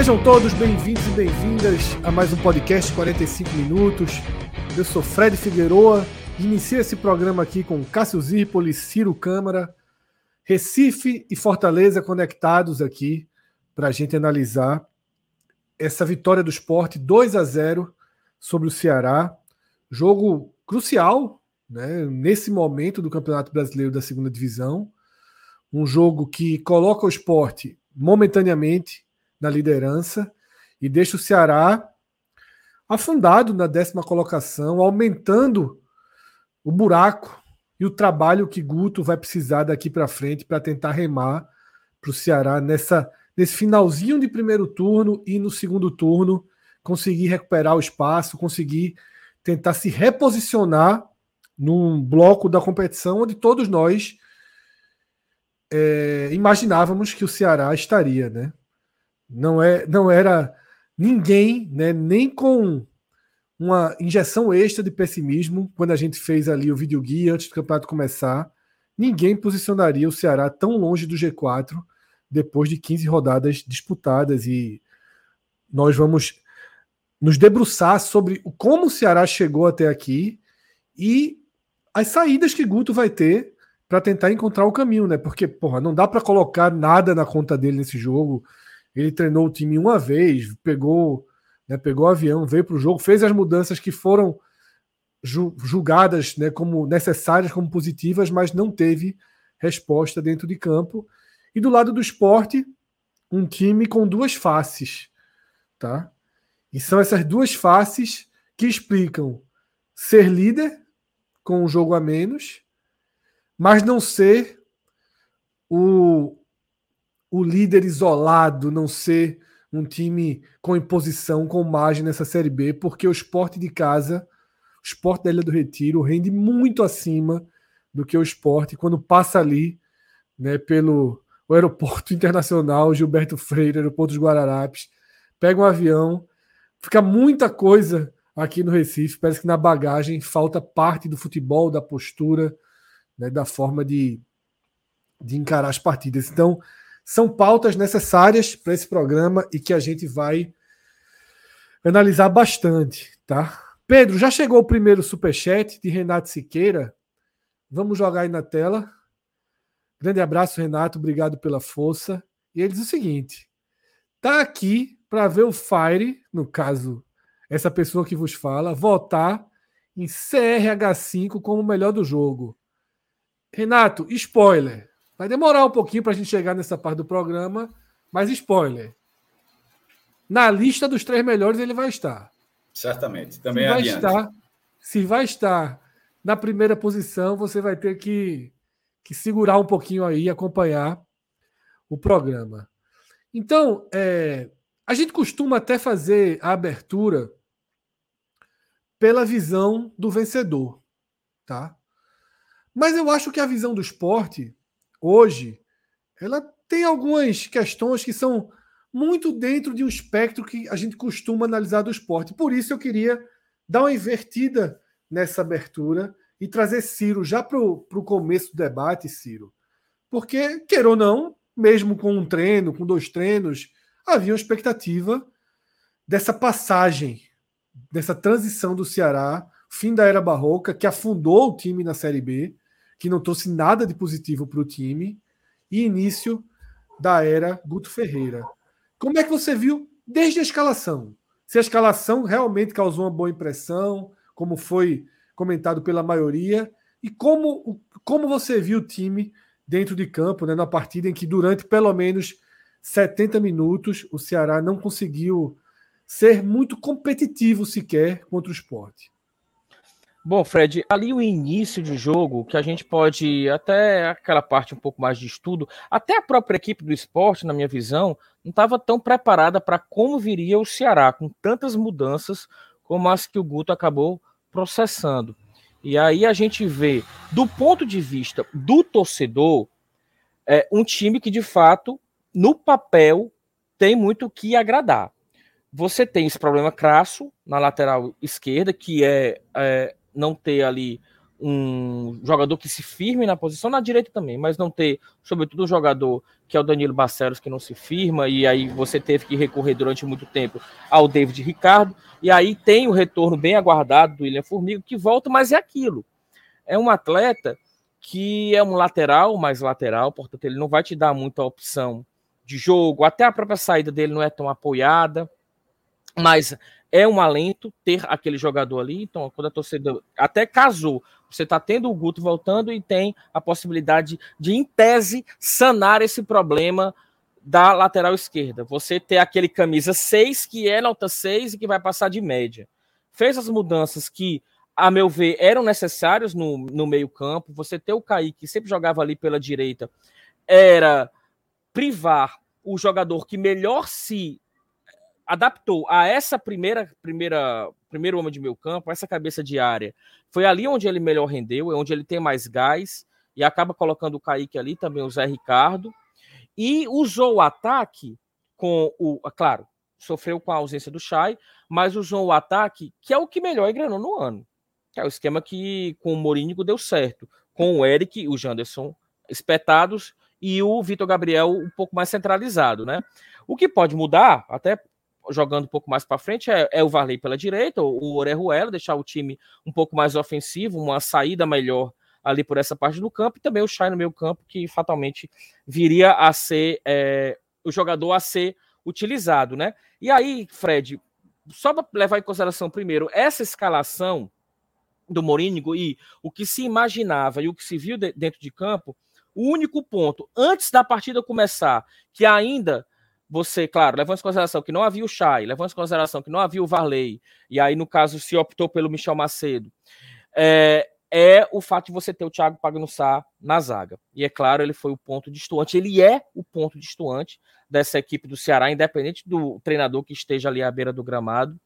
Sejam todos bem-vindos e bem-vindas a mais um podcast 45 minutos. Eu sou Fred Figueroa inicio esse programa aqui com Cássio Zirpoli, Ciro Câmara, Recife e Fortaleza conectados aqui para a gente analisar essa vitória do esporte 2 a 0 sobre o Ceará. Jogo crucial né, nesse momento do Campeonato Brasileiro da segunda divisão. Um jogo que coloca o esporte momentaneamente na liderança e deixa o Ceará afundado na décima colocação, aumentando o buraco e o trabalho que Guto vai precisar daqui para frente para tentar remar para o Ceará nessa, nesse finalzinho de primeiro turno e no segundo turno conseguir recuperar o espaço, conseguir tentar se reposicionar num bloco da competição onde todos nós é, imaginávamos que o Ceará estaria, né? Não, é, não era ninguém, né, nem com uma injeção extra de pessimismo, quando a gente fez ali o vídeo guia antes do campeonato começar, ninguém posicionaria o Ceará tão longe do G4 depois de 15 rodadas disputadas e nós vamos nos debruçar sobre como o Ceará chegou até aqui e as saídas que Guto vai ter para tentar encontrar o caminho, né? Porque, porra, não dá para colocar nada na conta dele nesse jogo. Ele treinou o time uma vez, pegou, né, pegou o avião, veio para o jogo, fez as mudanças que foram julgadas né, como necessárias, como positivas, mas não teve resposta dentro de campo. E do lado do esporte, um time com duas faces. Tá? E são essas duas faces que explicam ser líder com um jogo a menos, mas não ser o, o líder isolado, não ser um time com imposição, com margem nessa Série B, porque o esporte de casa, o esporte da Ilha do Retiro, rende muito acima do que o esporte quando passa ali né, pelo aeroporto internacional Gilberto Freire, aeroporto dos Guararapes, pega um avião, fica muita coisa aqui no Recife, parece que na bagagem falta parte do futebol, da postura, né, da forma de, de encarar as partidas. Então, são pautas necessárias para esse programa e que a gente vai analisar bastante, tá? Pedro, já chegou o primeiro superchat de Renato Siqueira. Vamos jogar aí na tela. Grande abraço, Renato. Obrigado pela força. E ele diz o seguinte: tá aqui para ver o Fire, no caso, essa pessoa que vos fala, votar em CRH5 como o melhor do jogo. Renato, spoiler. Vai demorar um pouquinho para a gente chegar nessa parte do programa, mas spoiler. Na lista dos três melhores ele vai estar. Certamente. Também se vai estar. Se vai estar na primeira posição, você vai ter que, que segurar um pouquinho aí e acompanhar o programa. Então, é, a gente costuma até fazer a abertura pela visão do vencedor, tá? Mas eu acho que a visão do esporte hoje, ela tem algumas questões que são muito dentro de um espectro que a gente costuma analisar do esporte. Por isso eu queria dar uma invertida nessa abertura e trazer Ciro já para o começo do debate, Ciro. Porque, queira ou não, mesmo com um treino, com dois treinos, havia uma expectativa dessa passagem, dessa transição do Ceará, fim da era barroca, que afundou o time na Série B, que não trouxe nada de positivo para o time, e início da era Guto Ferreira. Como é que você viu desde a escalação? Se a escalação realmente causou uma boa impressão, como foi comentado pela maioria, e como, como você viu o time dentro de campo, né, na partida em que durante pelo menos 70 minutos o Ceará não conseguiu ser muito competitivo sequer contra o esporte. Bom, Fred, ali o início de jogo, que a gente pode, até aquela parte um pouco mais de estudo, até a própria equipe do esporte, na minha visão, não estava tão preparada para como viria o Ceará, com tantas mudanças como as que o Guto acabou processando. E aí a gente vê, do ponto de vista do torcedor, é um time que de fato, no papel, tem muito o que agradar. Você tem esse problema crasso na lateral esquerda, que é, é não ter ali um jogador que se firme na posição, na direita também, mas não ter, sobretudo, um jogador que é o Danilo Barcelos, que não se firma, e aí você teve que recorrer durante muito tempo ao David Ricardo, e aí tem o retorno bem aguardado do William Formiga, que volta, mas é aquilo. É um atleta que é um lateral, mais lateral, portanto, ele não vai te dar muita opção de jogo, até a própria saída dele não é tão apoiada, mas é um alento ter aquele jogador ali. Então, quando a torcida até casou, você está tendo o Guto voltando e tem a possibilidade de, em tese, sanar esse problema da lateral esquerda. Você ter aquele camisa 6 que é nota 6 e que vai passar de média. Fez as mudanças que, a meu ver, eram necessárias no, no meio-campo. Você ter o Kaique, que sempre jogava ali pela direita, era privar o jogador que melhor se adaptou a essa primeira primeira primeiro homem de meio campo, essa cabeça de área. Foi ali onde ele melhor rendeu, é onde ele tem mais gás e acaba colocando o Kaique ali, também o Zé Ricardo. E usou o ataque com o, ah, claro, sofreu com a ausência do Chay, mas usou o ataque, que é o que melhor engrenou no ano. é o esquema que com o Morínigo deu certo, com o Eric, o Janderson espetados e o Vitor Gabriel um pouco mais centralizado, né? O que pode mudar, até jogando um pouco mais para frente é, é, o Varley pela direita, o Orejuela, deixar o time um pouco mais ofensivo, uma saída melhor ali por essa parte do campo, e também o Chay no meio campo, que fatalmente viria a ser é, o jogador a ser utilizado, né? E aí, Fred, só para levar em consideração primeiro essa escalação do Morínigo e o que se imaginava e o que se viu de, dentro de campo, o único ponto antes da partida começar que ainda você, claro, levando em consideração que não havia o Chay, levando em consideração que não havia o Varley, e aí, no caso, se optou pelo Michel Macedo, é, é o fato de você ter o Thiago Pagnussá na zaga. E é claro, ele foi o ponto distoante, ele é o ponto distoante dessa equipe do Ceará, independente do treinador que esteja ali à beira do gramado.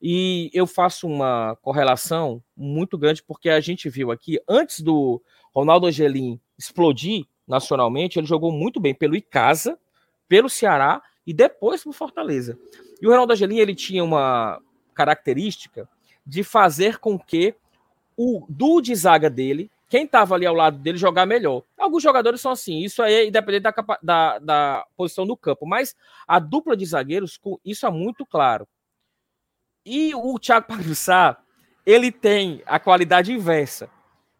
E eu faço uma correlação muito grande, porque a gente viu aqui, antes do Ronaldo Angelim explodir nacionalmente, ele jogou muito bem pelo Icasa, pelo Ceará e depois para o Fortaleza. E o Ronaldo Angelim ele tinha uma característica de fazer com que o duo de zaga dele, quem estava ali ao lado dele, jogar melhor. Alguns jogadores são assim, isso aí é independente da, da, da posição do campo, mas a dupla de zagueiros, isso é muito claro. E o Thiago Pagussá, ele tem a qualidade inversa,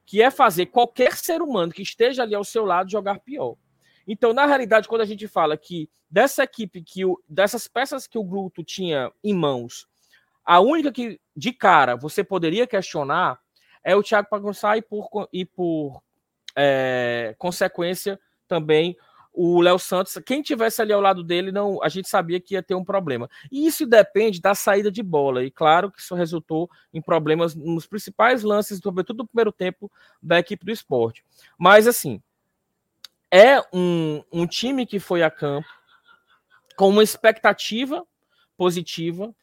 que é fazer qualquer ser humano que esteja ali ao seu lado jogar pior. Então, na realidade, quando a gente fala que dessa equipe, que o, dessas peças que o Guto tinha em mãos, a única que de cara você poderia questionar é o Thiago Pagunçá e por, e por é, consequência também o Léo Santos. Quem tivesse ali ao lado dele, não, a gente sabia que ia ter um problema. E isso depende da saída de bola. E claro que isso resultou em problemas nos principais lances, sobretudo no primeiro tempo da equipe do esporte. Mas assim, é um, um time que foi a campo com uma expectativa positiva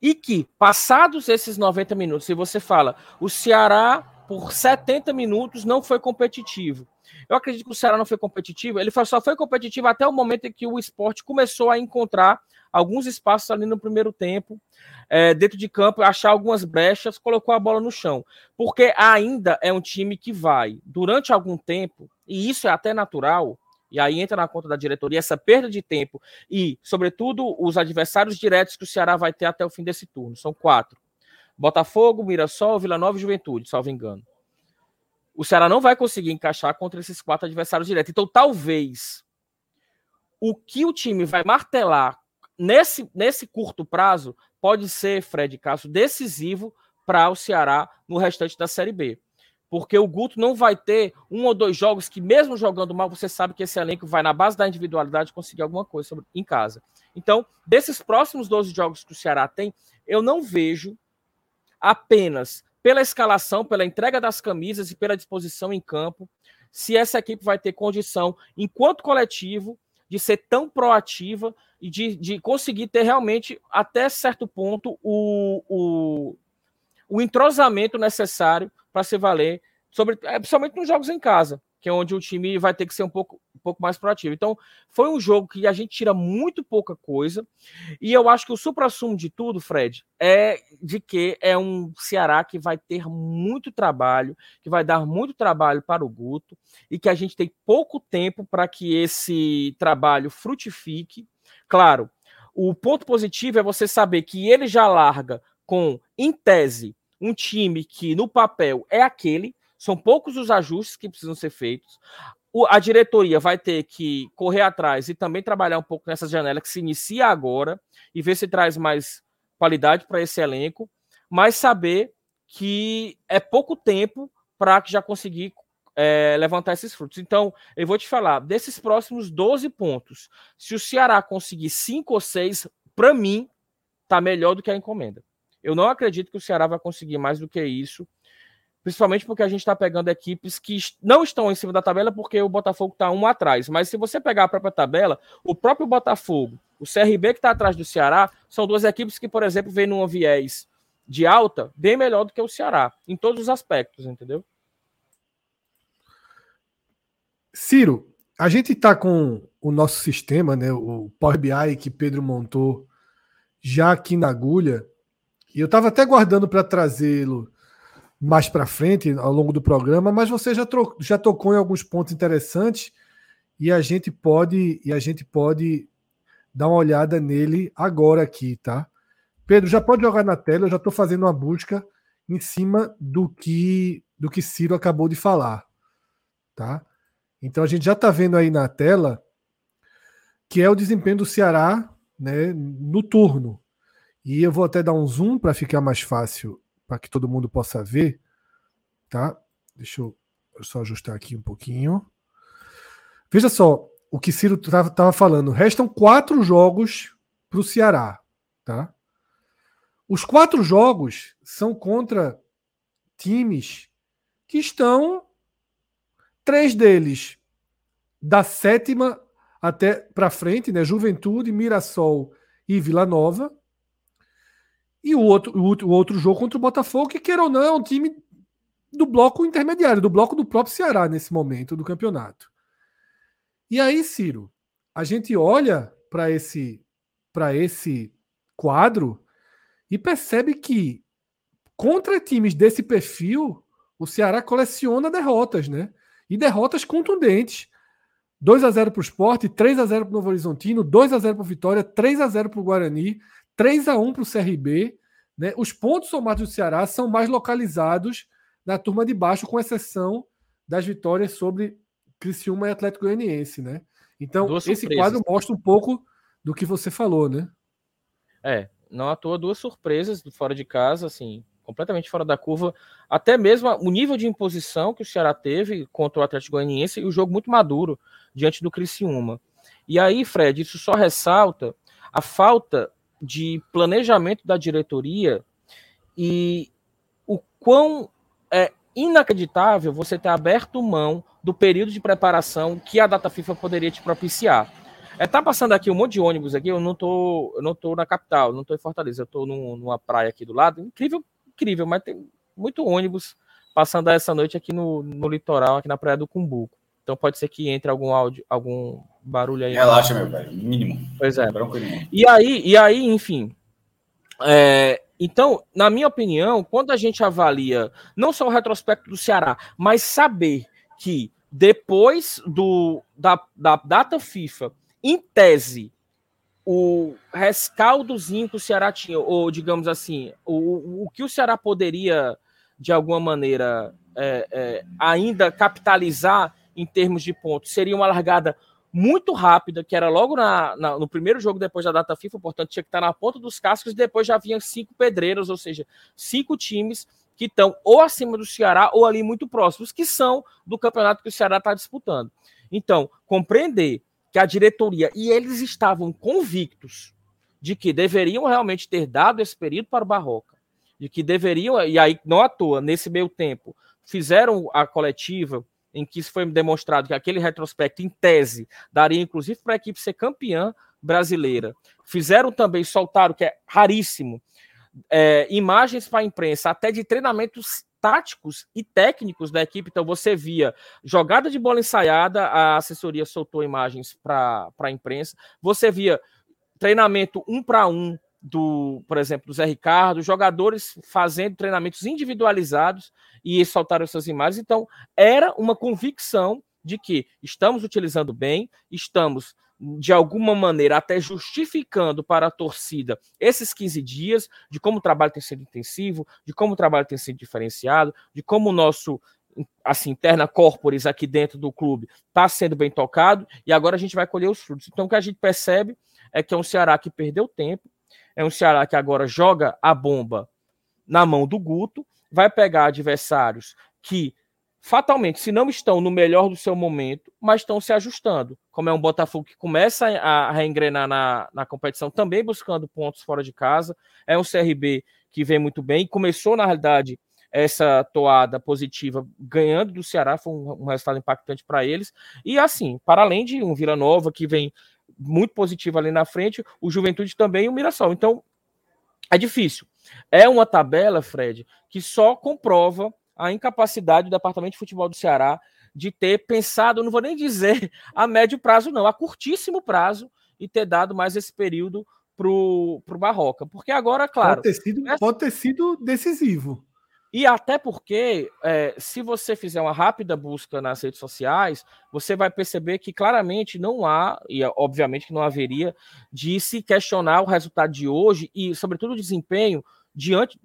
e que, passados esses 90 minutos, se você fala, o Ceará por 70 minutos não foi competitivo. Eu acredito que o Ceará não foi competitivo, ele só foi competitivo até o momento em que o esporte começou a encontrar alguns espaços ali no primeiro tempo, é, dentro de campo, achar algumas brechas, colocou a bola no chão. Porque ainda é um time que vai, durante algum tempo, e isso é até natural, e aí entra na conta da diretoria essa perda de tempo e, sobretudo, os adversários diretos que o Ceará vai ter até o fim desse turno. São quatro: Botafogo, Mirassol, Vila Nova e Juventude, salvo engano. O Ceará não vai conseguir encaixar contra esses quatro adversários diretos. Então, talvez o que o time vai martelar nesse, nesse curto prazo pode ser, Fred Castro, decisivo para o Ceará no restante da Série B. Porque o Guto não vai ter um ou dois jogos que, mesmo jogando mal, você sabe que esse elenco vai, na base da individualidade, conseguir alguma coisa sobre, em casa. Então, desses próximos 12 jogos que o Ceará tem, eu não vejo apenas pela escalação, pela entrega das camisas e pela disposição em campo, se essa equipe vai ter condição, enquanto coletivo, de ser tão proativa e de, de conseguir ter realmente, até certo ponto, o, o, o entrosamento necessário para se valer, sobre, é, principalmente nos jogos em casa, que é onde o time vai ter que ser um pouco, um pouco mais proativo. Então, foi um jogo que a gente tira muito pouca coisa, e eu acho que o supra-sumo de tudo, Fred, é de que é um Ceará que vai ter muito trabalho, que vai dar muito trabalho para o Guto, e que a gente tem pouco tempo para que esse trabalho frutifique. Claro, o ponto positivo é você saber que ele já larga com, em tese, um time que no papel é aquele, são poucos os ajustes que precisam ser feitos. O, a diretoria vai ter que correr atrás e também trabalhar um pouco nessa janela que se inicia agora e ver se traz mais qualidade para esse elenco, mas saber que é pouco tempo para já conseguir é, levantar esses frutos. Então, eu vou te falar, desses próximos 12 pontos, se o Ceará conseguir 5 ou 6, para mim, tá melhor do que a encomenda. Eu não acredito que o Ceará vai conseguir mais do que isso, principalmente porque a gente está pegando equipes que não estão em cima da tabela porque o Botafogo está um atrás. Mas se você pegar a própria tabela, o próprio Botafogo, o CRB que está atrás do Ceará, são duas equipes que, por exemplo, vêm num viés de alta bem melhor do que o Ceará, em todos os aspectos, entendeu? Ciro, a gente está com o nosso sistema, né, o Power BI que Pedro montou já aqui na agulha, e eu estava até guardando para trazê-lo mais para frente ao longo do programa, mas você já, já tocou em alguns pontos interessantes e a gente pode e a gente pode dar uma olhada nele agora aqui, tá? Pedro, já pode jogar na tela, eu já estou fazendo uma busca em cima do que do que Ciro acabou de falar, tá? Então a gente já está vendo aí na tela que é o desempenho do Ceará, né, no turno. E eu vou até dar um zoom para ficar mais fácil, para que todo mundo possa ver. Tá? Deixa eu só ajustar aqui um pouquinho. Veja só o que Ciro estava falando. Restam quatro jogos para o Ceará. Tá? Os quatro jogos são contra times que estão, três deles da sétima até para frente, né? Juventude, Mirassol e Vila Nova. E o outro, o outro jogo contra o Botafogo, que queira ou não, é um time do bloco intermediário, do bloco do próprio Ceará nesse momento do campeonato. E aí, Ciro, a gente olha para esse esse quadro e percebe que contra times desse perfil, o Ceará coleciona derrotas, né? E derrotas contundentes. 2 a 0 para o Sport, 3 a 0 para o Novo Horizontino, 2 a 0 para o Vitória, 3 a 0 para o Guarani, 3 a 1 para o CRB. Né? Os pontos somados do Ceará são mais localizados na turma de baixo, com exceção das vitórias sobre Criciúma e Atlético Goianiense. Né? Então, duas esse surpresas. quadro mostra um pouco do que você falou, né? É, não à toa duas surpresas fora de casa, assim, completamente fora da curva. Até mesmo o nível de imposição que o Ceará teve contra o Atlético Goianiense e o jogo muito maduro diante do Criciúma. E aí, Fred, isso só ressalta a falta de planejamento da diretoria e o quão é inacreditável você ter aberto mão do período de preparação que a data FIFA poderia te propiciar. É, tá passando aqui um monte de ônibus aqui, eu não tô, eu não tô na capital, não tô em Fortaleza, eu tô num, numa praia aqui do lado, incrível, incrível, mas tem muito ônibus passando essa noite aqui no, no litoral, aqui na Praia do Cumbuco. Então pode ser que entre algum áudio, algum barulho aí. Relaxa, meu velho, mínimo. Pois é. E aí, e aí, enfim. É, então, na minha opinião, quando a gente avalia não só o retrospecto do Ceará, mas saber que depois do, da, da data FIFA, em tese, o rescaldozinho que o Ceará tinha, ou digamos assim, o, o que o Ceará poderia, de alguma maneira, é, é, ainda capitalizar em termos de pontos, seria uma largada muito rápida, que era logo na, na, no primeiro jogo depois da data FIFA, portanto tinha que estar na ponta dos cascos, e depois já vinham cinco pedreiros, ou seja, cinco times que estão ou acima do Ceará ou ali muito próximos, que são do campeonato que o Ceará está disputando. Então, compreender que a diretoria e eles estavam convictos de que deveriam realmente ter dado esse período para o Barroca, de que deveriam, e aí não à toa, nesse meio tempo, fizeram a coletiva em que isso foi demonstrado que aquele retrospecto, em tese, daria inclusive para a equipe ser campeã brasileira. Fizeram também, soltaram, que é raríssimo, é, imagens para a imprensa, até de treinamentos táticos e técnicos da equipe. Então, você via jogada de bola ensaiada, a assessoria soltou imagens para a imprensa. Você via treinamento um para um do, por exemplo, do Zé Ricardo, jogadores fazendo treinamentos individualizados e soltaram essas imagens. Então, era uma convicção de que estamos utilizando bem, estamos de alguma maneira até justificando para a torcida esses 15 dias, de como o trabalho tem sido intensivo, de como o trabalho tem sido diferenciado, de como o nosso assim, interna corporis aqui dentro do clube está sendo bem tocado e agora a gente vai colher os frutos. Então o que a gente percebe é que é um Ceará que perdeu tempo, é um Ceará que agora joga a bomba na mão do Guto, vai pegar adversários que fatalmente, se não estão no melhor do seu momento, mas estão se ajustando. Como é um Botafogo que começa a reengrenar na, na competição, também buscando pontos fora de casa. É um CRB que vem muito bem. Começou, na realidade, essa toada positiva ganhando do Ceará, foi um, um resultado impactante para eles. E assim, para além de um Vila Nova que vem muito positivo ali na frente, o Juventude também e o Mirassol. Então, é difícil. É uma tabela, Fred, que só comprova a incapacidade do Departamento de Futebol do Ceará de ter pensado, não vou nem dizer a médio prazo, não, a curtíssimo prazo, e ter dado mais esse período para o Barroca. Porque agora, claro. Pode ter sido, essa... pode ter sido decisivo. E até porque, é, se você fizer uma rápida busca nas redes sociais, você vai perceber que claramente não há, e obviamente que não haveria, de se questionar o resultado de hoje e, sobretudo, o desempenho diante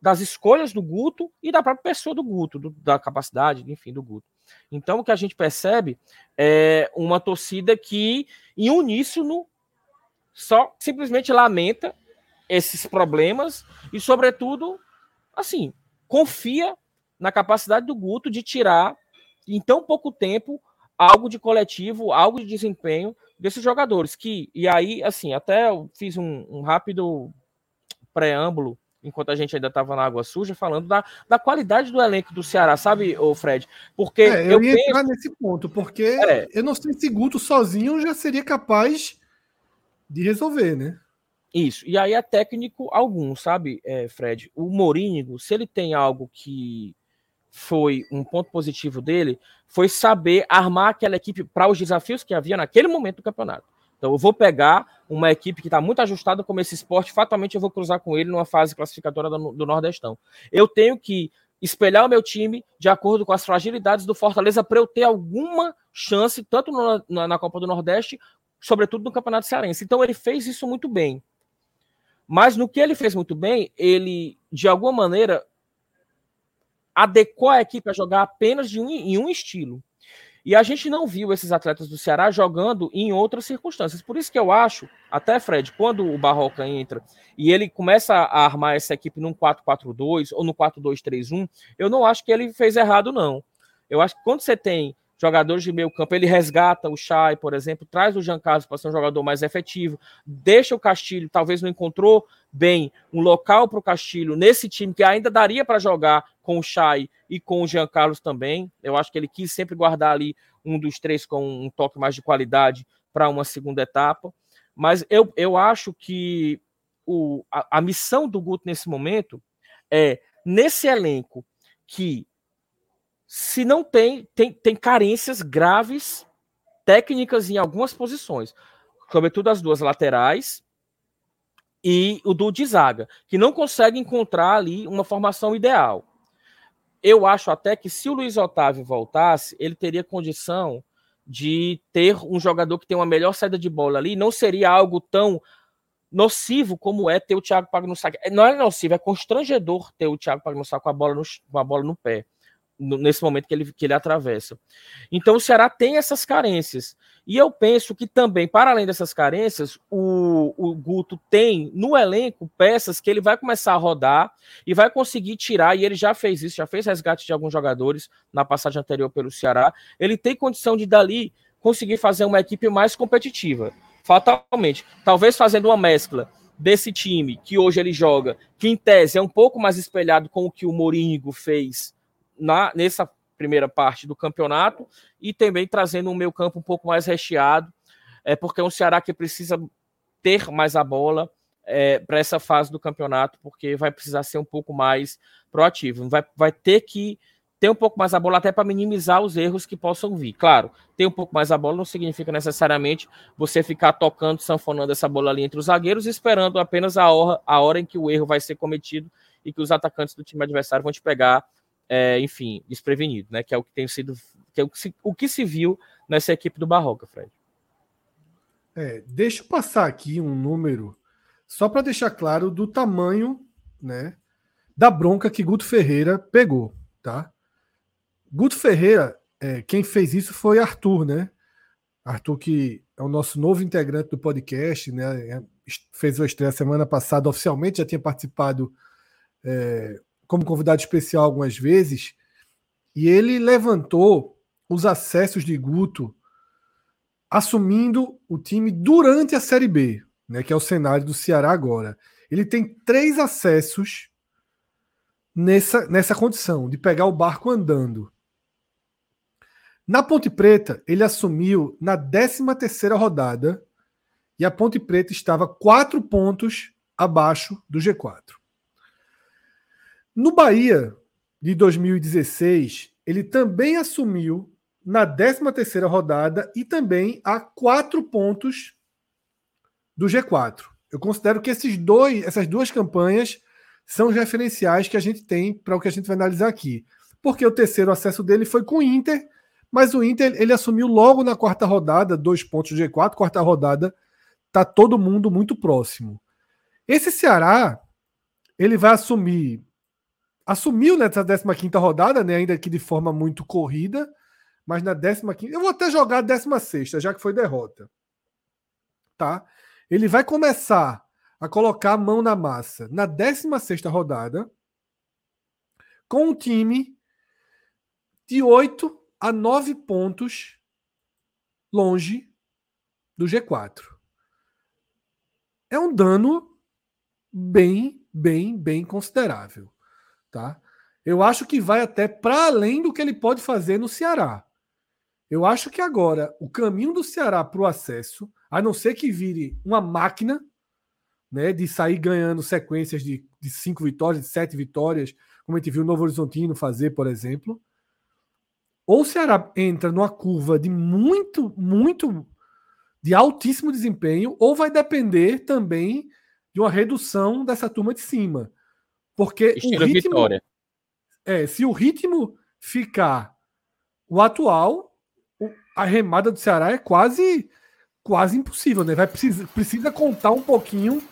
das escolhas do Guto e da própria pessoa do Guto, do, da capacidade, enfim, do Guto. Então, o que a gente percebe é uma torcida que, em uníssono, só simplesmente lamenta esses problemas e, sobretudo, assim, confia na capacidade do Guto de tirar, em tão pouco tempo, algo de coletivo, algo de desempenho desses jogadores. Que, e aí, assim, até eu fiz um, um rápido preâmbulo enquanto a gente ainda estava na água suja, falando da, da qualidade do elenco do Ceará, sabe, o Fred? Porque é, eu, eu ia penso... entrar nesse ponto, porque é. eu não sei se Guto sozinho já seria capaz de resolver, né? Isso. E aí é técnico algum, sabe, é, Fred? O Morínigo, se ele tem algo que foi um ponto positivo dele, foi saber armar aquela equipe para os desafios que havia naquele momento do campeonato. Então eu vou pegar uma equipe que está muito ajustada como esse esporte, fatalmente eu vou cruzar com ele numa fase classificatória do, do Nordestão. Eu tenho que espelhar o meu time de acordo com as fragilidades do Fortaleza para eu ter alguma chance, tanto no, na, na Copa do Nordeste, sobretudo no Campeonato Cearense. Então ele fez isso muito bem. Mas no que ele fez muito bem, ele, de alguma maneira, adequou a equipe a jogar apenas um, em um estilo. E a gente não viu esses atletas do Ceará jogando em outras circunstâncias. Por isso que eu acho, até Fred, quando o Barroca entra e ele começa a armar essa equipe num 4-4-2 ou no 4-2-3-1, eu não acho que ele fez errado, não. Eu acho que quando você tem jogadores de meio campo, ele resgata o Chay, por exemplo, traz o Jean Carlos para ser um jogador mais efetivo, deixa o Castilho, talvez não encontrou bem um local para o Castilho nesse time que ainda daria para jogar com o Chay e com o Jean Carlos também. Eu acho que ele quis sempre guardar ali um dos três com um toque mais de qualidade para uma segunda etapa. Mas eu, eu acho que o, a, a missão do Guto nesse momento é, nesse elenco que se não tem, tem, tem carências graves técnicas em algumas posições, sobretudo as duas laterais e o do de zaga, que não consegue encontrar ali uma formação ideal. Eu acho até que se o Luiz Otávio voltasse, ele teria condição de ter um jogador que tem uma melhor saída de bola ali, não seria algo tão nocivo como é ter o Thiago Pagnussá. Não é nocivo, é constrangedor ter o Thiago Pagnussá com a bola no, com a bola no pé nesse momento que ele, que ele atravessa. Então o Ceará tem essas carências. E eu penso que também, para além dessas carências, o, o Guto tem no elenco peças que ele vai começar a rodar e vai conseguir tirar, e ele já fez isso, já fez resgate de alguns jogadores na passagem anterior pelo Ceará. Ele tem condição de dali conseguir fazer uma equipe mais competitiva. Fatalmente. Talvez fazendo uma mescla desse time que hoje ele joga, que em tese é um pouco mais espelhado com o que o Moringo fez na, nessa primeira parte do campeonato e também trazendo um meio campo um pouco mais recheado, é porque é um Ceará que precisa ter mais a bola é, para essa fase do campeonato, porque vai precisar ser um pouco mais proativo, vai, vai ter que ter um pouco mais a bola até para minimizar os erros que possam vir. Claro, ter um pouco mais a bola não significa necessariamente você ficar tocando, sanfonando essa bola ali entre os zagueiros, esperando apenas a hora, a hora em que o erro vai ser cometido e que os atacantes do time adversário vão te pegar é, enfim, desprevenido, né? Que é o que tem sido, que é o que se, o que se viu nessa equipe do Barroca, Fred. É, deixa eu passar aqui um número só para deixar claro do tamanho, né, da bronca que Guto Ferreira pegou, tá? Guto Ferreira, é, quem fez isso foi Arthur, né? Arthur que é o nosso novo integrante do podcast, né? Fez a estreia semana passada oficialmente, já tinha participado é, como convidado especial algumas vezes, e ele levantou os acessos de Guto assumindo o time durante a Série B, né, que é o cenário do Ceará agora. Ele tem três acessos nessa, nessa condição, de pegar o barco andando. Na Ponte Preta, ele assumiu na 13 terceira rodada e a Ponte Preta estava quatro pontos abaixo do G4. No Bahia de 2016, ele também assumiu na 13ª rodada e também a quatro pontos do G4. Eu considero que esses dois, essas duas campanhas são os referenciais que a gente tem para o que a gente vai analisar aqui. Porque o terceiro acesso dele foi com o Inter, mas o Inter ele assumiu logo na quarta rodada, dois pontos do G4, quarta rodada, tá todo mundo muito próximo. Esse Ceará, ele vai assumir assumiu nessa 15 rodada, né, ainda que de forma muito corrida, mas na 15 eu vou até jogar a 16 já que foi derrota. Tá? Ele vai começar a colocar a mão na massa na 16 rodada com um time de 8 a 9 pontos longe do G4. É um dano bem, bem, bem considerável. Tá? Eu acho que vai até para além do que ele pode fazer no Ceará. Eu acho que agora o caminho do Ceará para o acesso, a não ser que vire uma máquina né, de sair ganhando sequências de, de cinco vitórias, de sete vitórias, como a gente viu o Novo Horizontino fazer, por exemplo. Ou o Ceará entra numa curva de muito, muito, de altíssimo desempenho, ou vai depender também de uma redução dessa turma de cima. Porque Estilo o ritmo, vitória. É, se o ritmo ficar o atual, a remada do Ceará é quase quase impossível, né? Vai precisa, precisa contar um pouquinho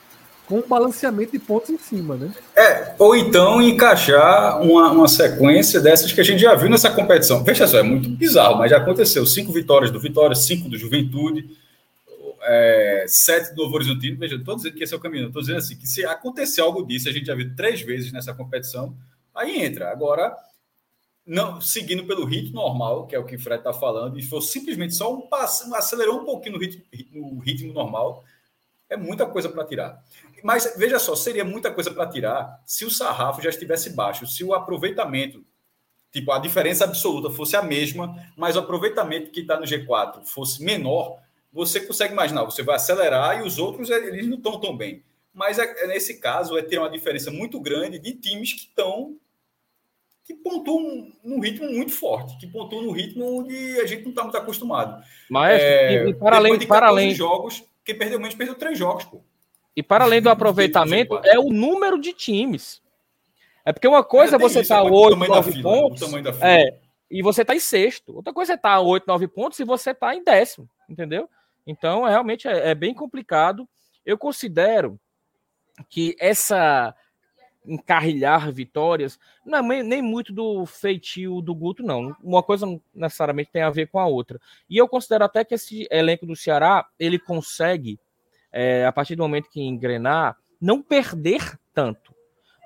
com o balanceamento de pontos em cima, né? É, ou então encaixar uma, uma sequência dessas que a gente já viu nessa competição. Veja só, é muito bizarro, mas já aconteceu. Cinco vitórias do Vitória, cinco do Juventude, é, sete do Novo Horizontino, veja, estou dizendo que esse é o caminho, estou dizendo assim, que se acontecer algo disso, a gente já viu três vezes nessa competição, aí entra. Agora, não seguindo pelo ritmo normal, que é o que o Fred está falando, e for simplesmente só um passo, acelerou um pouquinho no ritmo, no ritmo normal, é muita coisa para tirar. Mas veja só, seria muita coisa para tirar se o sarrafo já estivesse baixo, se o aproveitamento, tipo, a diferença absoluta fosse a mesma, mas o aproveitamento que está no G4 fosse menor, você consegue imaginar, você vai acelerar e os outros eles não estão tão bem. Mas é, é, nesse caso é ter uma diferença muito grande de times que estão que pontuam num ritmo muito forte, que pontuam no ritmo onde a gente não está muito acostumado. Mas é, e, para além de para além jogos, quem perdeu menos perdeu três jogos, pô. E para além do aproveitamento é o número de times. É porque uma coisa é, você está 8, 9 pontos. É, e você está em sexto. Outra coisa é estar tá 8, 9 pontos e você está em décimo, entendeu? Então, é, realmente é, é bem complicado. Eu considero que essa encarrilhar vitórias, não é nem muito do feitio do Guto, não. Uma coisa não necessariamente tem a ver com a outra. E eu considero até que esse elenco do Ceará, ele consegue, é, a partir do momento que engrenar, não perder tanto,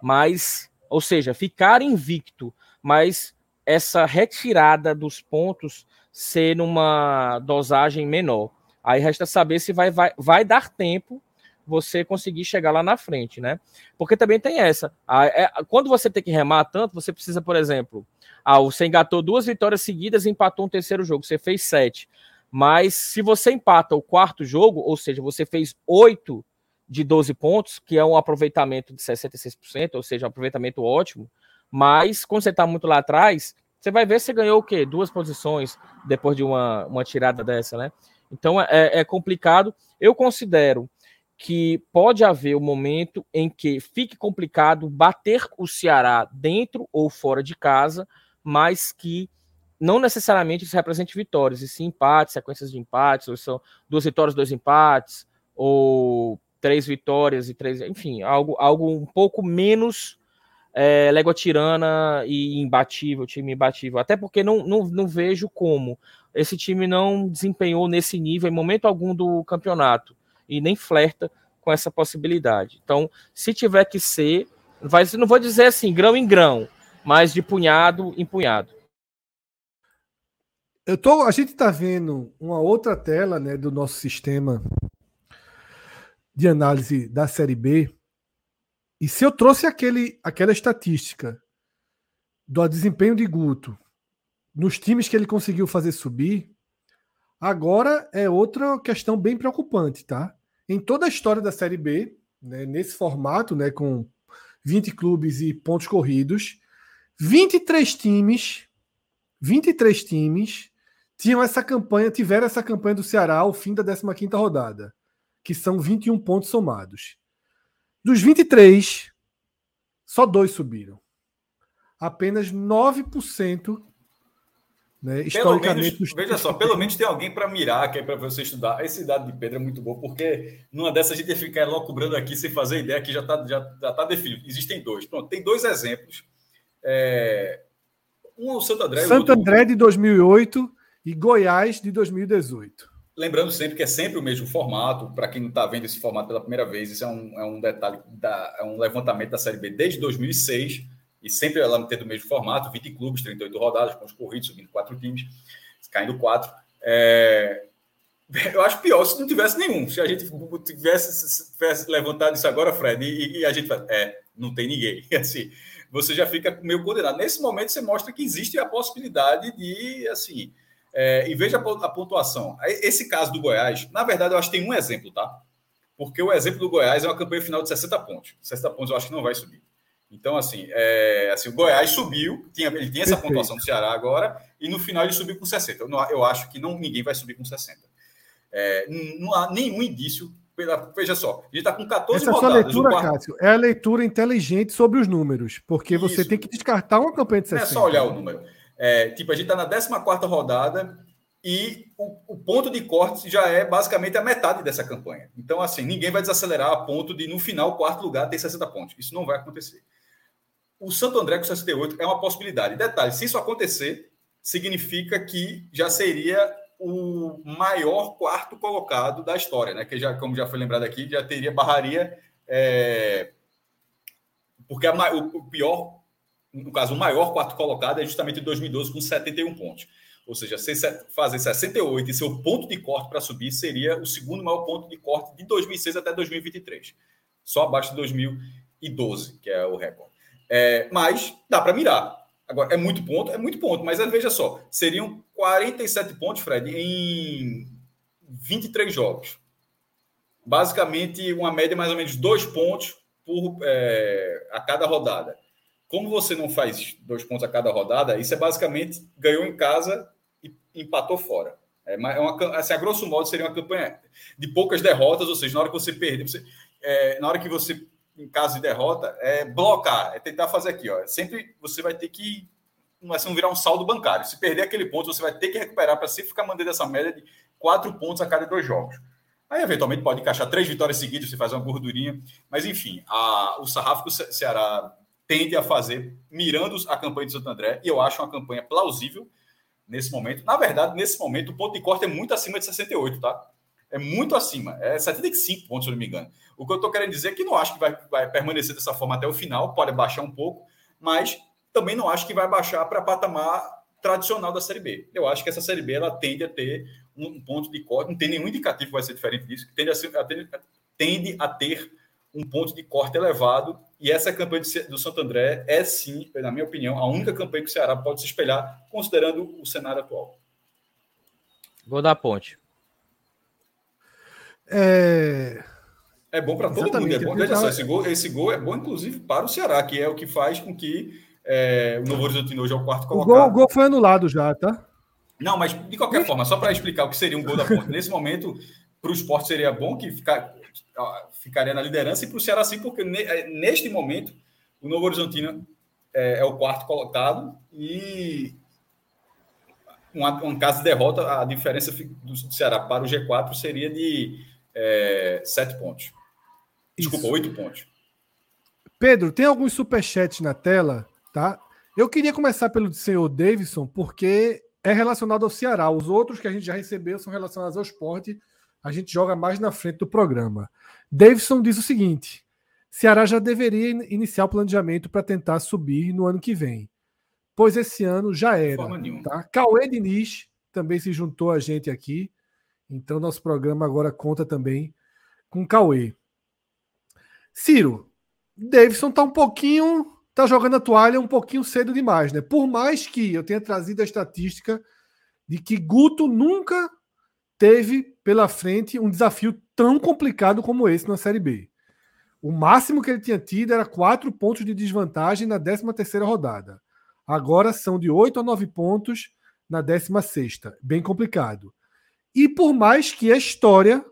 mas, ou seja, ficar invicto, mas essa retirada dos pontos ser numa dosagem menor. Aí resta saber se vai, vai, vai dar tempo você conseguir chegar lá na frente, né? Porque também tem essa. A, é, quando você tem que remar tanto, você precisa, por exemplo, ah, você engatou duas vitórias seguidas e empatou um terceiro jogo, você fez sete. Mas se você empata o quarto jogo, ou seja, você fez oito de 12 pontos, que é um aproveitamento de 66%, ou seja, um aproveitamento ótimo, mas quando você está muito lá atrás, você vai ver se ganhou o quê? Duas posições depois de uma, uma tirada dessa, né? Então é, é complicado. Eu considero que pode haver um momento em que fique complicado bater o Ceará dentro ou fora de casa, mas que não necessariamente isso represente vitórias, e sim empates, sequências de empates, ou são duas vitórias, dois empates, ou três vitórias e três, enfim, algo, algo um pouco menos é, Légua Tirana e imbatível, time imbatível. Até porque não, não, não vejo como esse time não desempenhou nesse nível em momento algum do campeonato e nem flerta com essa possibilidade. Então, se tiver que ser, vai, não vou dizer assim, grão em grão, mas de punhado em punhado. Eu tô, a gente está vendo uma outra tela né, do nosso sistema de análise da Série B. E se eu trouxe aquele, aquela estatística do desempenho de Guto nos times que ele conseguiu fazer subir, agora é outra questão bem preocupante, tá? Em toda a história da Série B, né, nesse formato, né, com 20 clubes e pontos corridos, 23 times, 23 times tinham essa campanha, tiveram essa campanha do Ceará ao fim da 15ª rodada que são 21 pontos somados. Dos 23, só dois subiram. Apenas 9% né, historicamente. Menos, veja só, pelo menos tem alguém para mirar, que é para você estudar. Essa idade de Pedro é muito boa, porque numa dessas a gente fica locubrando aqui sem fazer ideia que já está já, já tá definido. Existem dois. Pronto, tem dois exemplos. É... Um é o Santo André. Santo André de 2008 e Goiás de 2018. Lembrando sempre que é sempre o mesmo formato. Para quem não está vendo esse formato pela primeira vez, isso é um, é um detalhe, da, é um levantamento da Série B desde 2006 e sempre ela mantendo o mesmo formato: 20 clubes, 38 rodadas, com os corridos, subindo quatro times, caindo quatro. É... Eu acho pior se não tivesse nenhum. Se a gente tivesse, tivesse levantado isso agora, Fred, e, e a gente fala, é, não tem ninguém. Assim, você já fica meio condenado. Nesse momento, você mostra que existe a possibilidade de, assim, é, e veja a pontuação. Esse caso do Goiás, na verdade, eu acho que tem um exemplo, tá? Porque o exemplo do Goiás é uma campanha final de 60 pontos. 60 pontos eu acho que não vai subir. Então, assim, é, assim o Goiás subiu, tinha, ele tinha essa Perfeito. pontuação do Ceará agora, e no final ele subiu com 60. Eu, eu acho que não, ninguém vai subir com 60. É, não há nenhum indício. Pela, veja só, ele está com 14 Essa rodadas. Essa leitura, quarto... Cássio, é a leitura inteligente sobre os números, porque Isso. você tem que descartar uma campanha de 60. Não é só olhar o número. É, tipo, a gente está na 14 rodada e o, o, ponto de corte já é basicamente a metade dessa campanha. Então, assim, ninguém vai desacelerar a ponto de, no final, o quarto lugar ter 60 pontos. Isso não vai acontecer. O Santo André com 68 é uma possibilidade. Detalhe, se isso acontecer, significa que já seria o maior quarto colocado da história, né? Que já, como já foi lembrado aqui, já teria barraria. É... Porque a, o, pior no caso, o maior quarto colocado é justamente em 2012, com 71 pontos. Ou seja, fazer 68 e seu ponto de corte para subir seria o segundo maior ponto de corte de 2006 até 2023. Só abaixo de 2012, que é o recorde. É, mas dá para mirar. Agora, é muito ponto? É muito ponto. Mas veja só, seriam 47 pontos, Fred, em 23 jogos. Basicamente, uma média mais ou menos dois pontos por, é, a cada rodada. Como você não faz dois pontos a cada rodada, isso é basicamente ganhou em casa e empatou fora. É é uma, assim, a grosso modo, seria uma campanha de poucas derrotas, ou seja, na hora que você perder, você, é, na hora que você, em caso de derrota, é blocar, é tentar fazer aqui, ó. Sempre você vai ter que não vai ser virar um saldo bancário. Se perder aquele ponto, você vai ter que recuperar para sempre ficar mantendo essa média de quatro pontos a cada dois jogos. Aí, eventualmente, pode encaixar três vitórias seguidas, se faz uma gordurinha. Mas, enfim, a, o sarrafo que o Ceará tende a fazer, mirando a campanha de Santo André, e eu acho uma campanha plausível nesse momento. Na verdade, nesse momento, o ponto de corte é muito acima de 68, tá? É muito acima. É 75 pontos, se eu não me engano. O que eu estou querendo dizer é que não acho que vai, vai permanecer dessa forma até o final, pode baixar um pouco, mas também não acho que vai baixar para patamar tradicional da Série B. Eu acho que essa Série B ela tende a ter um ponto de corte, não tem nenhum indicativo que vai ser diferente disso, tende a, ser, a ter, tende a ter um ponto de corte elevado, e essa campanha do Santo André é sim, na minha opinião, a única campanha que o Ceará pode se espelhar, considerando o cenário atual. Vou dar ponte. É, é bom para todo mundo. É bom, veja só, esse gol, esse gol é bom, inclusive, para o Ceará, que é o que faz com que é, o Novo Horizonte hoje é o quarto colocado. O gol, o gol foi anulado já, tá? Não, mas de qualquer forma, só para explicar o que seria um gol da ponte. Nesse momento, para o esporte seria bom que ficar, ficaria na liderança, e para o Ceará sim, porque é, neste momento o Novo Horizontino é, é o quarto colocado e um caso de derrota, a diferença do Ceará para o G4 seria de é, sete pontos. Desculpa, Isso. oito pontos. Pedro, tem alguns superchats na tela, tá? Eu queria começar pelo senhor Davidson, porque é relacionado ao Ceará. Os outros que a gente já recebeu são relacionados ao esporte. A gente joga mais na frente do programa. Davidson diz o seguinte: Ceará já deveria iniciar o planejamento para tentar subir no ano que vem, pois esse ano já era. Tá? Cauê Diniz também se juntou a gente aqui. Então, nosso programa agora conta também com Cauê. Ciro, Davidson tá um pouquinho. tá jogando a toalha um pouquinho cedo demais, né? Por mais que eu tenha trazido a estatística de que Guto nunca teve pela frente um desafio tão complicado como esse na Série B. O máximo que ele tinha tido era quatro pontos de desvantagem na 13 terceira rodada. Agora são de 8 a 9 pontos na 16 sexta. Bem complicado. E por mais que a história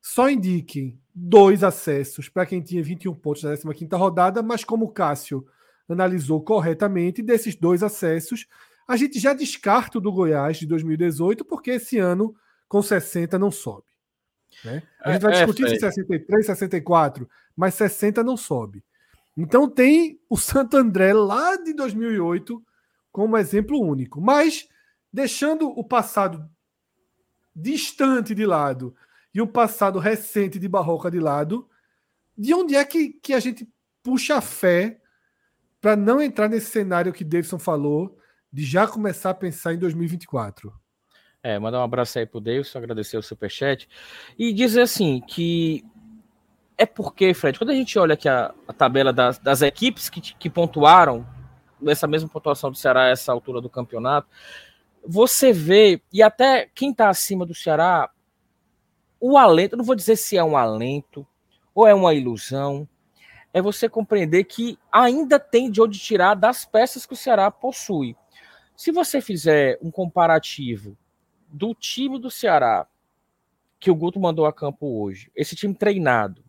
só indique dois acessos para quem tinha 21 pontos na 15 rodada, mas como o Cássio analisou corretamente, desses dois acessos, a gente já descarta o do Goiás de 2018, porque esse ano, com 60, não sobe. Né? A gente vai é, discutir é, se 63, 64, mas 60 não sobe. Então tem o Santo André lá de 2008 como exemplo único. Mas, deixando o passado distante de lado e o passado recente de Barroca de lado, de onde é que, que a gente puxa a fé para não entrar nesse cenário que Davidson falou, de já começar a pensar em 2024? É, mandar um abraço aí pro Davidson, agradecer o superchat e dizer assim que é porque, Fred, quando a gente olha aqui a, a tabela das, das equipes que, que pontuaram nessa mesma pontuação do Ceará essa altura do campeonato, você vê, e até quem está acima do Ceará, o alento, não vou dizer se é um alento ou é uma ilusão, é você compreender que ainda tem de onde tirar das peças que o Ceará possui. Se você fizer um comparativo do time do Ceará que o Guto mandou a campo hoje, esse time treinado,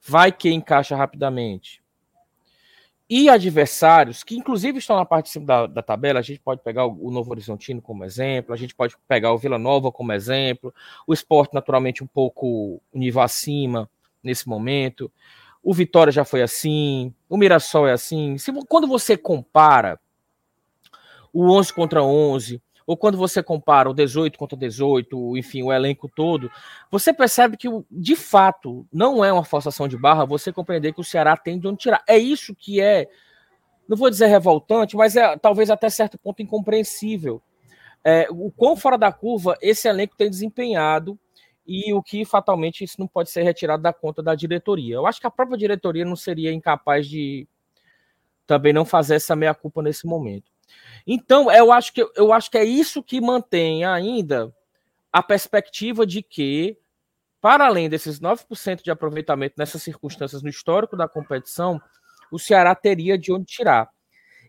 vai que encaixa rapidamente, e adversários que, inclusive, estão na parte de cima da, da tabela. A gente pode pegar o, o, Novo Horizontino como exemplo, a gente pode pegar o Vila Nova como exemplo, o esporte, naturalmente, um pouco nível acima nesse momento. O Vitória já foi assim, o Mirassol é assim. Se, quando você compara o 11 contra 11, ou quando você compara o 18 contra 18, enfim, o elenco todo, você percebe que, de fato, não é uma forçação de barra você compreender que o Ceará tem de onde tirar. É isso que é, não vou dizer revoltante, mas é talvez até certo ponto incompreensível. É, o quão fora da curva esse elenco tem desempenhado e o que fatalmente isso não pode ser retirado da conta da diretoria. Eu acho que a própria diretoria não seria incapaz de também não fazer essa meia-culpa nesse momento. Então, eu acho que eu acho que é isso que mantém ainda a perspectiva de que, para além desses 9% de aproveitamento nessas circunstâncias no histórico da competição, o Ceará teria de onde tirar.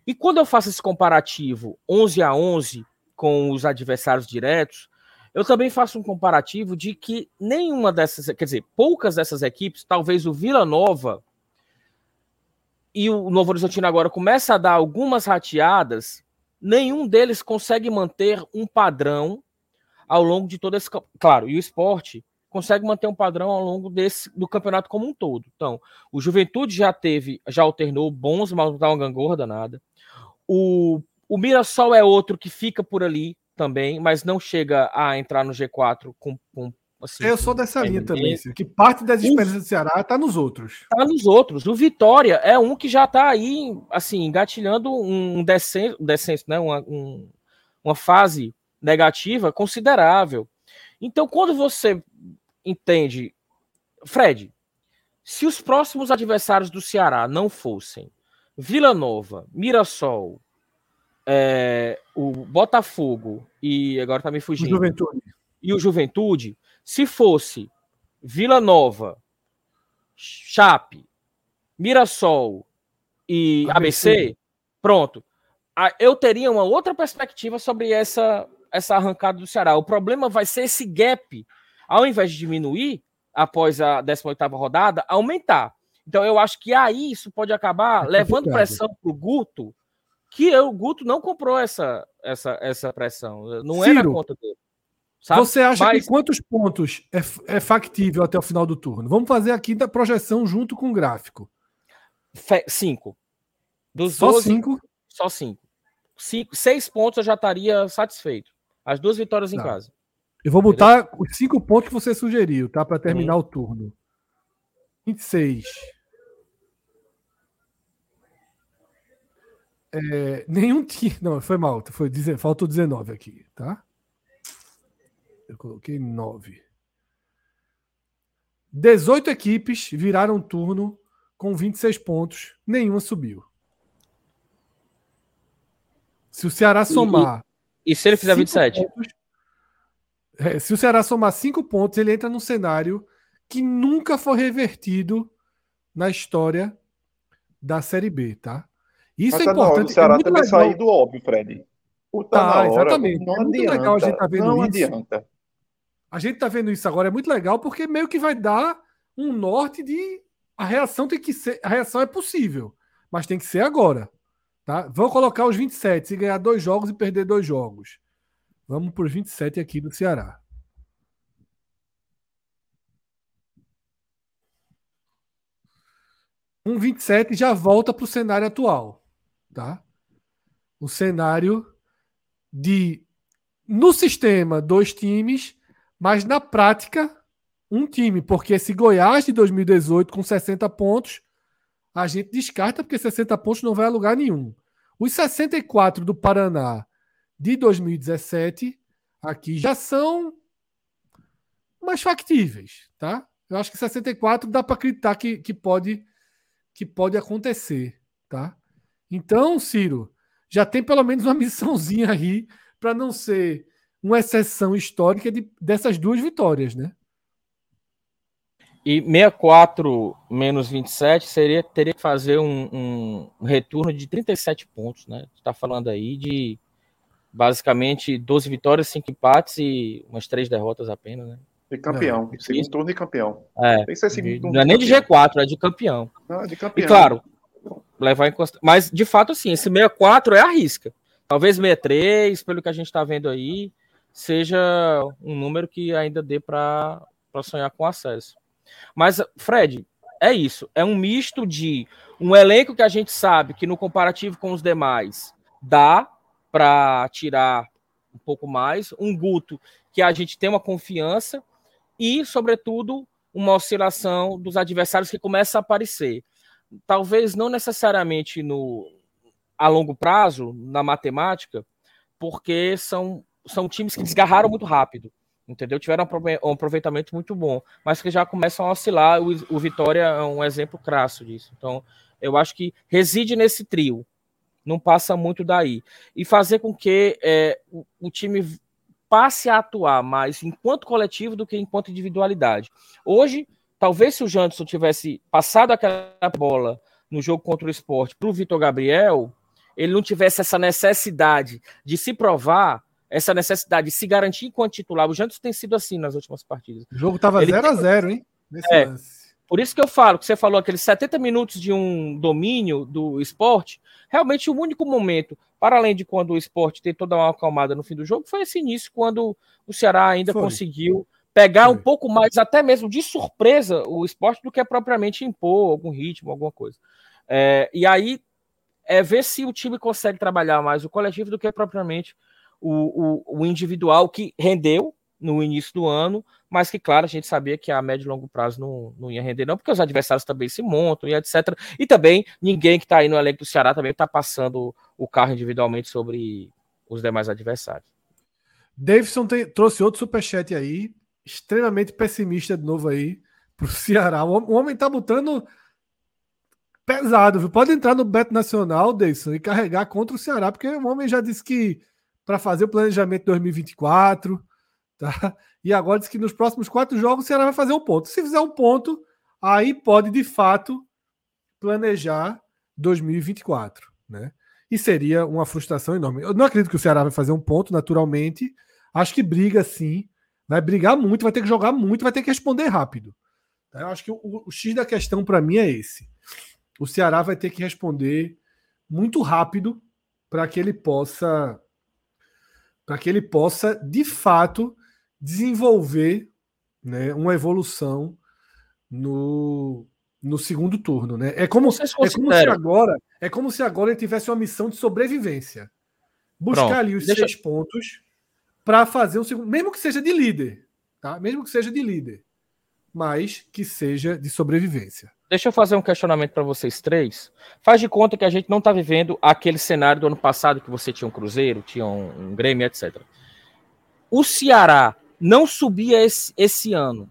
E quando eu faço esse comparativo 11 a 11 com os adversários diretos, eu também faço um comparativo de que nenhuma dessas, quer dizer, poucas dessas equipes, talvez o Vila Nova e o Novo Horizontino agora começa a dar algumas rateadas, nenhum deles consegue manter um padrão ao longo de todo esse. Claro, e o esporte consegue manter um padrão ao longo desse do campeonato como um todo. Então, o Juventude já teve, já alternou bons, mas não dá uma gangorra danada. O, o Mirassol é outro que fica por ali também, mas não chega a entrar no G4 com, com Assim, eu sou dessa linha também, que parte das experiências do Ceará está nos outros. Está nos outros. O Vitória é um que já está aí, assim, engatilhando um descenso, descenso né? uma, um, uma fase negativa considerável. Então, quando você entende, Fred, se os próximos adversários do Ceará não fossem Vila Nova, Mirassol, é, o Botafogo e agora tá me fugindo. O Juventude. E o Juventude, se fosse Vila Nova, Chape, Mirassol e ABC, ABC pronto. Eu teria uma outra perspectiva sobre essa, essa arrancada do Ceará. O problema vai ser esse gap, ao invés de diminuir após a 18 rodada, aumentar. Então eu acho que aí isso pode acabar é levando pressão para o Guto, que eu, o Guto não comprou essa, essa, essa pressão. Não Ciro, é na conta dele. Sabe? Você acha Mas... que quantos pontos é, é factível até o final do turno? Vamos fazer aqui da projeção junto com o gráfico. Fe... Cinco. Dos só 12, cinco? Só cinco. cinco. Seis pontos eu já estaria satisfeito. As duas vitórias em tá. casa. Eu vou botar Entendeu? os cinco pontos que você sugeriu, tá? Para terminar hum. o turno. 26. É, nenhum time. Não, foi mal. Foi, faltou 19 aqui, tá? Eu coloquei 9. 18 equipes viraram turno com 26 pontos, nenhuma subiu. Se o Ceará somar. E, e se ele fizer 27? Pontos, é, se o Ceará somar 5 pontos, ele entra num cenário que nunca foi revertido na história da Série B, tá? Isso Mas é tá importante. O Ceará é também legal. sair do óbvio, Fred. O tá, tá exatamente. Não é adianta, legal a gente tá vendo não isso. adianta. A gente tá vendo isso agora, é muito legal, porque meio que vai dar um norte de a reação tem que ser. A reação é possível, mas tem que ser agora. Tá? Vou colocar os 27, se ganhar dois jogos e perder dois jogos. Vamos por 27 aqui do Ceará. Um 27 já volta para o cenário atual. Tá? O cenário de, no sistema, dois times mas na prática, um time, porque esse Goiás de 2018 com 60 pontos, a gente descarta porque 60 pontos não vai a lugar nenhum. Os 64 do Paraná de 2017 aqui já são mais factíveis, tá? Eu acho que 64 dá para acreditar que, que, pode, que pode acontecer, tá? Então, Ciro, já tem pelo menos uma missãozinha aí para não ser uma exceção histórica de, dessas duas vitórias, né? E 64 menos 27 seria, teria que fazer um, um retorno de 37 pontos, né? Está falando aí de basicamente 12 vitórias, 5 empates e umas 3 derrotas apenas, né? De campeão, é. segundo turno e campeão. É, Tem que ser segundo não é nem de G4, é de campeão. Não, é de campeão. E claro, levar em consideração. Mas de fato, assim, esse 64 é a risca. Talvez 63, pelo que a gente está vendo aí seja um número que ainda dê para sonhar com acesso. Mas, Fred, é isso. É um misto de um elenco que a gente sabe que, no comparativo com os demais, dá para tirar um pouco mais, um Guto que a gente tem uma confiança e, sobretudo, uma oscilação dos adversários que começa a aparecer. Talvez não necessariamente no a longo prazo, na matemática, porque são são times que desgarraram muito rápido, entendeu? Tiveram um aproveitamento muito bom, mas que já começam a oscilar. O, o Vitória é um exemplo crasso disso. Então, eu acho que reside nesse trio, não passa muito daí. E fazer com que é, o, o time passe a atuar mais enquanto coletivo do que enquanto individualidade. Hoje, talvez se o Janderson tivesse passado aquela bola no jogo contra o esporte para o Vitor Gabriel, ele não tivesse essa necessidade de se provar essa necessidade de se garantir enquanto titular. O Jantos tem sido assim nas últimas partidas. O jogo estava 0 a 0 hein? Nesse é, lance. Por isso que eu falo, que você falou aqueles 70 minutos de um domínio do esporte, realmente o único momento, para além de quando o esporte tentou dar uma acalmada no fim do jogo, foi esse início, quando o Ceará ainda foi. conseguiu pegar foi. um pouco mais, até mesmo de surpresa, o esporte do que propriamente impor algum ritmo, alguma coisa. É, e aí é ver se o time consegue trabalhar mais o coletivo do que propriamente o, o, o individual que rendeu no início do ano, mas que, claro, a gente sabia que a médio e longo prazo não, não ia render, não, porque os adversários também se montam e etc. E também ninguém que está aí no elenco do Ceará também está passando o carro individualmente sobre os demais adversários. Davidson tem, trouxe outro superchat aí, extremamente pessimista de novo aí pro Ceará. O homem tá botando pesado, viu? Pode entrar no Beto Nacional, Davidson, e carregar contra o Ceará, porque o homem já disse que para fazer o planejamento 2024, tá? E agora diz que nos próximos quatro jogos o Ceará vai fazer um ponto. Se fizer um ponto, aí pode de fato planejar 2024, né? E seria uma frustração enorme. Eu não acredito que o Ceará vai fazer um ponto, naturalmente. Acho que briga sim. Vai brigar muito, vai ter que jogar muito, vai ter que responder rápido. Tá? Eu acho que o, o X da questão para mim é esse. O Ceará vai ter que responder muito rápido para que ele possa para que ele possa de fato desenvolver né, uma evolução no, no segundo turno, né? É como, é como se agora é como se agora ele tivesse uma missão de sobrevivência, buscar Pronto, ali os deixa... seis pontos para fazer um segundo, mesmo que seja de líder, tá? Mesmo que seja de líder, mas que seja de sobrevivência. Deixa eu fazer um questionamento para vocês três. Faz de conta que a gente não está vivendo aquele cenário do ano passado que você tinha um Cruzeiro, tinha um, um Grêmio, etc. O Ceará não subia esse, esse ano,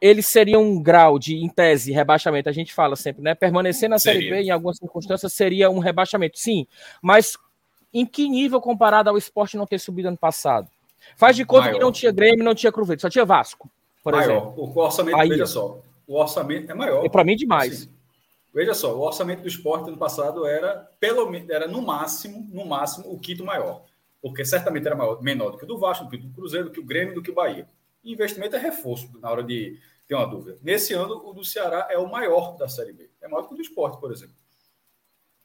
ele seria um grau de, em tese, rebaixamento. A gente fala sempre, né? Permanecer na seria. Série B, em algumas circunstâncias, seria um rebaixamento. Sim, mas em que nível comparado ao esporte não ter subido ano passado? Faz de conta Maior. que não tinha Grêmio, não tinha Cruzeiro, só tinha Vasco, por Maior. exemplo. O orçamento, Aí, veja só, o orçamento é maior. E para mim, demais. Assim, veja só, o orçamento do esporte ano passado era, pelo era no máximo, no máximo, o quinto maior porque certamente era maior, menor do que o do Vasco, do que o do Cruzeiro, do que o Grêmio, do que o Bahia. E investimento é reforço, na hora de ter uma dúvida. Nesse ano, o do Ceará é o maior da Série B. É maior do que o do esporte, por exemplo.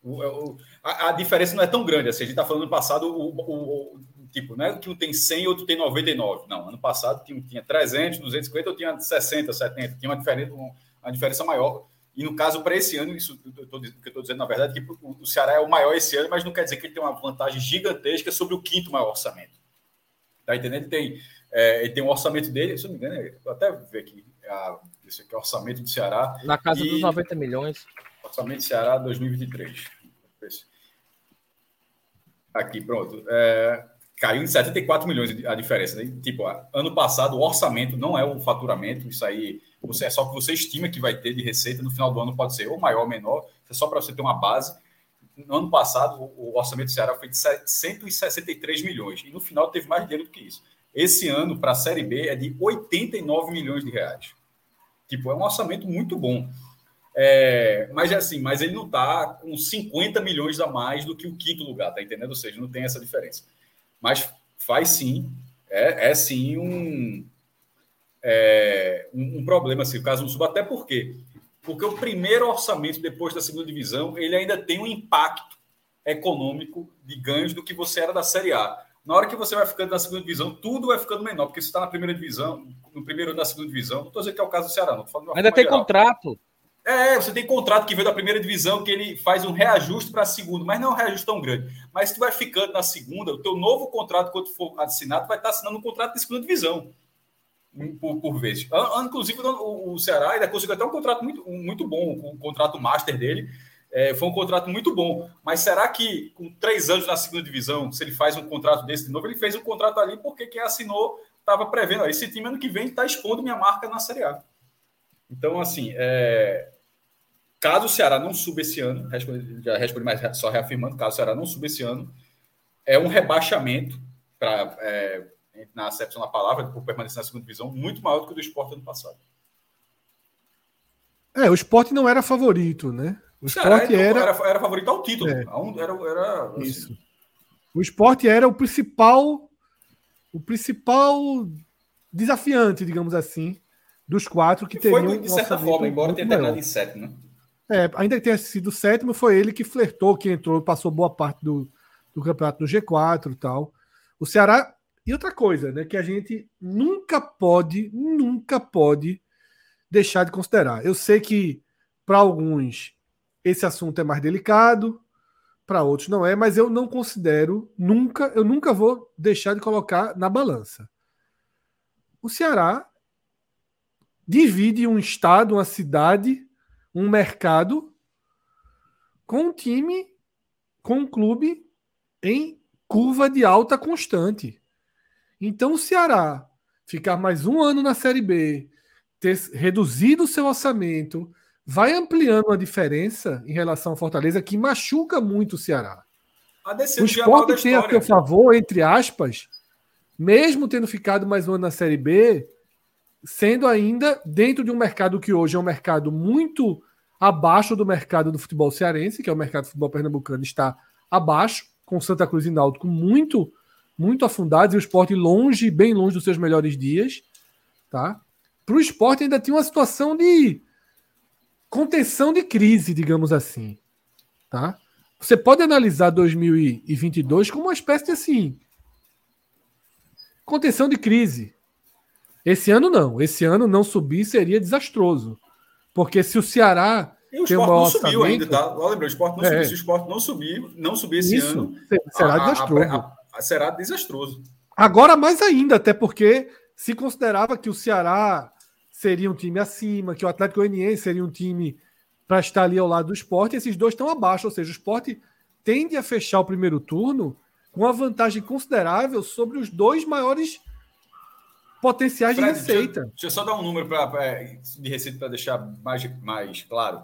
O, é o, a, a, diferença não é tão grande. Assim, a gente está falando no passado, o, tipo, não é que um tem 100 e outro tem 99. Não, ano passado tinha, tinha 300, 250, ou tinha 60, 70. Tinha uma diferença, uma diferença maior. E no caso, para esse ano, isso eu tô, que eu estou dizendo, na verdade, que o Ceará é o maior esse ano, mas não quer dizer que ele tem uma vantagem gigantesca sobre o quinto maior orçamento. Tá entendendo? Ele tem, é, ele tem um orçamento dele, se não me engano, é, vou até ver aqui, a, esse aqui é o orçamento do Ceará. Na casa e, dos 90 milhões. Orçamento do Ceará 2023. Aqui, pronto. É, caiu em 74 milhões a diferença. Né? Tipo, ano passado, o orçamento não é o faturamento, isso aí você, é só que você estima que vai ter de receita no final do ano, pode ser ou maior ou menor, é só para você ter uma base. No ano passado, o orçamento do Ceará foi de 163 milhões, e no final teve mais dinheiro do que isso. Esse ano, para a Série B, é de 89 milhões de reais. Tipo, é um orçamento muito bom. É, mas é assim, mas ele não está com 50 milhões a mais do que o quinto lugar, tá entendendo? Ou seja, não tem essa diferença. Mas faz sim, é, é sim um, é, um, um, problema se assim, o caso não suba, até porque porque o primeiro orçamento depois da segunda divisão ele ainda tem um impacto econômico de ganhos do que você era da Série A. Na hora que você vai ficando na segunda divisão, tudo vai ficando menor, porque você está na primeira divisão, no primeiro ano da segunda divisão. Não estou dizendo que é o caso do Ceará, não. Ainda tem geral. contrato. É, você tem contrato que veio da primeira divisão, que ele faz um reajuste para a segunda, mas não é um reajuste tão grande. Mas tu vai ficando na segunda, o teu novo contrato, quando for assinado, vai estar assinando um contrato de segunda divisão por, por vezes. Inclusive, o, Ceará ainda conseguiu até um contrato muito, muito bom, o contrato master dele. É, foi um contrato muito bom. Mas será que com três anos na segunda divisão, se ele faz um contrato desse de novo, ele fez um contrato ali porque quem assinou estava prevendo. Esse time ano que vem está expondo minha marca na Série A. Então, assim, é... caso o Ceará não suba esse ano, já respondi mais só reafirmando, caso o Ceará não suba esse ano, é um rebaixamento para é, na acepção da palavra, por permanecer na segunda divisão, muito maior do que o do esporte ano passado. É, o esporte não era favorito, né? O esporte era, era, era, favorito ao título. É. Era, era, assim. Isso. O esporte era o principal, o principal desafiante, digamos assim, dos quatro que teriam. Foi de certa forma, embora tenha terminado em sétimo, né? É, ainda que tenha sido sétimo, foi ele que flertou, que entrou, passou boa parte do, do campeonato no G4 e tal. O Ceará. E outra coisa, né, que a gente nunca pode, nunca pode deixar de considerar. Eu sei que para alguns esse assunto é mais delicado, para outros não é, mas eu não considero nunca, eu nunca vou deixar de colocar na balança. O Ceará divide um estado, uma cidade, um mercado com um time, com um clube em curva de alta constante. Então o Ceará ficar mais um ano na Série B, ter reduzido o seu orçamento, vai ampliando a diferença em relação ao Fortaleza, que machuca muito o Ceará. O esporte tem a seu favor, entre aspas, mesmo tendo ficado mais um ano na Série B, sendo ainda dentro de um mercado que hoje é um mercado muito abaixo do mercado do futebol cearense, que é o mercado do futebol pernambucano, está abaixo, com Santa Cruz e Náutico muito muito afundados e o esporte longe, bem longe dos seus melhores dias. Tá? Para o esporte ainda tinha uma situação de contenção de crise, digamos assim, tá? Você pode analisar 2022 como uma espécie de assim contenção de crise. Esse ano não, esse ano não subir seria desastroso, porque se o Ceará e o esporte não subiu ainda, tá? Lembra, o esporte não é. subiu. Se o esporte não subir, não subir esse Isso, ano, será a, desastroso. A, a, será desastroso. Agora mais ainda, até porque se considerava que o Ceará seria um time acima, que o Atlético Goianiense seria um time para estar ali ao lado do esporte, esses dois estão abaixo, ou seja, o esporte tende a fechar o primeiro turno com uma vantagem considerável sobre os dois maiores potenciais Fred, de receita. Deixa, deixa, eu só dar um número pra, pra de receita para deixar mais, mais claro.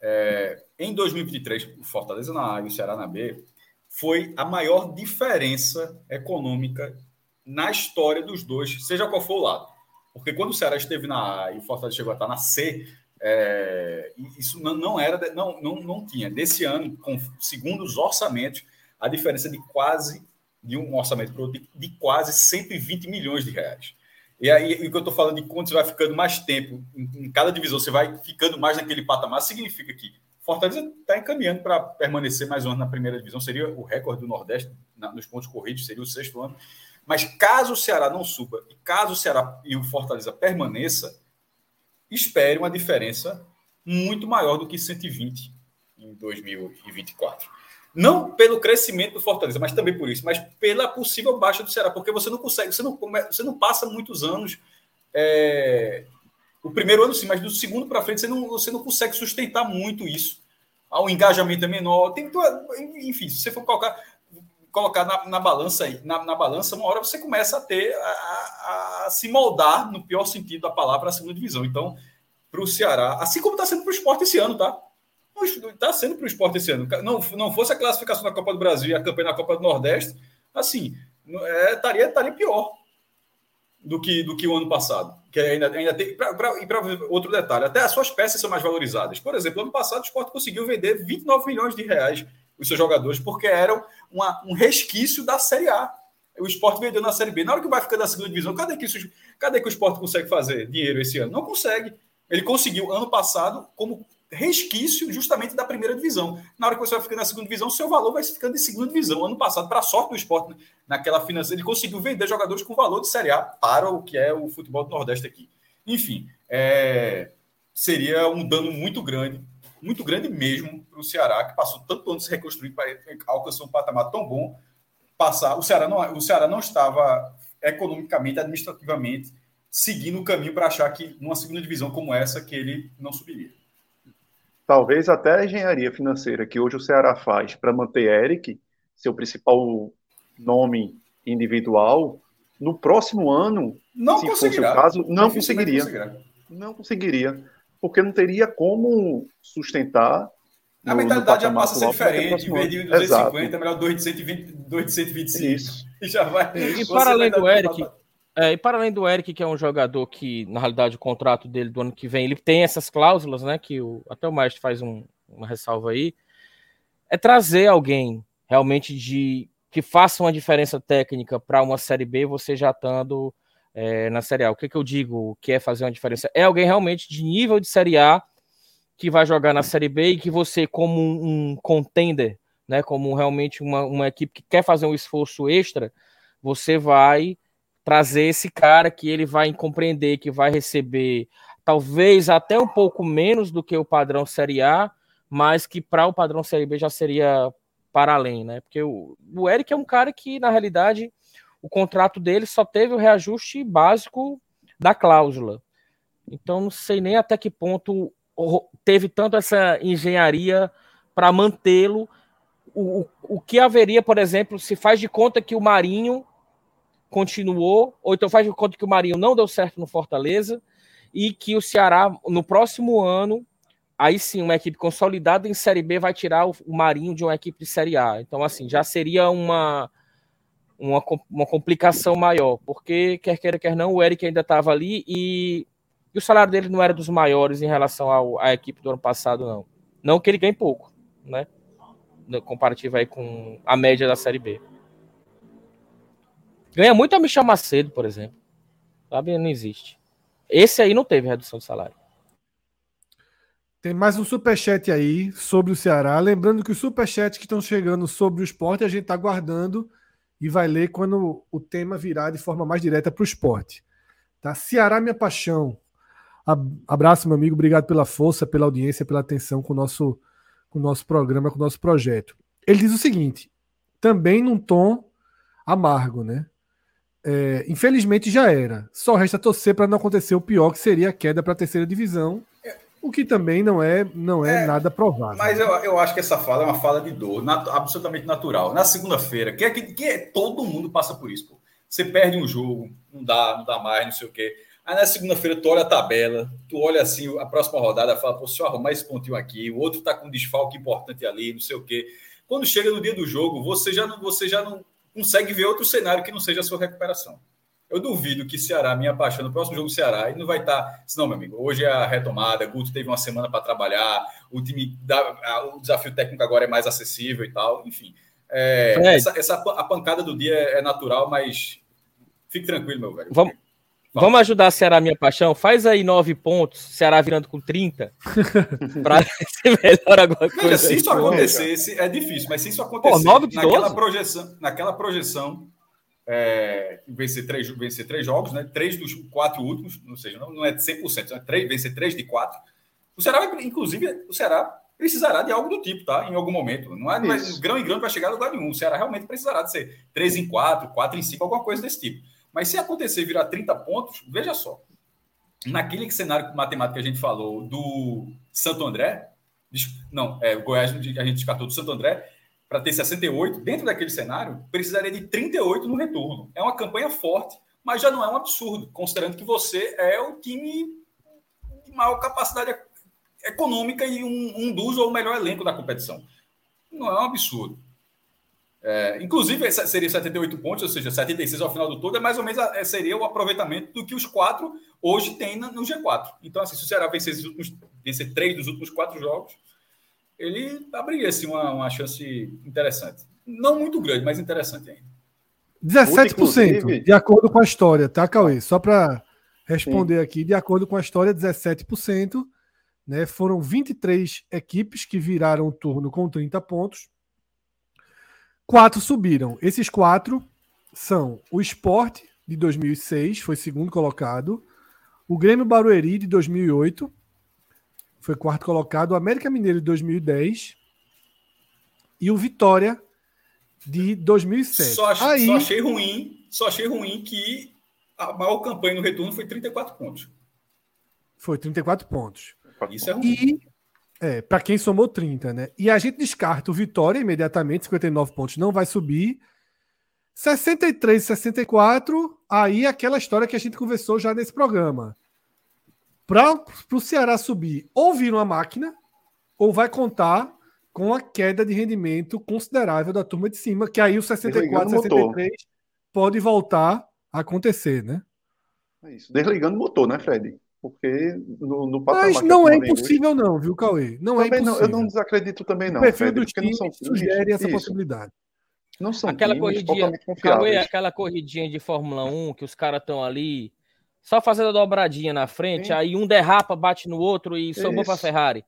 É, em 2023, o Fortaleza na A e o Ceará na B foi a maior diferença econômica na história dos dois, seja qual for o lado. Porque quando o Ceará esteve na A e o Fortaleza chegou a estar na C, é, isso não, não era, não, não, não tinha. Desse ano, com, segundo os orçamentos, a diferença de quase, de um orçamento para outro, de, de quase 120 milhões de reais. E aí, o que eu estou falando de quando você vai ficando mais tempo em, em, cada divisão, você vai ficando mais naquele patamar, significa que Fortaleza está encaminhando para permanecer mais um ano na primeira divisão, seria o recorde do Nordeste na, nos pontos corridos, seria o sexto ano. Mas caso o Ceará não suba e caso o Ceará e o Fortaleza permaneça, espere uma diferença muito maior do que 120 em 2024. Não pelo crescimento do Fortaleza, mas também por isso, mas pela possível baixa do Ceará, porque você não consegue, você não, você não passa muitos anos. É, o primeiro ano sim, mas do segundo para frente você não, você não consegue sustentar muito isso. O engajamento é menor. Tem, enfim, se você for colocar colocar na, na balança aí, na, na, balança, uma hora você começa a ter a, a, se moldar, no pior sentido da palavra, a segunda divisão. Então, para o Ceará, assim como está sendo para o esporte esse ano, tá? Está sendo para o esporte esse ano. Não, não fosse a classificação da Copa do Brasil e a campanha na Copa do Nordeste, assim, é, estaria, pior do que, do que o ano passado. Que ainda, ainda tem. Pra, pra, e para outro detalhe, até as suas peças são mais valorizadas. Por exemplo, ano passado o esporte conseguiu vender 29 milhões de reais os seus jogadores, porque eram uma, um resquício da Série A. O esporte vendeu na Série B. Na hora que vai ficando na segunda divisão, cadê que, cadê que o esporte consegue fazer dinheiro esse ano? Não consegue. Ele conseguiu ano passado como resquício justamente da primeira divisão. Na hora que você vai ficando na segunda divisão, seu valor vai ficando em segunda divisão. Ano passado, para a sorte do esporte, naquela financeira, ele conseguiu vender jogadores com valor de Série A para o que é o futebol do Nordeste aqui. Enfim, é, seria um dano muito grande muito grande mesmo para o Ceará, que passou tanto ano se reconstruir para alcançar um patamar tão bom. Passar, o Ceará não, o Ceará não estava economicamente, administrativamente, seguindo o caminho para achar que numa segunda divisão como essa que ele não subiria. Talvez até a engenharia financeira que hoje o Ceará faz para manter Eric, seu principal nome individual, no próximo ano, não se fosse o caso, não conseguiria. conseguiria. Não conseguiria porque não teria como sustentar. A no, mentalidade no já passa a ser diferente. Em vez de 250, Exato. é melhor 2 de 120, 2 de 125. Isso. E já vai. E para além do Eric. É, e para além do Eric, que é um jogador que, na realidade, o contrato dele do ano que vem, ele tem essas cláusulas, né? Que o, até o Maestro faz um, uma ressalva aí. É trazer alguém realmente de que faça uma diferença técnica para uma Série B, você já estando é, na Série A. O que, que eu digo que é fazer uma diferença? É alguém realmente de nível de Série A que vai jogar na Série B e que você, como um, um contender, né, como realmente uma, uma equipe que quer fazer um esforço extra, você vai trazer esse cara que ele vai compreender, que vai receber talvez até um pouco menos do que o padrão Série A, mas que para o padrão Série B já seria para além, né? Porque o, o Eric é um cara que, na realidade, o contrato dele só teve o reajuste básico da cláusula. Então, não sei nem até que ponto teve tanto essa engenharia para mantê-lo. O, o, o que haveria, por exemplo, se faz de conta que o Marinho continuou, ou então faz de conta que o Marinho não deu certo no Fortaleza, e que o Ceará, no próximo ano, aí sim, uma equipe consolidada em Série B vai tirar o, Marinho de uma equipe de Série A. Então, assim, já seria uma, uma, uma complicação maior, porque, quer queira, quer não, o Eric ainda estava ali e, e, o salário dele não era dos maiores em relação ao, à equipe do ano passado, não. Não que ele ganhe pouco, né? Comparativo aí com a média da Série B. Ganha muito a Michel Macedo, por exemplo. Sabe? Não existe. Esse aí não teve redução de salário. Tem mais um superchat aí sobre o Ceará. Lembrando que os superchats que estão chegando sobre o esporte a gente está guardando e vai ler quando o tema virar de forma mais direta para o esporte. Tá? Ceará, minha paixão. Abraço, meu amigo. Obrigado pela força, pela audiência, pela atenção com o nosso, com o nosso programa, com o nosso projeto. Ele diz o seguinte, também num tom amargo, né? É, infelizmente já era. Só resta torcer para não acontecer o pior, que seria a queda para a terceira divisão, o que também não é, não é, é nada provável. Mas eu, eu acho que essa fala é uma fala de dor, nat absolutamente natural. Na segunda-feira, que é que, que é, todo mundo passa por isso. Pô. Você perde um jogo, não dá, não dá mais, não sei o quê. Aí na segunda-feira tu olha a tabela, tu olha assim a próxima rodada, fala, pô, se eu arrumar esse pontinho aqui, o outro tá com um desfalque importante ali, não sei o quê. Quando chega no dia do jogo, você já não, você já não consegue ver outro cenário que não seja a sua recuperação. Eu duvido que Ceará, minha paixão, no próximo jogo do Ceará, ele não vai estar. Tá, não, meu amigo, hoje é a retomada, Guto teve uma semana para trabalhar, o time dá, o desafio técnico agora é mais acessível e tal, enfim. É, essa, essa, a pancada do dia é natural, mas fique tranquilo, meu velho. Vamos, vamos ajudar a Ceará, minha paixão. Faz aí nove pontos, Ceará virando com 30, para ser melhor alguma coisa. Veja, se isso acontecesse, é difícil, mas se isso acontecer Pô, naquela, projeção, naquela projeção é, vencer, três, vencer três jogos, né? Três dos quatro últimos, ou seja, não, não é 100%, é três, vencer três de quatro. O Ceará, vai, inclusive, o Ceará precisará de algo do tipo, tá? Em algum momento. Não é mais grão em grão vai chegar a lugar nenhum. O Ceará realmente precisará de ser três em quatro, quatro em cinco, alguma coisa desse tipo. Mas se acontecer virar 30 pontos, veja só. Naquele cenário matemático que a gente falou do Santo André, não, é, o Goiás a gente descartou do Santo André, para ter 68, dentro daquele cenário, precisaria de 38 no retorno. É uma campanha forte, mas já não é um absurdo, considerando que você é o time de maior capacidade econômica e um, um dos ou melhor elenco da competição. Não é um absurdo. É, inclusive, seria 78 pontos, ou seja, 76 ao final do todo, é mais ou menos é, seria o aproveitamento do que os quatro hoje têm no G4. Então, assim, se o Ceará vencer, últimos, vencer três dos últimos quatro jogos, ele abriria assim, uma, uma chance interessante. Não muito grande, mas interessante ainda. 17%, de acordo com a história, tá, Cauê? Só para responder Sim. aqui, de acordo com a história, 17%. Né, foram 23 equipes que viraram o turno com 30 pontos. Quatro subiram. Esses quatro são o Sport, de 2006, foi segundo colocado. O Grêmio Barueri, de 2008 foi quarto colocado, o América Mineiro de 2010 e o Vitória de 2007. Só, ach, Aí, só achei ruim, só achei ruim que a maior campanha no retorno foi 34 pontos. Foi 34 pontos. Isso é ruim. E é, para quem somou 30, né? E a gente descarta o Vitória imediatamente, 59 pontos, não vai subir. 63, 64, aí aquela história que a gente conversou já nesse programa para o Ceará subir, ou vira uma máquina, ou vai contar com a queda de rendimento considerável da turma de cima, que aí o 64, 63 pode voltar a acontecer, né? É isso. Desligando o motor, né, Fred? Porque no, no Mas não é impossível, não, viu, Cauê? Não é impossível. Não, eu não desacredito também, não. O perfil Fred, do time sugere essa isso. possibilidade. Não são aquela times corridinha. Cauê, aquela corridinha de Fórmula 1 que os caras estão ali só fazendo a dobradinha na frente, Sim. aí um derrapa, bate no outro e sobrou para a. Ferrari.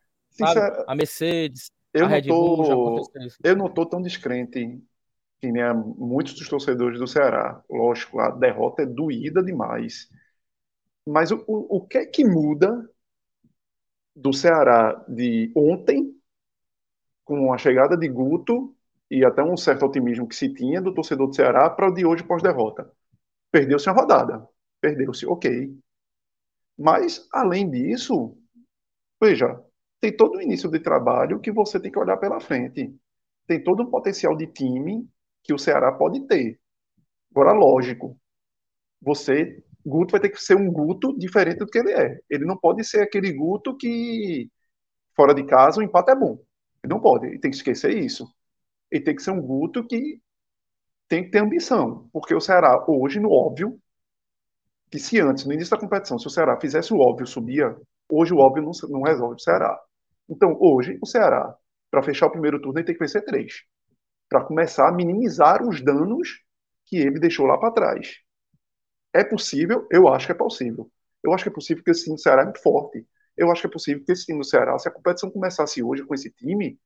A Mercedes, eu a não Red Bull, já tô, aconteceu isso. eu não tô tão descrente que nem muitos dos torcedores do Ceará. Lógico, a derrota é doída demais. Mas o, o, o que é que muda do Ceará de ontem, com a chegada de Guto e até um certo otimismo que se tinha do torcedor do Ceará, para o de hoje pós-derrota? Perdeu-se a rodada. Perdeu-se, ok. Mas, além disso, veja, tem todo o início de trabalho que você tem que olhar pela frente. Tem todo um potencial de time que o Ceará pode ter. Agora, lógico, você, Guto vai ter que ser um Guto diferente do que ele é. Ele não pode ser aquele Guto que, fora de casa, o empate é bom. Ele não pode, ele tem que esquecer isso. Ele tem que ser um Guto que tem que ter ambição. Porque o Ceará, hoje, no óbvio, que se antes, no início da competição, se o Ceará fizesse o óbvio, subia, hoje o óbvio não, não resolve o Ceará. Então, hoje, o Ceará, para fechar o primeiro turno, ele tem que vencer três. Para começar a minimizar os danos que ele deixou lá para trás. É possível? Eu acho que é possível. Eu acho que é possível porque esse time do Ceará é muito forte. Eu acho que é possível que esse time do Ceará, se a competição começasse hoje com esse time,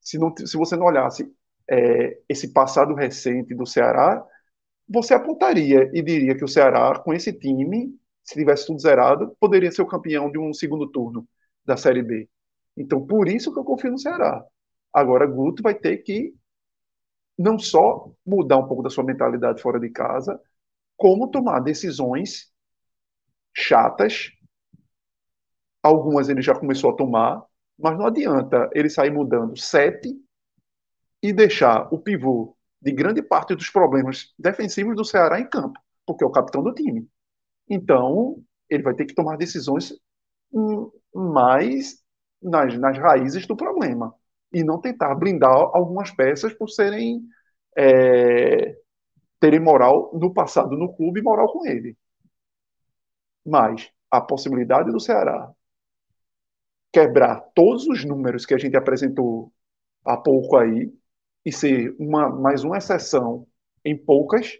se, não, se você não olhasse é, esse passado recente do Ceará, você apontaria e diria que o Ceará, com esse time, se tivesse tudo zerado, poderia ser o campeão de um segundo turno da Série B. Então, por isso que eu confio no Ceará. Agora, Guto vai ter que não só mudar um pouco da sua mentalidade fora de casa, como tomar decisões chatas. Algumas ele já começou a tomar, mas não adianta ele sair mudando sete e deixar o pivô de grande parte dos problemas defensivos do Ceará em campo, porque é o capitão do time. Então, ele vai ter que tomar decisões hum, mais nas, nas raízes do problema e não tentar blindar algumas peças por serem é, terem moral no passado no clube e moral com ele. Mas a possibilidade do Ceará quebrar todos os números que a gente apresentou há pouco aí e ser uma, mais uma exceção em poucas,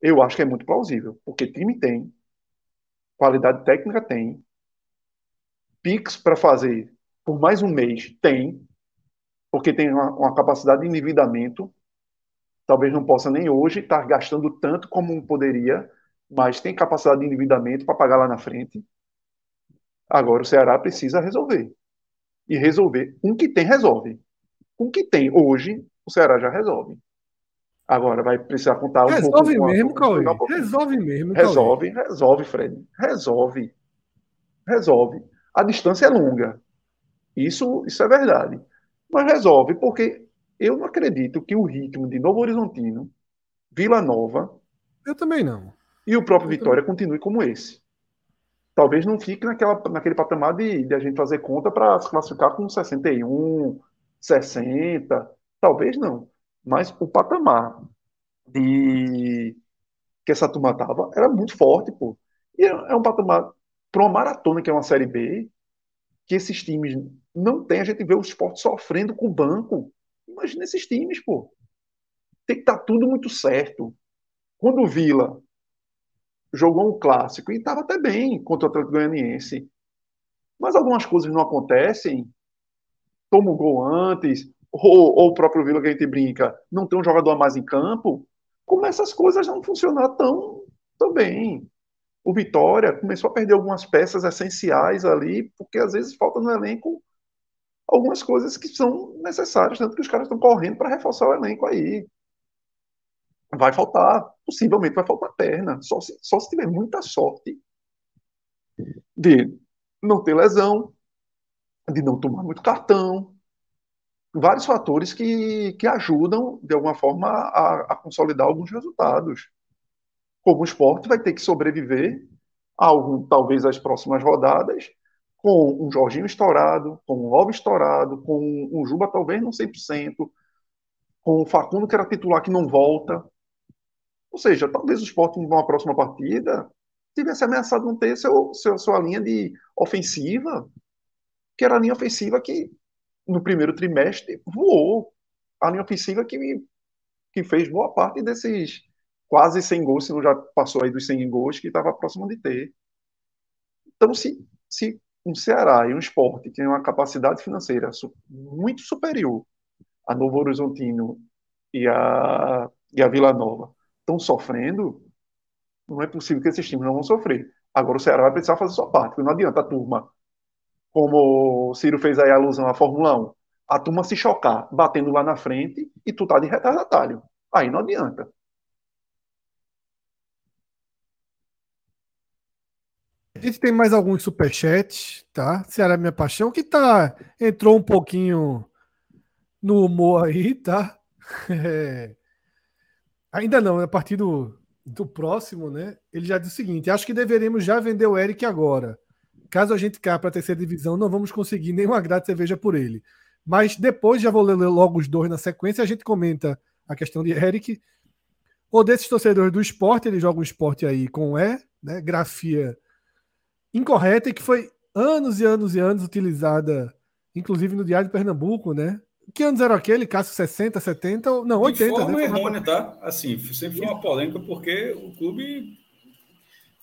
eu acho que é muito plausível, porque time tem, qualidade técnica tem, Pix para fazer por mais um mês tem, porque tem uma, uma, capacidade de endividamento, talvez não possa nem hoje estar gastando tanto como poderia, mas tem capacidade de endividamento para pagar lá na frente. Agora o Ceará precisa resolver. E resolver. Um que tem, resolve. Um que tem hoje, o Ceará já resolve. Agora vai precisar contar um resolve pouco mesmo, com Cauê. Resolve mesmo, Resolve, resolve, Fred. Resolve. Resolve. A distância é longa. Isso, isso é verdade. Mas resolve, porque eu não acredito que o ritmo de Novo Horizontino, Vila Nova. Eu também não. E o próprio eu Vitória também. continue como esse. Talvez não fique naquela, naquele patamar de, de a gente fazer conta para se classificar com 61, 60. Talvez não. Mas o patamar de que essa turma tava era muito forte, pô. E é um patamar para uma maratona, que é uma Série B, que esses times não tem. A gente vê o esporte sofrendo com o banco. Imagina esses times, pô. Tem que estar tá tudo muito certo. Quando o Vila jogou um clássico e estava até bem contra o Atlético Goianiense, mas algumas coisas não acontecem, toma o gol antes, ou, ou, o próprio Vila que a gente brinca, não tem um jogador a mais em campo, começa as coisas a não funcionar tão, tão bem. O Vitória começou a perder algumas peças essenciais ali, porque às vezes falta no elenco algumas coisas que são necessárias, tanto que os caras estão correndo para reforçar o elenco aí. Vai faltar, possivelmente vai faltar perna, só se, só se tiver muita sorte de não ter lesão, de não tomar muito cartão, vários fatores que, que ajudam, de alguma forma, a, a consolidar alguns resultados. Como o esporte vai ter que sobreviver a algum, talvez as próximas rodadas, com um Jorginho estourado, com um Love estourado, com um Juba talvez não 100%, com o Facundo que era titular que não volta. Ou seja, talvez o esporte numa próxima partida tivesse ameaçado não ter seu, seu, sua linha de ofensiva, que era a linha ofensiva que no primeiro trimestre voou. a linha ofensiva que, que fez boa parte desses quase 100 gols, se não já passou aí dos 100 gols que estava próximo de ter. Então, se, se um Ceará e um esporte que tem uma capacidade financeira muito superior a Novo Horizontino e a, e a Vila Nova estão sofrendo, não é possível que esses times não vão sofrer. Agora o Ceará vai precisar fazer sua parte, não adianta a turma, como o Ciro fez aí a alusão à Fórmula 1, a turma se chocar batendo lá na frente e tu tá de retardatário. Aí não adianta. A gente tem mais alguns superchats, tá? Ceará minha paixão, que tá entrou um pouquinho no humor aí, tá? É... Ainda não, a partir do, do próximo, né? Ele já disse o seguinte: acho que deveríamos já vender o Eric agora. Caso a gente caia para a terceira divisão, não vamos conseguir nenhuma grade cerveja por ele. Mas depois já vou ler logo os dois na sequência. A gente comenta a questão de Eric. Ou desses torcedores do esporte, ele joga um esporte aí com E, né? Grafia incorreta e que foi anos e anos e anos utilizada, inclusive no Diário de Pernambuco, né? Que anos era aquele? Cássio 60, 70? Não, 80. De forma né? errônea, tá? Assim, sempre foi uma polêmica porque o clube.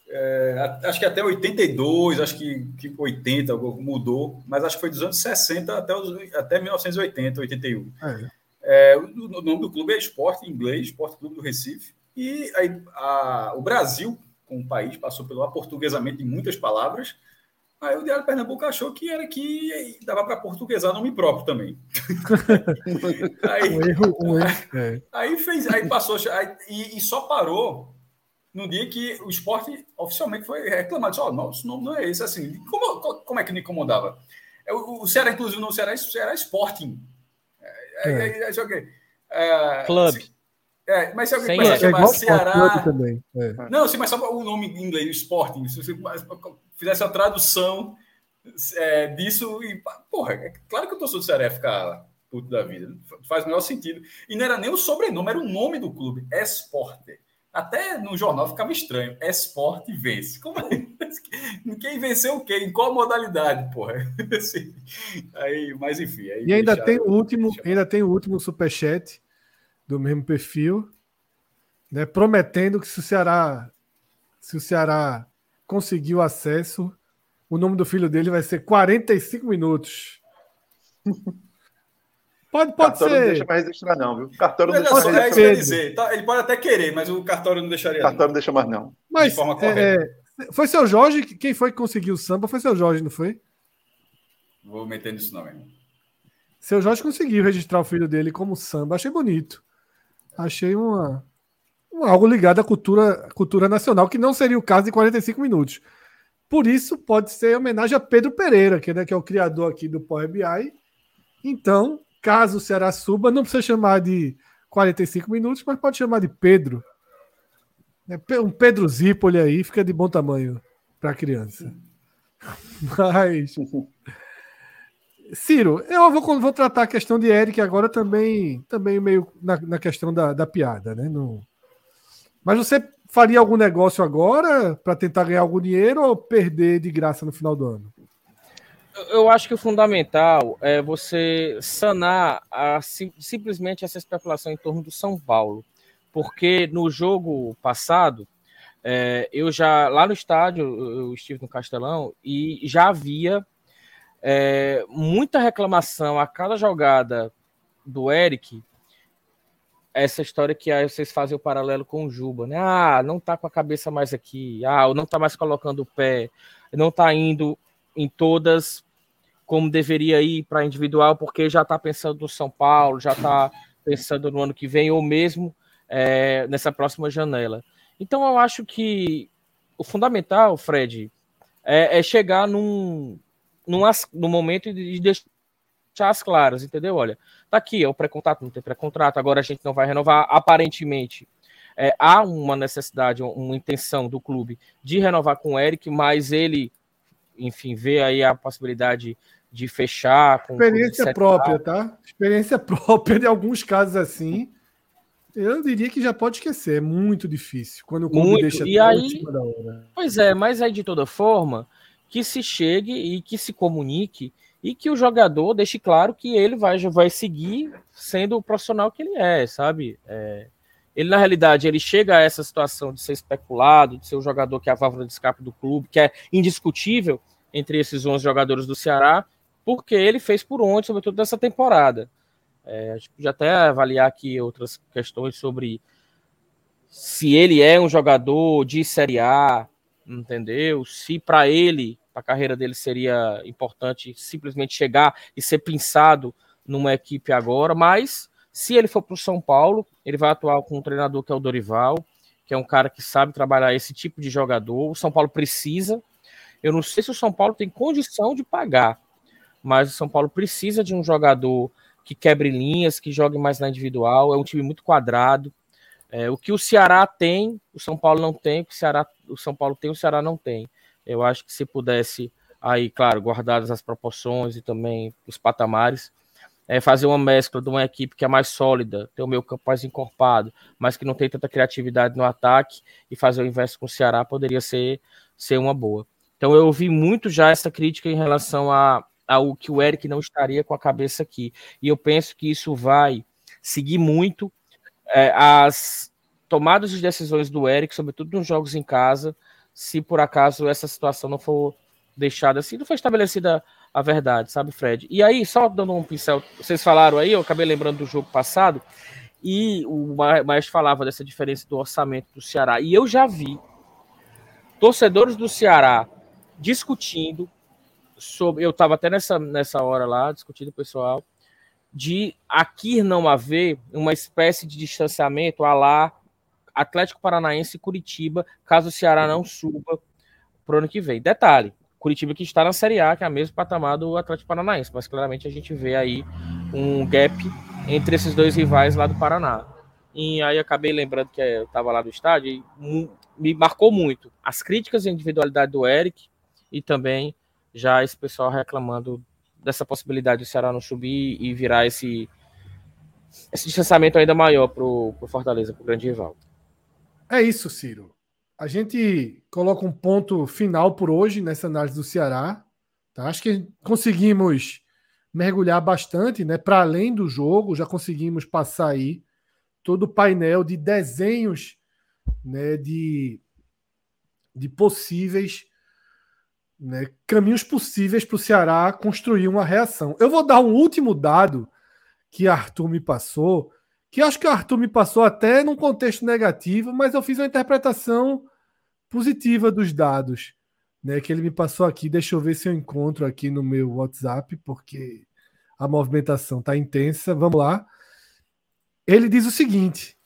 É, acho que até 82, acho que, que 80 mudou, mas acho que foi dos anos 60 até, os, até 1980, 81. É. É, o, o, nome do clube é Esporte em inglês, Esporte Clube do Recife. E aí, a, o Brasil, como país, passou pelo aportuguesamento de muitas palavras Aí o Diário de Pernambuco achou que era que dava para portuguesar nome próprio também. aí, um erro, um erro. É. Aí fez, aí passou, aí, e, e, só parou no dia que o esporte oficialmente foi reclamado. Disse, oh, nosso nome não é esse. Assim, como, como é que me incomodava? É, o, o Ceará, inclusive, não Ceará, Ceará Sporting. É, é. é, é, é Club. Assim, é, mas se alguém começar a chamar Ceará. Também. Não, sim, mas só o nome em inglês, Sporting. Se você fizesse a tradução é, disso e. Porra, é claro que o torcedor do Ceará ia ficar puto da vida. Faz o menor sentido. E não era nem o sobrenome, era o nome do clube. Esporte. Até no jornal ficava estranho. Esporte vence. Como é? Quem venceu o quê? Em qual modalidade, porra? Assim, aí, mas enfim. e ainda tem o último, ainda tem o último superchat do mesmo perfil, né? Prometendo que se o Ceará, se o Ceará conseguiu acesso, o nome do filho dele vai ser 45 minutos. Pode, pode cartório ser. não deixa mais registrar, não, viu? Cartório não deixa mais registrar. Dizer, tá, ele pode até querer, mas o cartório não deixaria. Cartório não deixa mais, não. Mas, de forma correta. É, foi seu Jorge? Quem foi que conseguiu o samba? Foi seu Jorge, não foi? Vou meter nisso, não, irmão. Seu Jorge conseguiu registrar o filho dele como samba. Achei bonito. Achei uma, algo ligado à cultura, cultura nacional, que não seria o caso de 45 minutos. Por isso, pode ser homenagem a Pedro Pereira, que, né, que é o criador aqui do Power BI. Então, caso o Ceará suba, não precisa chamar de 45 minutos, mas pode chamar de Pedro. É, um Pedro Zipoli aí fica de bom tamanho para a criança. Mas. Ciro, eu vou, vou tratar a questão de Eric agora também, também meio na, na questão da, da piada, né? No, mas você faria algum negócio agora para tentar ganhar algum dinheiro ou perder de graça no final do ano? Eu acho que o fundamental é você sanar a, simplesmente essa especulação em torno do São Paulo. Porque no jogo passado, é, eu já, lá no estádio, eu estive no Castelão e já havia é, muita reclamação a cada jogada do Eric essa história que aí vocês fazem o paralelo com o Juba, né? Ah, não tá com a cabeça mais aqui, ah, não tá mais colocando o pé, não tá indo em todas como deveria ir para individual, porque já tá pensando no São Paulo, já tá pensando no ano que vem, ou mesmo é, nessa próxima janela. Então eu acho que o fundamental, Fred, é, é chegar num, num, num momento de deixar as claras, entendeu? Olha, tá aqui, é o pré-contrato, não tem pré-contrato, agora a gente não vai renovar. Aparentemente, é, há uma necessidade, uma intenção do clube de renovar com o Eric, mas ele, enfim, vê aí a possibilidade de fechar. Com, Experiência própria, tá? Experiência própria de alguns casos assim. Eu diria que já pode esquecer, é muito difícil quando o clube muito. deixa e aí. Pois é, mas aí de toda forma, que se chegue e que se comunique e que o jogador deixe claro que ele vai, vai seguir sendo o profissional que ele é, sabe? É, ele, na realidade, ele chega a essa situação de ser especulado, de ser o jogador que é a válvula de escape do clube, que é indiscutível entre esses 11 jogadores do Ceará, porque ele fez por onde, sobretudo nessa temporada. É, a gente podia até avaliar aqui outras questões sobre se ele é um jogador de Série A, entendeu? Se para ele, a carreira dele seria importante simplesmente chegar e ser pensado numa equipe agora, mas se ele for para o São Paulo, ele vai atuar com um treinador que é o Dorival, que é um cara que sabe trabalhar esse tipo de jogador. O São Paulo precisa. Eu não sei se o São Paulo tem condição de pagar, mas o São Paulo precisa de um jogador que quebre linhas, que jogue mais na individual. É um time muito quadrado. É, o que o Ceará tem, o São Paulo não tem. O que o, Ceará, o São Paulo tem, o Ceará não tem. Eu acho que se pudesse, aí, claro, guardadas as proporções e também os patamares, é fazer uma mescla de uma equipe que é mais sólida, ter o meio campo mais encorpado, mas que não tem tanta criatividade no ataque, e fazer o inverso com o Ceará poderia ser, ser uma boa. Então eu ouvi muito já essa crítica em relação a, ao que o Eric não estaria com a cabeça aqui. E eu penso que isso vai seguir muito é, as tomadas de decisões do Eric, sobretudo nos jogos em casa, se por acaso essa situação não for deixada assim, não foi estabelecida a verdade, sabe, Fred? E aí, só dando um pincel, vocês falaram aí, eu acabei lembrando do jogo passado, e o Maestro falava dessa diferença do orçamento do Ceará, e eu já vi torcedores do Ceará discutindo sobre. Eu estava até nessa, nessa hora lá, discutindo pessoal, de aqui não haver uma espécie de distanciamento a lá Atlético Paranaense e Curitiba, caso o Ceará não suba para o ano que vem. Detalhe: Curitiba que está na Série A, que é o mesmo patamar do Atlético Paranaense, mas claramente a gente vê aí um gap entre esses dois rivais lá do Paraná. E aí acabei lembrando que eu estava lá no estádio e me marcou muito as críticas à individualidade do Eric e também já esse pessoal reclamando dessa possibilidade do Ceará não subir e virar esse, esse distanciamento ainda maior para o Fortaleza, para o grande rival. É isso, Ciro. A gente coloca um ponto final por hoje nessa análise do Ceará. Tá? Acho que conseguimos mergulhar bastante, né? Para além do jogo, já conseguimos passar aí todo o painel de desenhos, né? De, de possíveis né, caminhos possíveis para o Ceará construir uma reação. Eu vou dar um último dado que Arthur me passou, que acho que o Arthur me passou até num contexto negativo, mas eu fiz uma interpretação positiva dos dados né, que ele me passou aqui. Deixa eu ver se eu encontro aqui no meu WhatsApp, porque a movimentação está intensa. Vamos lá. Ele diz o seguinte,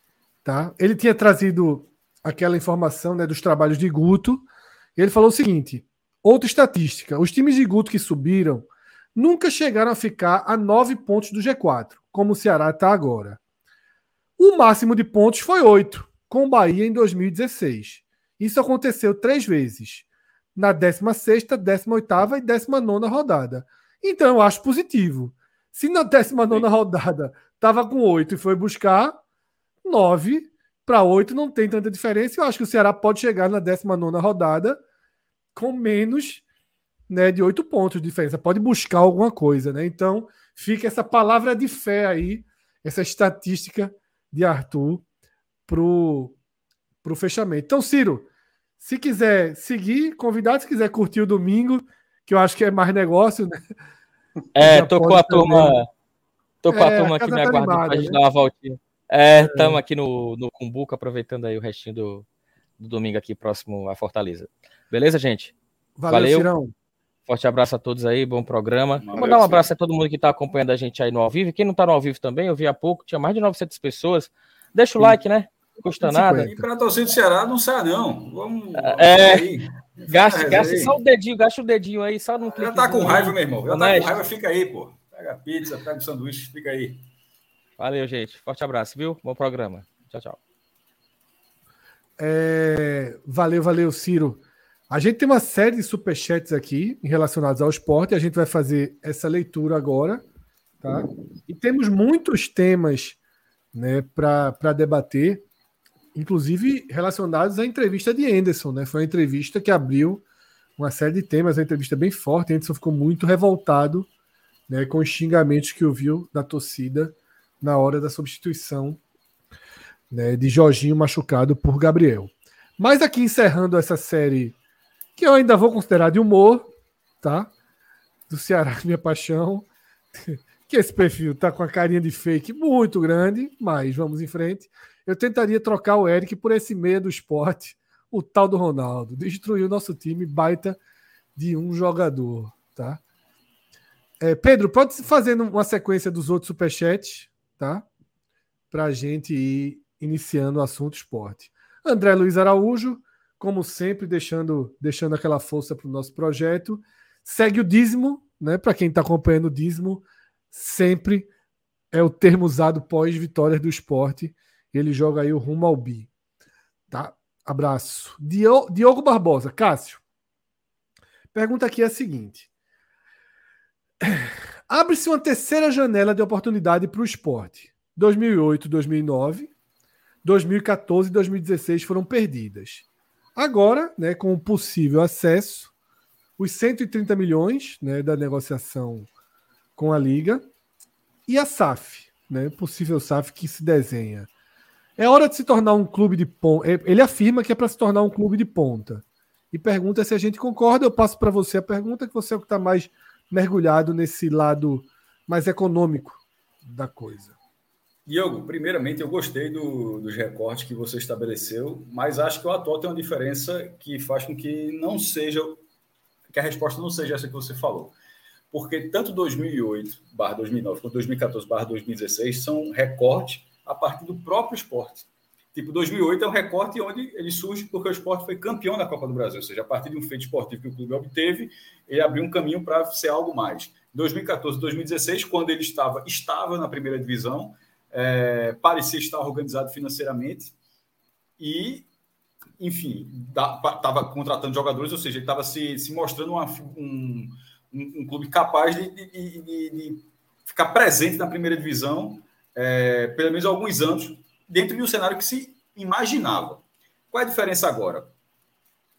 tá? Ele tinha trazido aquela informação né, dos trabalhos de Guto. ele falou o seguinte: Outra estatística: os times de Guto que subiram nunca chegaram a ficar a nove pontos do G4, como o Ceará está agora. O máximo de pontos foi oito, com o Bahia em 2016. Isso aconteceu três vezes, na 16, 18 e 19 rodada. Então eu acho positivo. Se na 19 rodada estava com oito e foi buscar, nove para oito não tem tanta diferença. Eu acho que o Ceará pode chegar na 19 rodada com menos né, de oito pontos de diferença. Pode buscar alguma coisa, né? Então, fica essa palavra de fé aí, essa estatística de Arthur pro, pro fechamento. Então, Ciro, se quiser seguir, convidado, se quiser curtir o domingo, que eu acho que é mais negócio, né? É, tô com a turma. Tô com é, a turma aqui me tá aguardando pra gente né? dar uma voltinha. É, estamos é. aqui no, no Cumbuca, aproveitando aí o restinho do, do domingo aqui próximo à Fortaleza. Beleza, gente? Valeu, Valeu. Cirão. Forte abraço a todos aí, bom programa. Vou mandar um abraço a todo mundo que está acompanhando a gente aí no ao vivo. Quem não está no ao vivo também, eu vi há pouco, tinha mais de 900 pessoas. Deixa o Sim. like, né? Não custa nada. E para torcida do Ceará, não sai não. Vamos. É. Gaste, gaste só o dedinho, gaste o dedinho aí, só no Já tá com raiva, meu irmão. Já tá com raiva, fica aí, pô. Pega a pizza, pega o sanduíche, fica aí. Valeu, gente. Forte abraço, viu? Bom programa. Tchau, tchau. É... Valeu, valeu, Ciro. A gente tem uma série de superchats aqui relacionados ao esporte, a gente vai fazer essa leitura agora, tá? E temos muitos temas né, para debater, inclusive relacionados à entrevista de Anderson, né? Foi uma entrevista que abriu uma série de temas, uma entrevista bem forte. Anderson ficou muito revoltado né, com os xingamentos que ouviu da torcida na hora da substituição né, de Jorginho machucado por Gabriel. Mas aqui encerrando essa série, que eu ainda vou considerar de humor, tá? Do Ceará, minha paixão. Que esse perfil tá com a carinha de fake muito grande, mas vamos em frente. Eu tentaria trocar o Eric por esse meia do esporte, o tal do Ronaldo. Destruiu nosso time, baita de um jogador, tá? É, Pedro, pode fazer uma sequência dos outros superchats, tá? Para a gente ir iniciando o assunto esporte. André Luiz Araújo, como sempre, deixando, deixando aquela força para o nosso projeto. Segue o dízimo, né? Para quem está acompanhando o dízimo, sempre é o termo usado pós-vitórias do esporte. Ele joga aí o rumo ao bi. Tá? Abraço. Diogo Barbosa, Cássio. Pergunta aqui é a seguinte: Abre-se uma terceira janela de oportunidade para o esporte. 2008, 2009, 2014 e 2016 foram perdidas. Agora, né, com o possível acesso, os 130 milhões né, da negociação com a Liga e a SAF, né, possível SAF que se desenha. É hora de se tornar um clube de ponta. É, ele afirma que é para se tornar um clube de ponta. E pergunta se a gente concorda. Eu passo para você a pergunta, que você é o que está mais mergulhado nesse lado mais econômico da coisa. Diogo, primeiramente eu gostei do, dos recortes que você estabeleceu, mas acho que o atual tem uma diferença que faz com que não seja que a resposta não seja essa que você falou. Porque tanto 2008 barra 2009 quanto 2014 barra 2016 são recortes a partir do próprio esporte. Tipo, 2008 é um recorte onde ele surge porque o esporte foi campeão da Copa do Brasil, ou seja, a partir de um feito esportivo que o clube obteve, ele abriu um caminho para ser algo mais. 2014 2016, quando ele estava estável na primeira divisão, é, parecia estar organizado financeiramente e, enfim, estava contratando jogadores, ou seja, ele estava se, se mostrando uma, um, um, um, clube capaz de, de, de, de, ficar presente na primeira divisão, é, pelo menos alguns anos, dentro de um cenário que se imaginava. Qual é a diferença agora?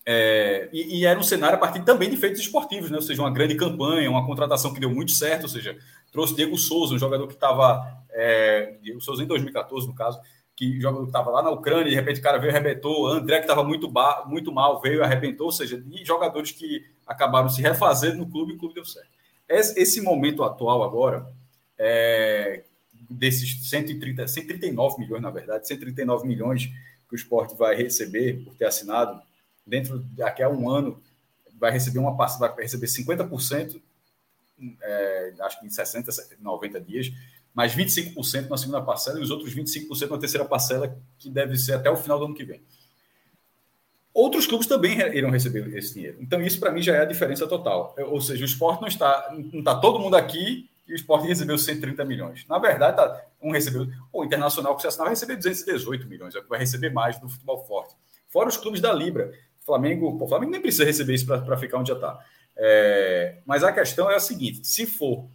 É, e, e, era um cenário a partir também de feitos esportivos, né? ou seja, uma grande campanha, uma contratação que deu muito certo, ou seja, trouxe Diego Souza, um jogador que estava é, Diego Souza em 2014, no caso, que jogador que estava lá na Ucrânia, de repente o cara veio e arrebentou, André que estava muito, muito mal, veio e arrebentou, ou seja, de jogadores que acabaram se refazendo no clube e o clube deu certo. Esse, momento atual agora, é, desses 130, 139 milhões, na verdade, 139 milhões que o esporte vai receber por ter assinado, dentro daqui a um ano, vai receber uma vai receber 50%, é, acho que em 60, 90 dias, mais 25% na segunda parcela e os outros 25% na terceira parcela, que deve ser até o final do ano que vem. Outros clubes também irão receber esse dinheiro. Então, isso para mim já é a diferença total. Ou seja, o esporte não está, não está todo mundo aqui e o esporte recebeu 130 milhões. Na verdade, tá, um recebeu. O Internacional, que vai receber 218 milhões, é que vai receber mais no futebol forte. Fora os clubes da Libra. Flamengo, o Flamengo nem precisa receber isso para ficar onde já está. É, mas a questão é a seguinte: se for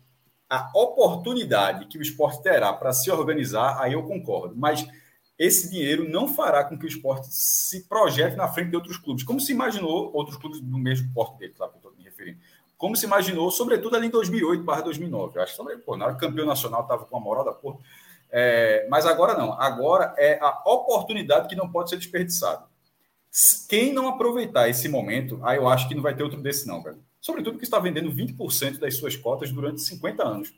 a oportunidade que o esporte terá para se organizar, aí eu concordo. Mas esse dinheiro não fará com que o esporte se projete na frente de outros clubes, como se imaginou outros clubes do mesmo porte dele, claro que eu estou me referindo. Como se imaginou, sobretudo ali em 2008 barra 2009. Eu acho que pô, na campeão nacional estava com a moral da porra. É, mas agora não. Agora é a oportunidade que não pode ser desperdiçada. Quem não aproveitar esse momento, aí eu acho que não vai ter outro desse, não, velho sobretudo porque está vendendo 20% das suas cotas durante 50 anos.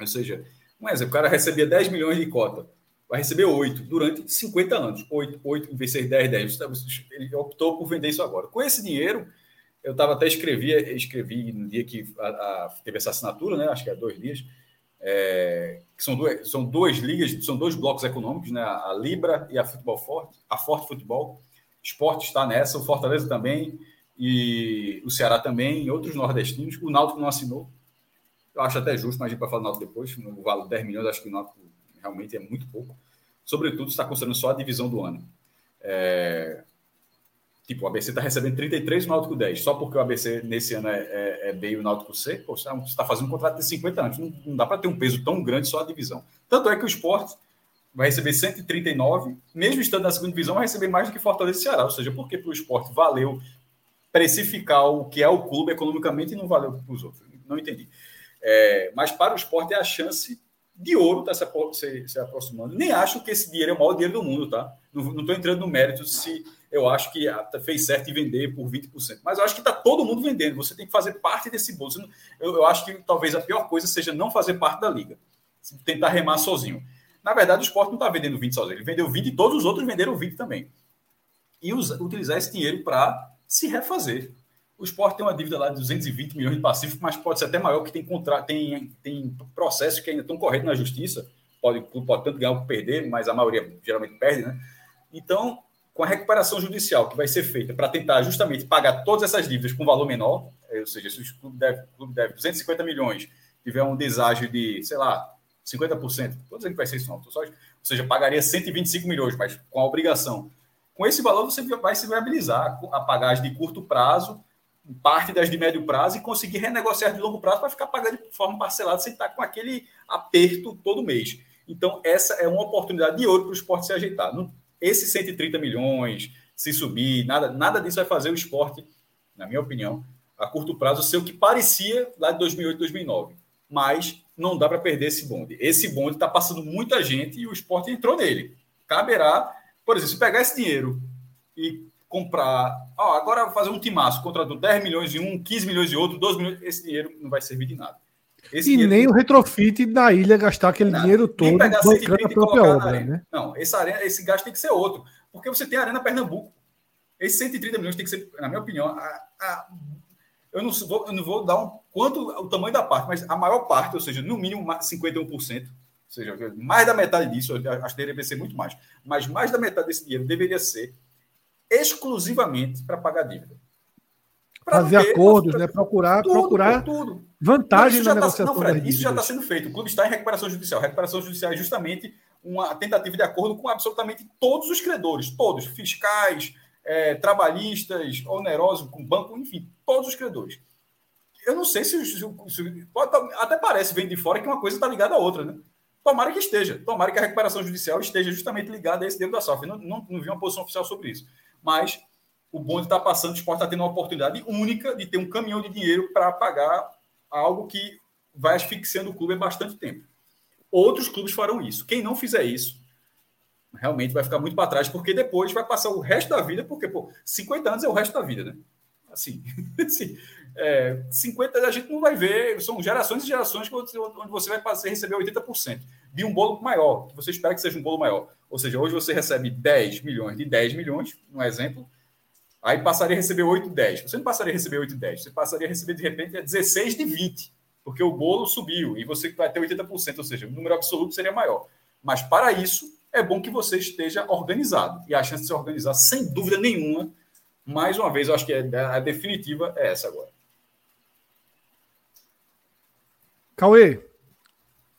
Ou seja, um exemplo, o cara recebia 10 milhões de cota, vai receber 8 durante 50 anos. 8, 8 em vez de 10, 10. Ele optou por vender isso agora. Com esse dinheiro, eu estava até escrevi, escrevi no dia que a, a, teve essa assinatura, né? acho que é dois dias, é, que são duas, são duas ligas, são dois blocos econômicos, né? a Libra e a Futebol Forte, a Forte Futebol. Esporte está nessa, o Fortaleza também e o Ceará também, outros nordestinos. O Náutico não assinou. Eu acho até justo, mas a gente vai falar do Náutico depois. No valor de 10 milhões, acho que o Náutico realmente é muito pouco. Sobretudo, está considerando só a divisão do ano. É... Tipo, o ABC está recebendo 33 e o Náutico 10. Só porque o ABC nesse ano é, é, é B e o Náutico C, pô, você está fazendo um contrato de 50 anos. Não, não dá para ter um peso tão grande só a divisão. Tanto é que o esporte vai receber 139, mesmo estando na segunda divisão, vai receber mais do que Fortaleza e Ceará. Ou seja, porque para o esporte valeu precificar o que é o clube economicamente e não valeu para os outros. Não entendi. É, mas para o esporte é a chance de ouro está se, se, aproximando. Nem acho que esse dinheiro é o maior dinheiro do mundo, tá? Não estou entrando no mérito se eu acho que fez certo em vender por 20%. Mas eu acho que está todo mundo vendendo. Você tem que fazer parte desse bolo. Eu, eu, acho que talvez a pior coisa seja não fazer parte da liga. Tentar remar sozinho. Na verdade, o esporte não está vendendo 20 sozinho. Ele vendeu 20 e todos os outros venderam 20 também. E utilizar esse dinheiro para se refazer. O esporte tem uma dívida lá de 220 milhões de pacífico, mas pode ser até maior, que tem, contra... tem, tem processos que ainda estão correndo na justiça. Pode, pode tanto ganhar como perder, mas a maioria geralmente perde, né? Então, com a recuperação judicial que vai ser feita para tentar justamente pagar todas essas dívidas com valor menor, é, ou seja, se o clube deve, o clube deve 250 milhões, tiver um deságio de, sei lá, 50%, estou dizendo que vai ser isso não, ou seja, pagaria 125 milhões, mas com a obrigação. Com esse valor, você vai se viabilizar a pagar as de curto prazo parte das de médio prazo e conseguir renegociar de longo prazo para ficar pagando de forma parcelada sem estar com aquele aperto todo mês. Então, essa é uma oportunidade de ouro para o esporte se ajeitar. Esses 130 milhões, se subir, nada, nada disso vai fazer o esporte, na minha opinião, a curto prazo, ser o que parecia lá de 2008, 2009. Mas não dá para perder esse bonde. Esse bonde está passando muita gente e o esporte entrou nele. Caberá, por exemplo, se pegar esse dinheiro e comprar. Ó, agora fazer um timaço, contratou 10 milhões de um, 15 milhões de outro, 12 milhões. Esse dinheiro não vai servir de nada. Esse e nem o retrofit da ilha gastar aquele dinheiro todo bancando a própria obra, né? Não, esse, arena, esse gasto tem que ser outro. Porque você tem a Arena Pernambuco. Esses 130 milhões tem que ser, na minha opinião, a, a, eu, não vou, eu não vou dar um quanto o tamanho da parte, mas a maior parte, ou seja, no mínimo 51%, ou seja, mais da metade disso, acho que deveria ser muito mais, mas mais da metade desse dinheiro deveria ser exclusivamente para pagar dívida. Pra Fazer acordos, né? Procurar, tudo, procurar tudo. vantagem na tá negociação. Não, Fred, isso já está sendo feito. O clube está em recuperação judicial. recuperação judicial é justamente uma tentativa de acordo com absolutamente todos os credores, todos, fiscais, é, trabalhistas, onerosos, com banco, enfim, todos os credores. Eu não sei se, se, se pode, até parece, vem de fora, que uma coisa está ligada à outra, né? Tomara que esteja. Tomara que a recuperação judicial esteja justamente ligada a esse dedo da SAF. Não, não, não vi uma posição oficial sobre isso mas o bonde está passando, o esporte está tendo uma oportunidade única de ter um caminhão de dinheiro para pagar algo que vai asfixiando o clube há bastante tempo. Outros clubes farão isso. Quem não fizer isso, realmente vai ficar muito para trás, porque depois vai passar o resto da vida, porque, pô, 50 anos é o resto da vida, né? Assim, assim é, 50 a gente não vai ver, são gerações e gerações onde você vai passar, receber 80% de um bolo maior, que você espera que seja um bolo maior. Ou seja, hoje você recebe 10 milhões de 10 milhões, um exemplo, aí passaria a receber 8 de 10. Você não passaria a receber 8 de 10, você passaria a receber de repente 16 de 20, porque o bolo subiu e você vai ter 80%, ou seja, o número absoluto seria maior. Mas para isso, é bom que você esteja organizado. E a chance de se organizar, sem dúvida nenhuma, mais uma vez, eu acho que é, a definitiva é essa agora. Cauê,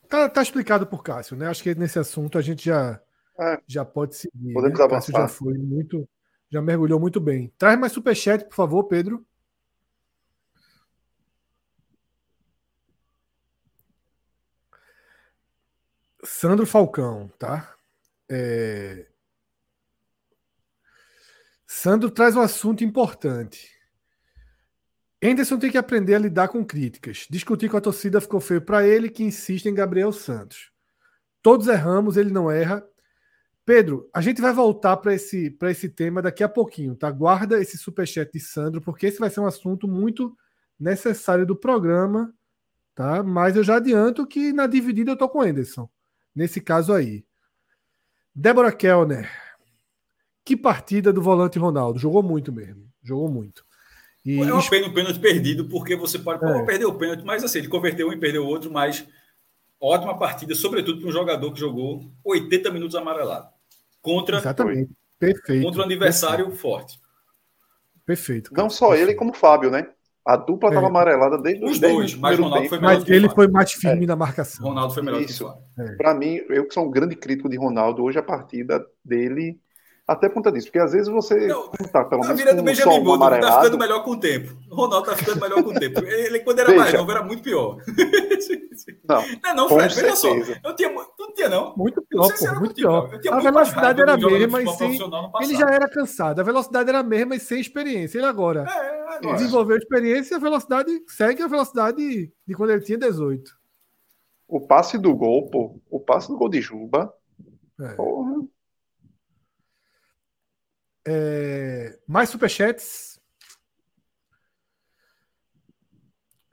tá, tá explicado por Cássio, né? Acho que nesse assunto a gente já é. Já pode seguir. Podemos né? avançar. já foi muito, já mergulhou muito bem. Traz mais superchat, por favor, Pedro. Sandro Falcão, tá? É... Sandro traz um assunto importante. Henderson tem que aprender a lidar com críticas. Discutir com a torcida ficou feio para ele, que insiste em Gabriel Santos. Todos erramos, ele não erra. Pedro, a gente vai voltar para esse, esse tema daqui a pouquinho, tá? Guarda esse superchat de Sandro, porque esse vai ser um assunto muito necessário do programa, tá? Mas eu já adianto que na dividida eu tô com o Anderson, nesse caso aí. Débora Kellner, que partida do volante Ronaldo, jogou muito mesmo, jogou muito. E... É uma pena o pênalti perdido, porque você pode é. perder o pênalti, mas assim, ele converteu um e perdeu o outro, mas ótima partida, sobretudo para um jogador que jogou 80 minutos amarelado. Contra, Exatamente. Perfeito. Contra um adversário Perfeito. forte. Perfeito. Cara. Não só Perfeito. ele, como o Fábio, né? A dupla estava é. amarelada desde os, dois, mas Ronaldo foi melhor. Mas ele foi mais firme é. na marcação. Ronaldo foi melhor Isso. que é. Para mim, eu que sou um grande crítico de Ronaldo, hoje a partida dele até por conta disso, porque às vezes você não, tá, pelo menos, a vida do Benjamin Button tá ficando melhor com o tempo. O Ronaldo tá ficando melhor com o tempo. Ele, quando era Veja. mais novo, era muito pior. Não, não, não Fred, veja só. Eu tinha, não tinha, não. Muito pior, pô, muito pior. A velocidade era a mesma e sem... Ele já era cansado. A velocidade era a mesma e sem experiência. Ele agora... É, desenvolveu experiência e a velocidade segue a velocidade de quando ele tinha 18. O passe do gol, pô. O passe do gol de Juba. É. Porra. É, mais superchats.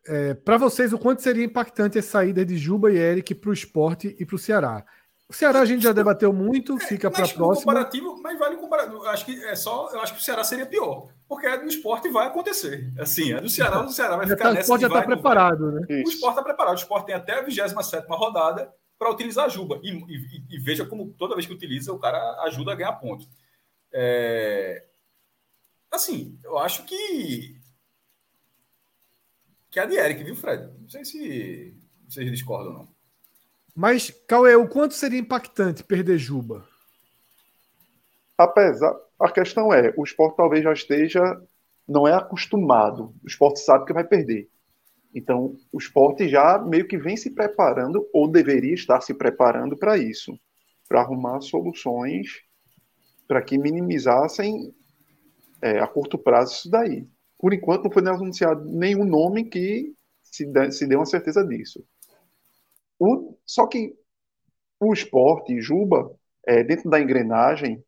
É, para vocês, o quanto seria impactante a saída de Juba e Eric para o esporte e para o Ceará? O Ceará a gente já debateu muito, é, fica para a próxima. Comparativo, mas vale comparativo. Acho que é só, eu acho que o Ceará seria pior, porque a do esporte vai acontecer. Assim, a do Ceará, o Ceará vai ficar tá, nessa. O esporte já está preparado, né? O esporte está preparado. O esporte tem até a 27 rodada para utilizar a Juba. E, e, e, veja como toda vez que utiliza, o cara ajuda a ganhar pontos. É... Assim, eu acho que. Que é a de Eric, viu, Fred? Não sei se vocês discordam ou não. Mas, Cauê, o quanto seria impactante perder Juba? Apesar. A questão é, o esporte talvez já esteja. Não é acostumado. O esporte sabe que vai perder. Então, o esporte já meio que vem se preparando, ou deveria estar se preparando para isso, para arrumar soluções para que minimizassem é, a curto prazo isso daí. Por enquanto, não foi anunciado nenhum nome que se, dê, se dê uma certeza disso. O, só que o esporte, Juba, é, dentro da engrenagem,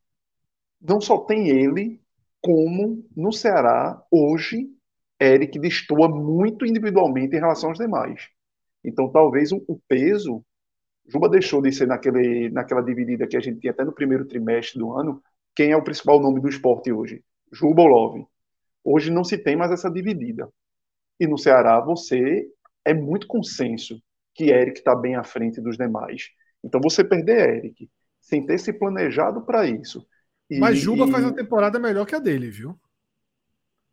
não só tem ele, como no Ceará, hoje, Eric destoa muito individualmente em relação aos demais. Então, talvez o, o peso. Juba deixou de ser naquele, naquela dividida que a gente tinha até no primeiro trimestre do ano. Quem é o principal nome do esporte hoje? Juba ou Love. Hoje não se tem mais essa dividida. E no Ceará, você é muito consenso que Eric está bem à frente dos demais. Então, você perder Eric sem ter se planejado para isso. E, Mas Juba e... faz uma temporada melhor que a dele, viu?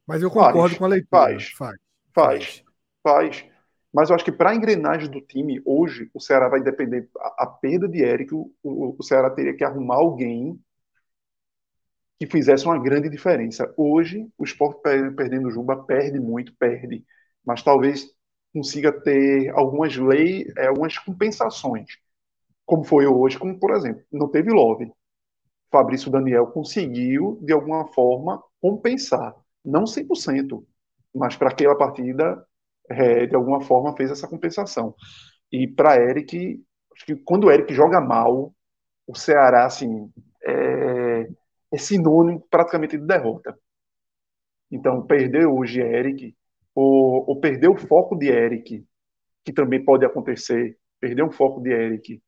Mas eu concordo faz, com a leitura. Faz, faz, faz, faz. Mas eu acho que para a engrenagem do time, hoje, o Ceará vai depender. A, a perda de Eric, o, o, Ceará teria que arrumar alguém que fizesse uma grande diferença. Hoje, o esporte perdendo o Juba perde muito, perde. Mas talvez consiga ter algumas leis, é, algumas compensações. Como foi hoje, como por exemplo, não teve Love. Fabrício Daniel conseguiu, de alguma forma, compensar não 100%, mas para aquela partida, é, de alguma forma, fez essa compensação. E para Eric, acho que quando o Eric joga mal, o Ceará, assim, é, é sinônimo praticamente de derrota. Então, perder hoje Eric, ou, ou perder o foco de Eric, que também pode acontecer, perder um foco de Eric,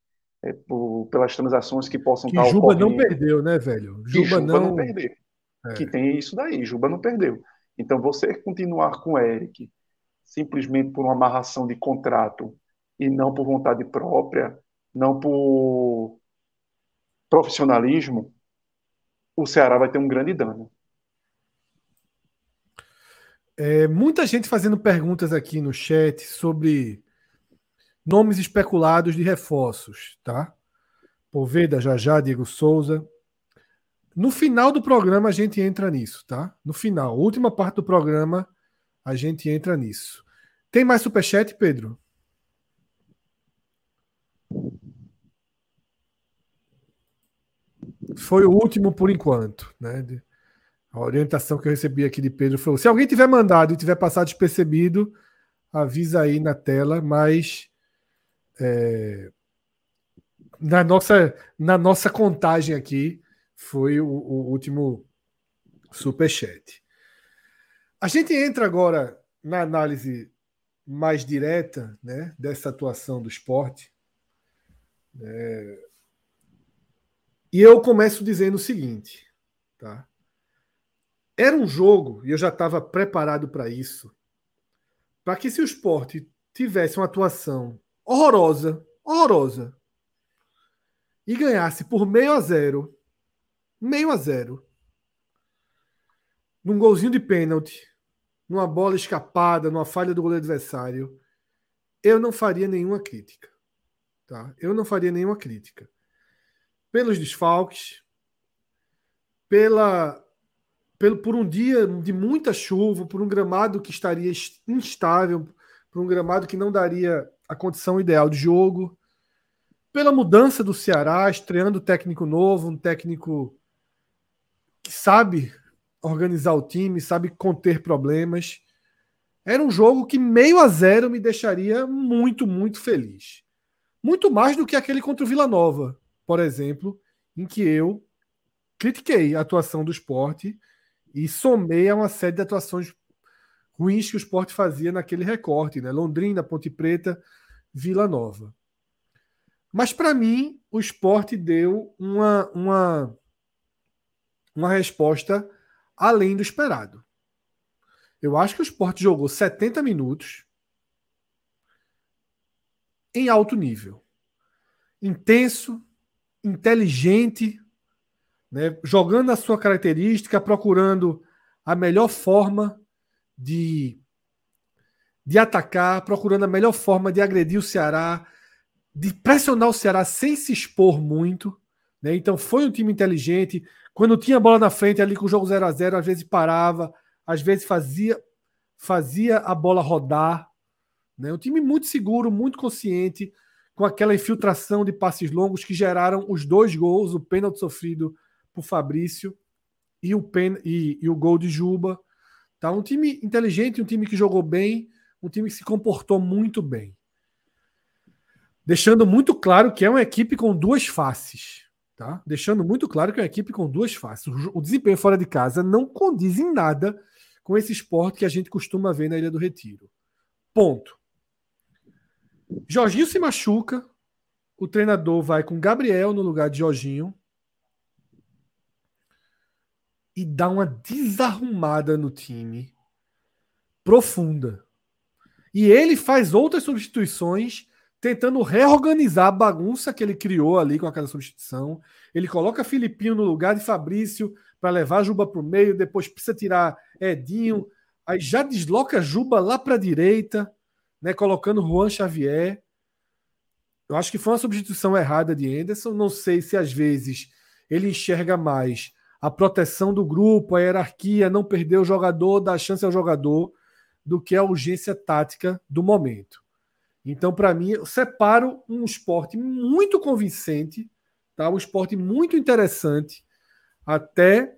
é, por, pelas transações que possam que estar Juba ocorrendo. não perdeu, né, velho? Juba, Juba não... não perdeu. É. Que tem isso daí, Juba não perdeu. Então, você continuar com Eric simplesmente por uma amarração de contrato e não por vontade própria, não por profissionalismo, o Ceará vai ter um grande dano. É, muita gente fazendo perguntas aqui no chat sobre nomes especulados de reforços, tá? Poveda, Jajá, Diego Souza. No final do programa a gente entra nisso, tá? No final, última parte do programa, a gente entra nisso. Tem mais superchat, Pedro? Foi o último por enquanto, né? A orientação que eu recebi aqui de Pedro foi: se alguém tiver mandado e tiver passado despercebido, avisa aí na tela, mas é, na nossa na nossa contagem aqui foi o, o último superchat. A gente entra agora na análise mais direta né, dessa atuação do esporte. É, e eu começo dizendo o seguinte: tá? era um jogo, e eu já estava preparado para isso, para que se o esporte tivesse uma atuação horrorosa, horrorosa, e ganhasse por meio a zero, meio a zero. Num golzinho de pênalti, numa bola escapada, numa falha do goleiro adversário, eu não faria nenhuma crítica. Tá? Eu não faria nenhuma crítica. Pelos desfalques, pela, pelo, por um dia de muita chuva, por um gramado que estaria instável, por um gramado que não daria a condição ideal de jogo, pela mudança do Ceará, estreando técnico novo, um técnico que sabe organizar o time, sabe conter problemas. Era um jogo que meio a zero me deixaria muito, muito feliz. Muito mais do que aquele contra o Vila Nova, por exemplo, em que eu critiquei a atuação do esporte e somei a uma série de atuações ruins que o esporte fazia naquele recorte, né? Londrina, Ponte Preta, Vila Nova. Mas para mim, o esporte deu uma, uma, uma resposta além do esperado. Eu acho que o esporte jogou 70 minutos em alto nível. Intenso, inteligente, né? jogando a sua característica, procurando a melhor forma de, de atacar, procurando a melhor forma de agredir o Ceará, de pressionar o Ceará sem se expor muito. Né? Então foi um time inteligente. Quando tinha a bola na frente ali com o jogo 0 a 0 às vezes parava, às vezes fazia, fazia a bola rodar. Né? Um time muito seguro, muito consciente, com aquela infiltração de passes longos que geraram os dois gols, o pênalti sofrido por Fabrício e o, pen, e, e o gol de Juba. Tá? Um time inteligente, um time que jogou bem, um time que se comportou muito bem. Deixando muito claro que é uma equipe com duas faces. Tá? Deixando muito claro que é uma equipe com duas faces. O desempenho fora de casa não condiz em nada com esse esporte que a gente costuma ver na Ilha do Retiro. Ponto. Jorginho se machuca. O treinador vai com Gabriel no lugar de Jorginho. e dá uma desarrumada no time profunda. E ele faz outras substituições tentando reorganizar a bagunça que ele criou ali com aquela substituição. Ele coloca Filipinho no lugar de Fabrício para levar Juba para o meio, depois precisa tirar Edinho, aí já desloca Juba lá para a direita, né, colocando Juan Xavier. Eu acho que foi uma substituição errada de Anderson. Não sei se às vezes ele enxerga mais a proteção do grupo, a hierarquia, não perder o jogador, dar chance ao jogador, do que a urgência tática do momento. Então, para mim, eu separo um esporte muito convincente, tá? um esporte muito interessante, até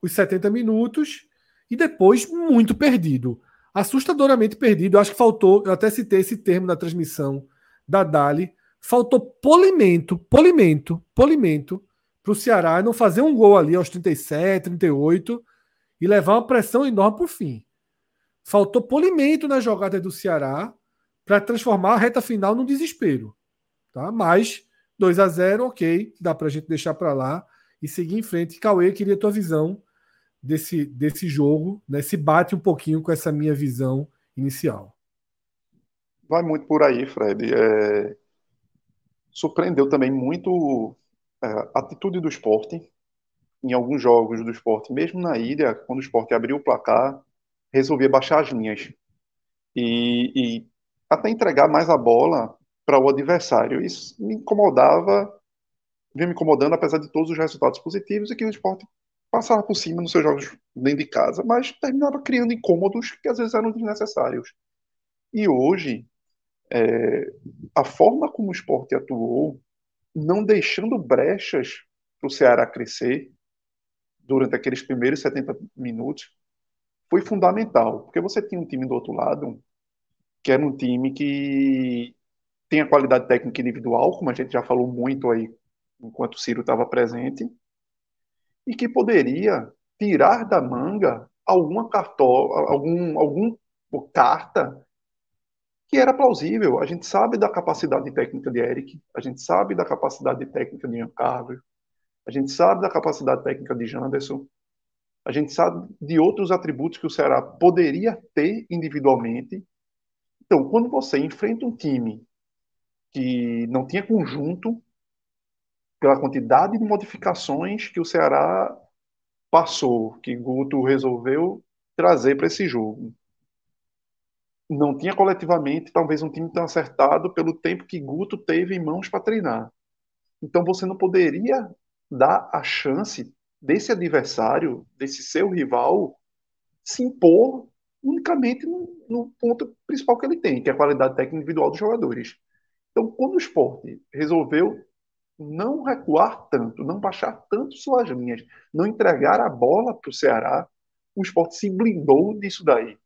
os 70 minutos, e depois muito perdido. Assustadoramente perdido. Eu acho que faltou, eu até citei esse termo na transmissão da Dali, faltou polimento, polimento, polimento para o Ceará não fazer um gol ali aos 37, 38 e levar uma pressão enorme para o fim. Faltou polimento na jogada do Ceará para transformar a reta final num desespero. Tá? Mas 2 a 0 ok, dá para a gente deixar para lá e seguir em frente. Cauê, queria tua visão desse, desse jogo, né? se bate um pouquinho com essa minha visão inicial. Vai muito por aí, Fred. É... Surpreendeu também muito é, a atitude do esporte em alguns jogos do esporte, mesmo na ilha, quando o esporte abriu o placar, resolvia baixar as linhas e, e até entregar mais a bola para o adversário. Isso me incomodava, vinha me incomodando, apesar de todos os resultados positivos, e que o esporte passava por cima nos seus jogos dentro de casa, mas terminava criando incômodos que às vezes eram desnecessários. E hoje, é, a forma como o esporte atuou não deixando brechas para o Ceará crescer durante aqueles primeiros 70 minutos, foi fundamental. Porque você tinha um time do outro lado, que era um time que tem a qualidade técnica individual, como a gente já falou muito aí enquanto o Ciro estava presente, e que poderia tirar da manga alguma cartola, algum, algum carta que era plausível. A gente sabe da capacidade técnica de Eric, a gente sabe da capacidade técnica de Ian Carver, a gente sabe da capacidade técnica de Janderson, a gente sabe de outros atributos que o Ceará poderia ter individualmente. Então, quando você enfrenta um time que não tinha conjunto, pela quantidade de modificações que o Ceará passou, que Guto resolveu trazer para esse jogo não tinha coletivamente talvez um time tão acertado pelo tempo que Guto teve em mãos para treinar. Então você não poderia dar a chance desse adversário, desse seu rival, se impor unicamente no, no ponto principal que ele tem, que é a qualidade técnica individual dos jogadores. Então, quando o esporte resolveu não recuar tanto, não baixar tanto suas linhas, não entregar a bola para o Ceará, o esporte se blindou disso daí.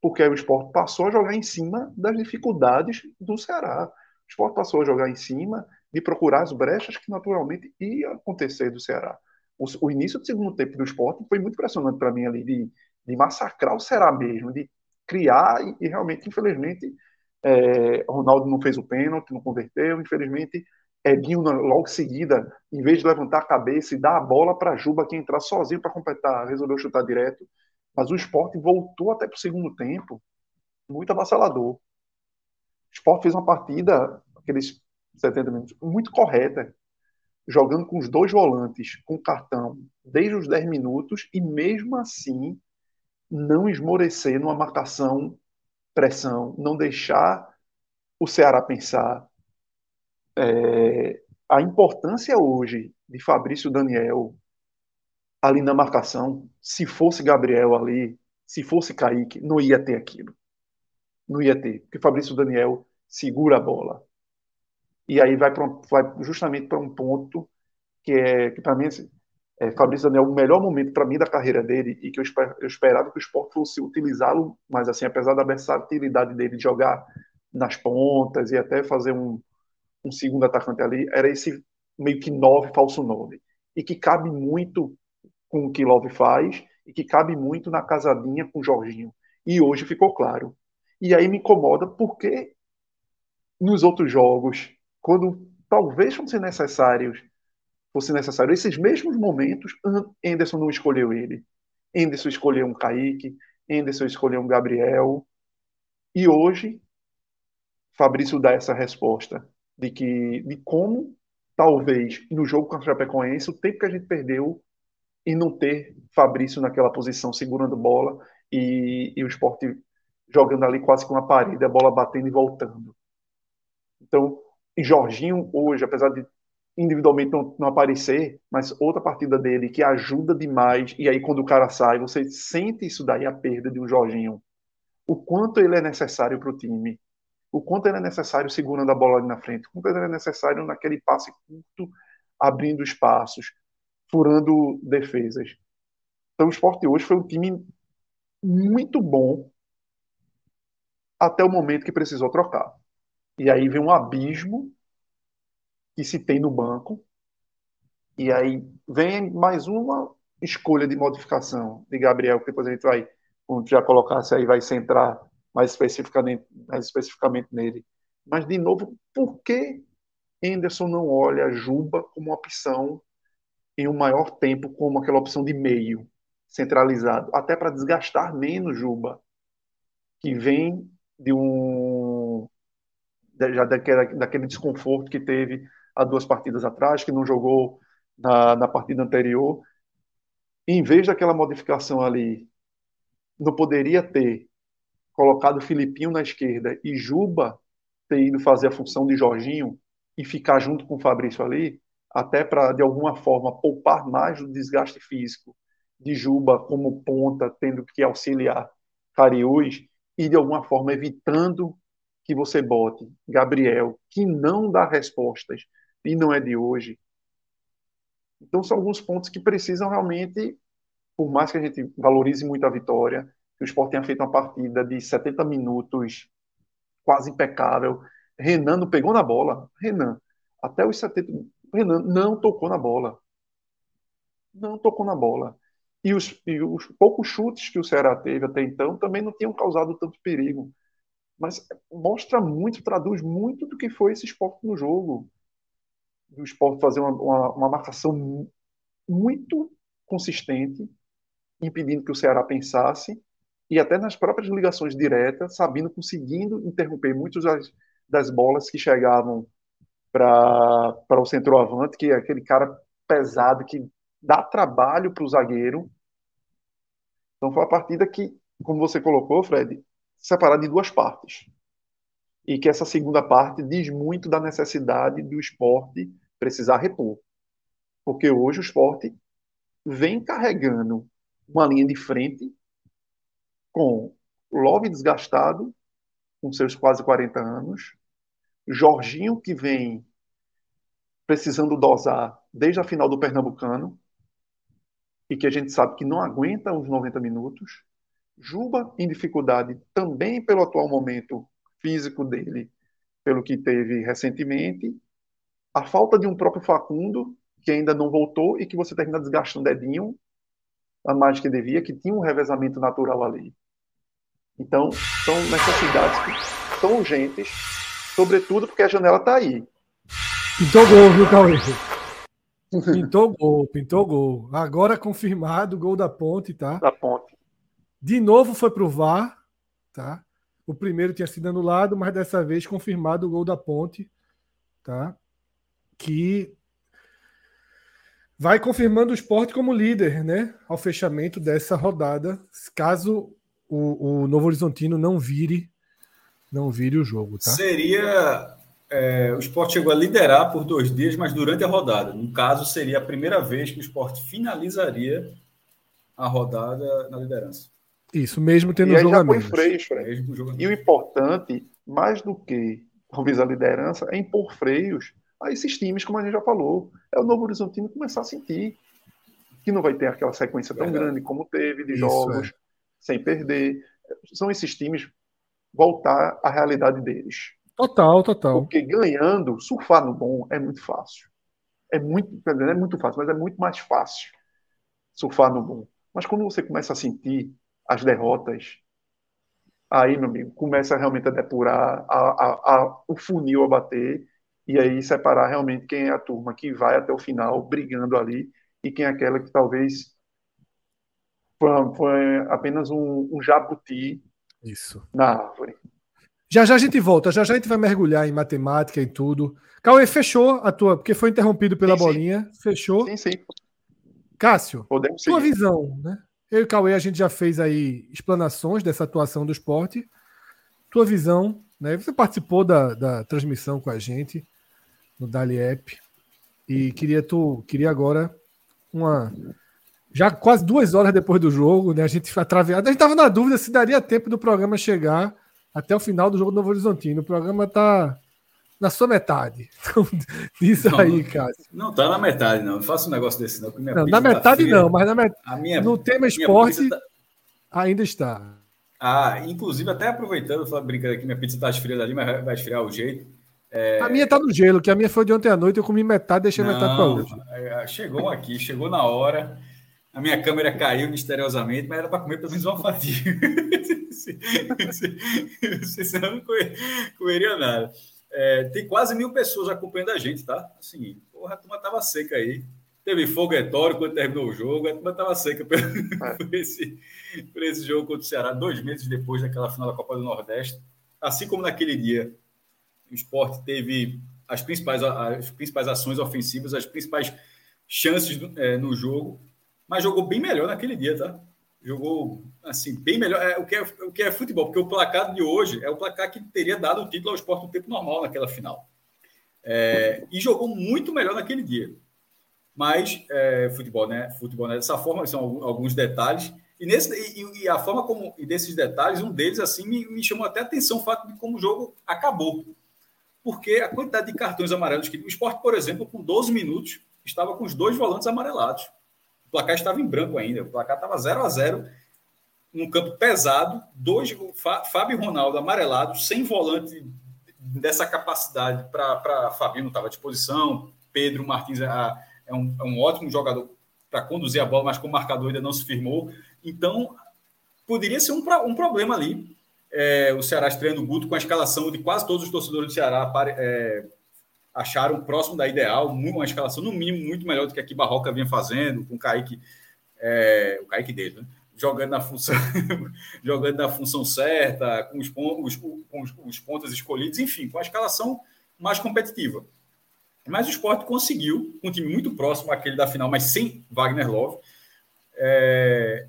Porque aí o esporte passou a jogar em cima das dificuldades do Ceará. O esporte passou a jogar em cima de procurar as brechas que naturalmente ia acontecer do Ceará. O, o início do segundo tempo do esporte foi muito impressionante para mim ali, de, de massacrar o Ceará mesmo, de criar e, e realmente, infelizmente, é, Ronaldo não fez o pênalti, não converteu, infelizmente, Edinho logo em seguida, em vez de levantar a cabeça e dar a bola para Juba que entrar sozinho para completar, resolveu chutar direto. Mas o esporte voltou até para o segundo tempo muito avassalador. O esporte fez uma partida, aqueles 70 minutos, muito correta, jogando com os dois volantes, com cartão, desde os 10 minutos, e mesmo assim não esmorecer numa marcação, pressão, não deixar o Ceará pensar. É, a importância hoje de Fabrício Daniel ali na marcação, se fosse Gabriel ali, se fosse Kaique, não ia ter aquilo. Não ia ter, porque Fabrício Daniel segura a bola. E aí vai, um, vai justamente para um ponto que é que para mim assim, é, Fabrício Daniel o melhor momento para mim da carreira dele e que eu, esper, eu esperava que o esporte fosse utilizá-lo, mas assim apesar da versatilidade dele de jogar nas pontas e até fazer um, um segundo atacante ali, era esse meio que nove falso nove e que cabe muito com o que Love faz e que cabe muito na casadinha com o Jorginho. E hoje ficou claro. E aí me incomoda porque nos outros jogos, quando talvez fosse necessários, fosse necessário esses mesmos momentos, Anderson não escolheu ele. Anderson escolheu um Kaique, Anderson escolheu um Gabriel. E hoje Fabrício dá essa resposta de que de como talvez no jogo contra o Chapecoense o tempo que a gente perdeu e não ter Fabrício naquela posição segurando bola e, e o esporte jogando ali quase com uma parede, a bola batendo e voltando. Então, e Jorginho hoje, apesar de individualmente não, não, aparecer, mas outra partida dele que ajuda demais, e aí quando o cara sai, você sente isso daí, a perda de um Jorginho. O quanto ele é necessário para o time, o quanto ele é necessário segurando a bola ali na frente, o quanto ele é necessário naquele passe curto, abrindo espaços, furando defesas. Então o esporte hoje foi um time muito bom até o momento que precisou trocar. E aí vem um abismo que se tem no banco. E aí vem mais uma escolha de modificação de Gabriel, que depois a gente vai, quando já colocasse aí, vai centrar mais especificamente, mais especificamente nele. Mas, de novo, por que Henderson não olha Juba como opção em um maior tempo como aquela opção de meio centralizado, até para desgastar menos Juba, que vem de um já daquele, daquele desconforto que teve há duas partidas atrás, que não jogou na, na partida anterior. em vez daquela modificação ali, não poderia ter colocado Filipinho na esquerda e Juba ter ido fazer a função de Jorginho e ficar junto com o Fabrício ali, até para, de alguma forma, poupar mais do desgaste físico de Juba como ponta, tendo que auxiliar Cariús, e de alguma forma evitando que você bote Gabriel, que não dá respostas e não é de hoje. Então, são alguns pontos que precisam realmente, por mais que a gente valorize muito a vitória, que o Sport tenha feito uma partida de 70 minutos quase impecável. Renan não pegou na bola. Renan, até os 70 Renan não tocou na bola. Não tocou na bola. E os, e os poucos chutes que o Ceará teve até então também não tinham causado tanto perigo. Mas mostra muito, traduz muito do que foi esse esporte no jogo. O esporte fazer uma, uma, uma marcação muito consistente, impedindo que o Ceará pensasse, e até nas próprias ligações diretas, sabendo, conseguindo interromper muitas das, das bolas que chegavam para o centroavante, que é aquele cara pesado que dá trabalho para o zagueiro. Então foi uma partida que, como você colocou, Fred, separada em duas partes. E que essa segunda parte diz muito da necessidade do esporte precisar repor. Porque hoje o esporte vem carregando uma linha de frente com Love desgastado, com seus quase 40 anos, Jorginho que vem precisando dosar desde a final do Pernambucano, e que a gente sabe que não aguenta os 90 minutos. Juba em dificuldade também pelo atual momento físico dele, pelo que teve recentemente. A falta de um próprio Facundo, que ainda não voltou e que você termina desgastando Edinho, a mais que devia, que tinha um revezamento natural ali. Então, são necessidades que são urgentes, sobretudo porque a janela está aí. Pintou gol, viu, Cauê? Pintou gol, pintou gol. Agora confirmado, gol da ponte, tá? Da ponte. De novo foi pro VAR, tá? O primeiro tinha sido anulado, mas dessa vez confirmado o gol da ponte, tá? Que vai confirmando o esporte como líder, né? Ao fechamento dessa rodada, caso o, o Novo Horizontino não vire, não vire o jogo, tá? Seria é, o esporte chegou a liderar por dois dias, mas durante a rodada. No caso, seria a primeira vez que o esporte finalizaria a rodada na liderança. Isso, mesmo tendo e jogo Freios, E o importante, mais do que talvez a liderança, é impor freios a esses times, como a gente já falou. É o Novo Horizontino começar a sentir que não vai ter aquela sequência tão Verdade. grande como teve de Isso, jogos, é. sem perder. São esses times voltar à realidade deles. Total, total. Porque ganhando, surfar no bom é muito fácil. É muito, não é muito fácil, mas é muito mais fácil surfar no bom. Mas quando você começa a sentir as derrotas, aí, meu amigo, começa realmente a depurar, a, a, a, o funil a bater, e aí separar realmente quem é a turma que vai até o final brigando ali e quem é aquela que talvez foi, foi apenas um, um jabuti Isso. na árvore. Já já a gente volta, já já a gente vai mergulhar em matemática e tudo. Cauê, fechou a tua, porque foi interrompido pela sim, bolinha. Sim. Fechou? Sim, sim. Cássio, Podemos tua visão, né? Eu e Cauê, a gente já fez aí explanações dessa atuação do esporte. Tua visão, né? Você participou da, da transmissão com a gente no Dali App. E queria tu, queria agora uma. Já quase duas horas depois do jogo, né? A gente atraveado. A gente estava na dúvida se daria tempo do programa chegar até o final do jogo do Novo Horizontino. O programa está na sua metade. Então, diz não, aí, Cássio. Não está na metade, não. Não faça um negócio desse, não. não na tá metade, tá não, mas na met... minha, no tema esporte tá... ainda está. Ah, inclusive, até aproveitando, falando, brincando aqui, minha pizza está esfriando ali, mas vai esfriar o jeito. É... A minha está no gelo, que a minha foi de ontem à noite, eu comi metade, deixei não, metade para hoje. É, chegou aqui, chegou na hora. A minha câmera caiu misteriosamente, mas era para comer pelo menos uma fatia. Você não comeria nada. É, tem quase mil pessoas acompanhando a gente, tá? Assim, porra, a turma tava seca aí. Teve foguetório quando terminou o jogo, a turma tava seca por, por, esse, por esse jogo contra o Ceará, dois meses depois daquela final da Copa do Nordeste. Assim como naquele dia, o esporte teve as principais, as principais ações ofensivas, as principais chances é, no jogo, mas jogou bem melhor naquele dia, tá? Jogou assim bem melhor. É, o, que é, o que é futebol, porque o placar de hoje é o placar que teria dado o título ao esporte no tempo normal naquela final. É, e jogou muito melhor naquele dia. Mas é, futebol, né? Futebol né? dessa forma, são alguns detalhes. E, nesse, e, e, a forma como, e desses detalhes, um deles assim me, me chamou até a atenção o fato de como o jogo acabou. Porque a quantidade de cartões amarelos que o esporte, por exemplo, com 12 minutos, estava com os dois volantes amarelados. O placar estava em branco ainda. O placar estava 0 a 0 num campo pesado, dois Fábio Ronaldo amarelados, sem volante dessa capacidade para Fabinho não estava à disposição. Pedro Martins é, é, um, é um ótimo jogador para conduzir a bola, mas com o marcador ainda não se firmou. Então, poderia ser um, um problema ali. É, o Ceará estreando o Guto com a escalação de quase todos os torcedores do Ceará é, acharam próximo da ideal, uma escalação no mínimo muito melhor do que a que Barroca vinha fazendo, com o Kaique, é, o Kaique dele, né? jogando na função jogando na função certa, com os, pontos, com os, os pontos escolhidos, enfim, com a escalação mais competitiva. Mas o esporte conseguiu, com um time muito próximo àquele da final, mas sem Wagner Love, é,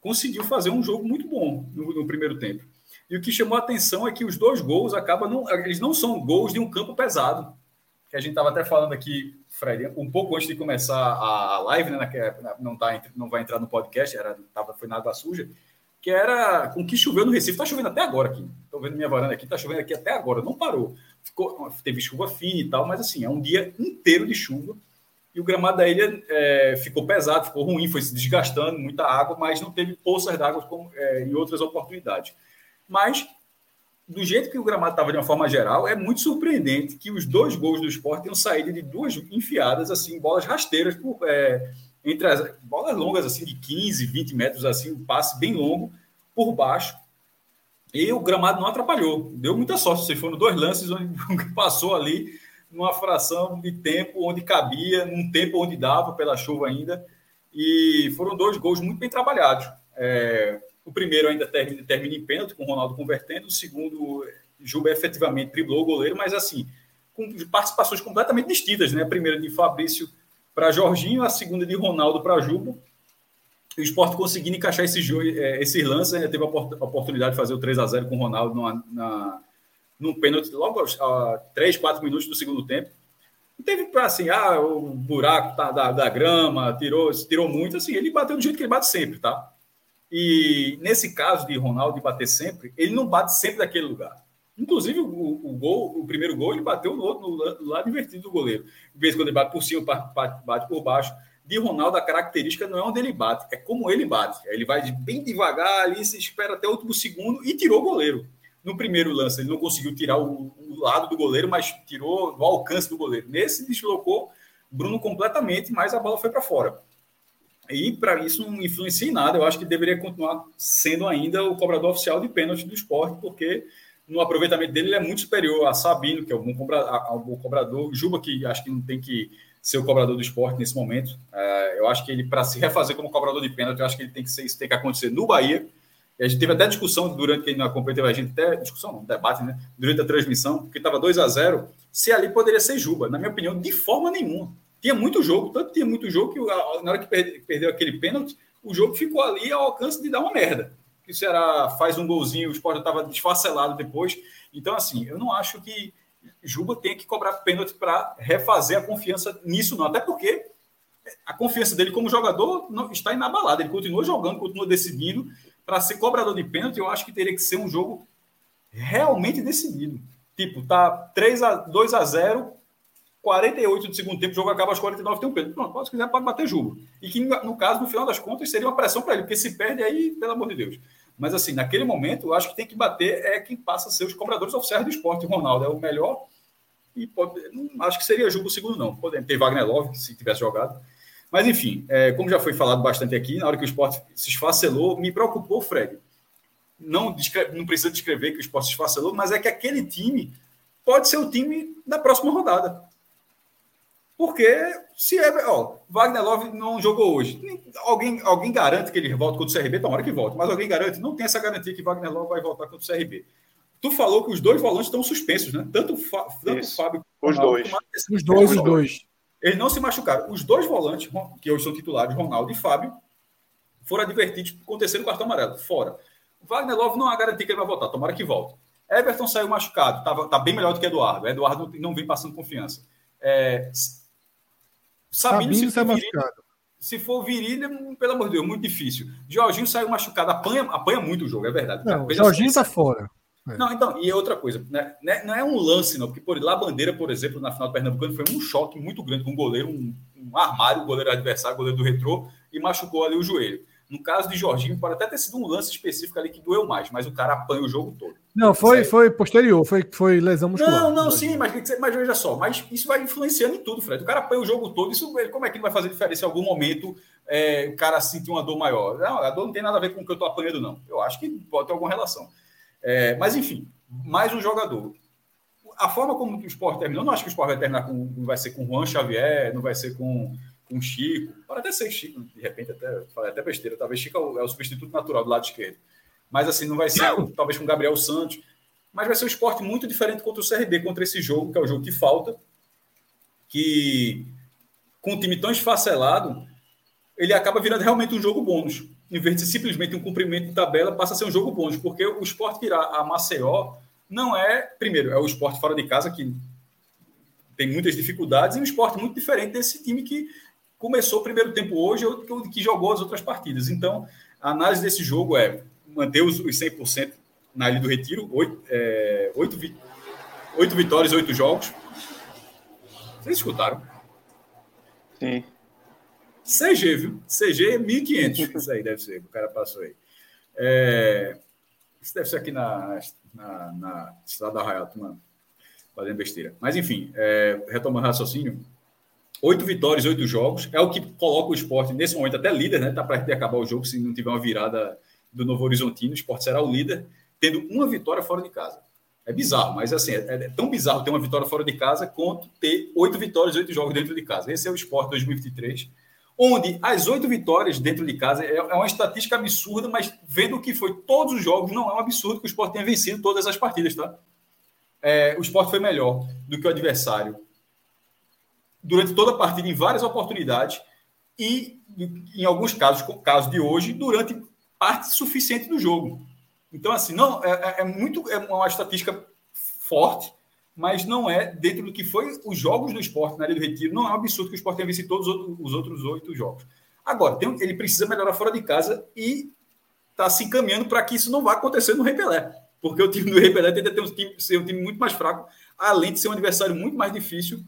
conseguiu fazer um jogo muito bom no, no, primeiro tempo. E o que chamou a atenção é que os dois gols acabam não, eles não são gols de um campo pesado que a gente estava até falando aqui, Fred, um pouco antes de começar a, live, né, que é, não, tá, não vai entrar no podcast, era, tava, foi na água suja, que era com que choveu no Recife. Está chovendo até agora aqui. Estou vendo minha varanda aqui, está chovendo aqui até agora, não parou. ficou, teve chuva fina e tal, mas assim, é um dia inteiro de chuva e o gramado da ilha é, ficou pesado, ficou ruim, foi se desgastando, muita água, mas não teve poças d'água como é, em outras oportunidades. Mas, do jeito que o gramado estava de uma forma geral, é muito surpreendente que os dois gols do esporte tenham saído de duas enfiadas, assim, bolas rasteiras, por, é, entre as bolas longas, assim, de 15, 20 metros, assim, um passe bem longo, por baixo. E o gramado não atrapalhou. Deu muita sorte. Vocês foram dois lances onde passou ali numa fração de tempo onde cabia, num tempo onde dava pela chuva ainda. E foram dois gols muito bem trabalhados. É, o primeiro ainda termina, termina em pênalti, com o Ronaldo convertendo. O segundo, Juba efetivamente driblou o goleiro, mas assim, com participações completamente distintas. Né? A primeira de Fabrício para Jorginho, a segunda de Ronaldo para Juba. O esporte conseguindo encaixar esse, é, lances, ainda teve a oportunidade de fazer o 3 a 0 com o Ronaldo numa, na, num pênalti logo aos a 3, 4 minutos do segundo tempo. Não teve para assim, ah, o buraco tá, da, da grama, tirou, tirou muito, assim, ele bateu do jeito que ele bate sempre, tá? E nesse caso de Ronaldo bater sempre, ele não bate sempre daquele lugar. Inclusive, o, o gol, o primeiro gol, ele bateu no, outro, no lado invertido do goleiro. De vez quando ele bate por cima, bate, por baixo. De Ronaldo, a característica não é onde ele bate, é como ele bate. Ele vai bem devagar ali, se espera até o último segundo e tirou o goleiro. No primeiro lance, ele não conseguiu tirar o, o lado do goleiro, mas tirou no alcance do goleiro. Nesse, deslocou Bruno completamente, mas a bola foi para fora. E para isso não influencia em nada. Eu acho que deveria continuar sendo ainda o cobrador oficial de pênalti do esporte, porque no aproveitamento dele ele é muito superior a Sabino, que é um bom cobrador, cobrador. Juba, que acho que não tem que ser o cobrador do esporte nesse momento. É, eu acho que ele, para se refazer como cobrador de pênalti, eu acho que ele tem que ser, isso tem que acontecer no Bahia a gente teve até discussão durante que na competitiva, a gente até discussão, não, debate, né? Durante a transmissão, porque estava 2 a 0 se ali poderia ser Juba. Na minha opinião, de forma nenhuma. Tinha muito jogo, tanto tinha muito jogo que na hora que perdeu aquele pênalti, o jogo ficou ali ao alcance de dar uma merda. Que o faz um golzinho, o Sport estava desfacelado depois. Então, assim, eu não acho que Juba tem que cobrar pênalti para refazer a confiança nisso, não. Até porque a confiança dele como jogador não, está inabalada. Ele continua jogando, continua decidindo para ser cobrador de pênalti, eu acho que teria que ser um jogo realmente decidido. Tipo, tá 3 a 2 a 0, 48 do segundo tempo, o jogo acaba aos 49 tem um pênalti. Pronto, se quiser pode bater jogo. E que no caso, no final das contas, seria uma pressão para ele, porque se perde aí, pelo amor de Deus. Mas assim, naquele momento, eu acho que tem que bater é quem passa a ser os cobradores oficiais do esporte. Ronaldo é o melhor e pode, não acho que seria jogo o segundo não. Pode ter Wagner Love se tivesse jogado. Mas, enfim, é, como já foi falado bastante aqui, na hora que o esporte se esfacelou, me preocupou, Fred. Não, não precisa descrever que o esporte se esfacelou, mas é que aquele time pode ser o time da próxima rodada. Porque se é. Ó, Wagner Love não jogou hoje. Alguém, alguém garante que ele volta contra o CRB? Tomara que volte, mas alguém garante? Não tem essa garantia que Wagner Love vai voltar contra o CRB. Tu falou que os dois volantes estão suspensos, né? Tanto, tanto o Fábio. Os dois. Os dois, os dois. Eles não se machucaram. Os dois volantes, que hoje são titulares, Ronaldo e Fábio, foram advertidos com o terceiro cartão amarelo, fora. O Wagner Love não há garantia que ele vai voltar, tomara que volte. Everton saiu machucado, tá, tá bem melhor do que Eduardo. Eduardo não vem passando confiança. É, Sabino, Sabino se, machucado. se for virilha, pelo amor de Deus, muito difícil. Jorginho saiu machucado, apanha, apanha muito o jogo, é verdade. Não, Jorginho está fora. É. Não, então, e outra coisa, né, né, não é um lance, não, porque por lá Bandeira, por exemplo, na final do Pernambucano, foi um choque muito grande com o goleiro, um, um armário, o goleiro adversário, o goleiro do retrô, e machucou ali o joelho. No caso de Jorginho, pode até ter sido um lance específico ali que doeu mais, mas o cara apanha o jogo todo. Não, foi, foi posterior, foi, foi lesão muscular. Não, não, sim, mas, mas veja só, mas isso vai influenciando em tudo, Fred. O cara apanha o jogo todo, isso como é que vai fazer diferença em algum momento é, o cara sentir uma dor maior? Não, a dor não tem nada a ver com o que eu estou apanhando, não. Eu acho que pode ter alguma relação. É, mas, enfim, mais um jogador. A forma como o esporte terminou, não acho que o esporte vai terminar com. Não vai ser com Juan Xavier, não vai ser com, com Chico. Pode até ser Chico, de repente, até, falei até besteira. Talvez Chico é o, é o substituto natural do lado esquerdo. Mas assim, não vai ser talvez com Gabriel Santos. Mas vai ser um esporte muito diferente contra o CRB, contra esse jogo, que é o jogo que falta. Que com um time tão esfacelado, ele acaba virando realmente um jogo bônus. Em vez de simplesmente um cumprimento de tabela, passa a ser um jogo bônus, porque o esporte irá a Maceió não é, primeiro, é o esporte fora de casa que tem muitas dificuldades, e um esporte muito diferente desse time que começou o primeiro tempo hoje ou que jogou as outras partidas. Então, a análise desse jogo é manter os, 100% na Ilha do Retiro, oito, é, oito, Oito vitórias, oito jogos. Vocês escutaram? Sim. CG, viu? CG é 1.500. Isso aí deve ser, o cara passou aí. É... Isso deve ser aqui na, na, na Estrada da Rayato, mano. Fazendo besteira. Mas, enfim, é... retomando o raciocínio. Oito vitórias, oito jogos. É o que coloca o esporte, nesse momento, até líder, né? Tá para acabar o jogo se não tiver uma virada do Novo Horizontino. O esporte será o líder, tendo uma vitória fora de casa. É bizarro, mas assim, é, é, tão bizarro ter uma vitória fora de casa quanto ter oito vitórias, oito jogos dentro de casa. Esse é o esporte 2023 onde as oito vitórias dentro de casa é, é uma estatística absurda, mas vendo o que foi todos os jogos, não é um absurdo que o Sport tenha vencido todas as partidas, tá? É, o Sport foi melhor do que o adversário durante toda a partida, em várias oportunidades, e em alguns casos, como o caso de hoje, durante parte suficiente do jogo. Então, assim, não é, é, é muito é uma estatística forte mas não é dentro do que foi os jogos do esporte na área do Retiro. Não é um absurdo que o esporte tenha vencido todos os outros oito jogos. Agora, tem, ele precisa melhorar fora de casa e está se encaminhando para que isso não vá acontecer no Repelé. Porque o time do Repelé tende a ter um time, ser um time muito mais fraco, além de ser um adversário muito mais difícil,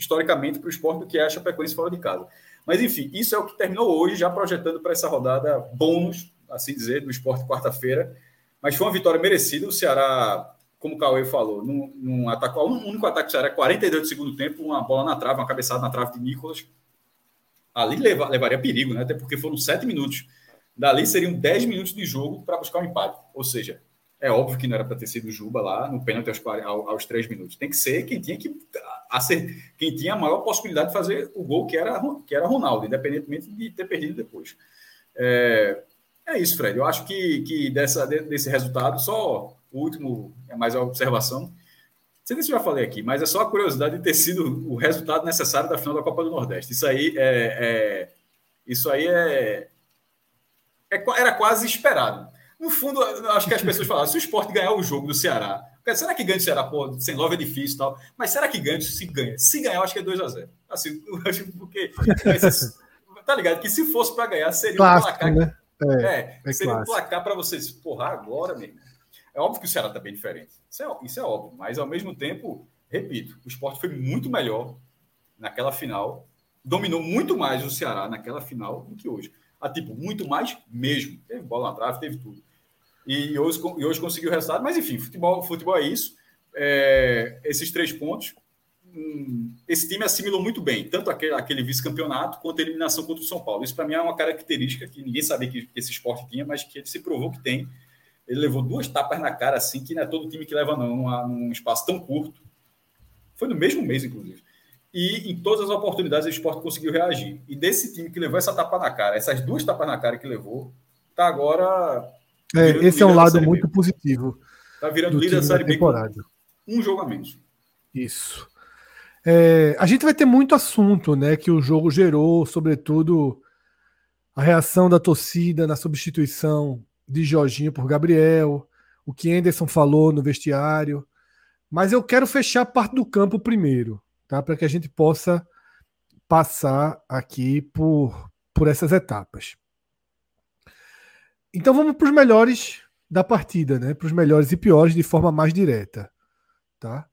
historicamente, para o esporte do que é a Chapecoense fora de casa. Mas, enfim, isso é o que terminou hoje, já projetando para essa rodada bônus, assim dizer, do esporte quarta-feira. Mas foi uma vitória merecida. O Ceará como o Cauê falou, num, num ataque, o único ataque que era 42 do segundo tempo, uma bola na trave, uma cabeçada na trave de Nicolas. Ali leva, levaria perigo, né? Até porque foram sete minutos. Dali seriam 10 minutos de jogo para buscar um empate. Ou seja, é óbvio que não era para ter sido Juba lá no pênalti aos, aos 3 minutos. Tem que ser quem tinha que acer, quem tinha a maior possibilidade de fazer o gol, que era, que era Ronaldo, independentemente de ter perdido depois. É, é isso, Fred. Eu acho que, que dessa, desse resultado, só o último é mais uma observação. Não sei se eu já falei aqui, mas é só a curiosidade de ter sido o resultado necessário da final da Copa do Nordeste. Isso aí é, é isso aí é, é, era quase esperado. No fundo, acho que as pessoas falaram: se o esporte ganhar o jogo do Ceará, será que ganha o Ceará? Pô, sem love é difícil e tal. Mas será que ganha? Se ganha. Se ganhar, eu acho que é 2x0. Assim, porque. tá ligado? Que se fosse para ganhar, seria um placar. Né? É, é, é seria clássico. um placar para vocês. Porra, agora, mesmo. É óbvio que o Ceará está bem diferente. Isso é, isso é óbvio. Mas, ao mesmo tempo, repito, o esporte foi muito melhor naquela final. Dominou muito mais o Ceará naquela final do que hoje. Ah, tipo, muito mais mesmo. Teve bola na trave, teve tudo. E hoje, e hoje conseguiu o resultado. Mas, enfim, futebol, futebol é isso. É, esses três pontos. Hum, esse time assimilou muito bem, tanto aquele, aquele vice-campeonato quanto a eliminação contra o São Paulo. Isso, para mim, é uma característica que ninguém sabia que, que esse esporte tinha, mas que ele se provou que tem ele levou duas tapas na cara, assim, que não é todo time que leva, não, num espaço tão curto. Foi no mesmo mês, inclusive. E em todas as oportunidades o esporte conseguiu reagir. E desse time que levou essa tapa na cara, essas duas tapas na cara que levou, tá agora. É, esse é um lado muito B. positivo. Tá virando líder da Série B um jogo a menos. Isso. É, a gente vai ter muito assunto, né? Que o jogo gerou, sobretudo a reação da torcida na substituição de Jorginho por Gabriel, o que Anderson falou no vestiário. Mas eu quero fechar a parte do campo primeiro, tá? Para que a gente possa passar aqui por, por essas etapas. Então vamos para os melhores da partida, né? Para os melhores e piores de forma mais direta, tá?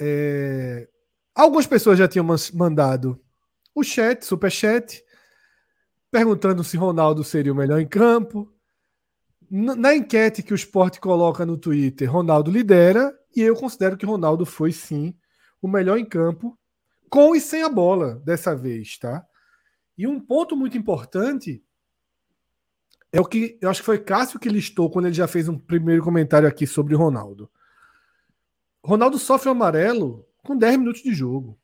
É... Algumas pessoas já tinham mandado o chat, super chat, perguntando se Ronaldo seria o melhor em campo. Na enquete que o esporte coloca no Twitter, Ronaldo lidera, e eu considero que Ronaldo foi sim o melhor em campo, com e sem a bola dessa vez, tá? E um ponto muito importante é o que eu acho que foi Cássio que listou quando ele já fez um primeiro comentário aqui sobre Ronaldo. Ronaldo sofre o amarelo com 10 minutos de jogo.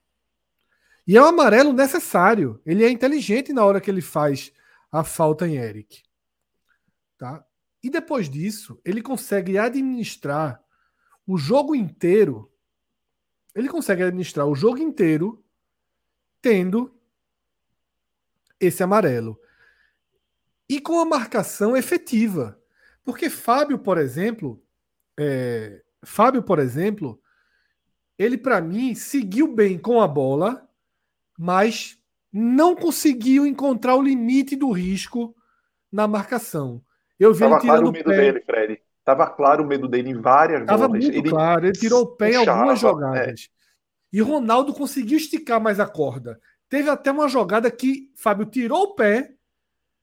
E é um amarelo necessário. Ele é inteligente na hora que ele faz a falta em Eric. Tá? E depois disso, ele consegue administrar o jogo inteiro. Ele consegue administrar o jogo inteiro tendo esse amarelo. E com a marcação efetiva. Porque Fábio, por exemplo, é, Fábio, por exemplo, ele para mim seguiu bem com a bola, mas não conseguiu encontrar o limite do risco na marcação. Eu vi Tava ele tirando o medo pé. dele, Fred. Tava claro o medo dele em várias Tava bolas. muito ele claro, ele tirou o pé em algumas é. jogadas. É. E Ronaldo conseguiu esticar mais a corda. Teve até uma jogada que Fábio tirou o pé,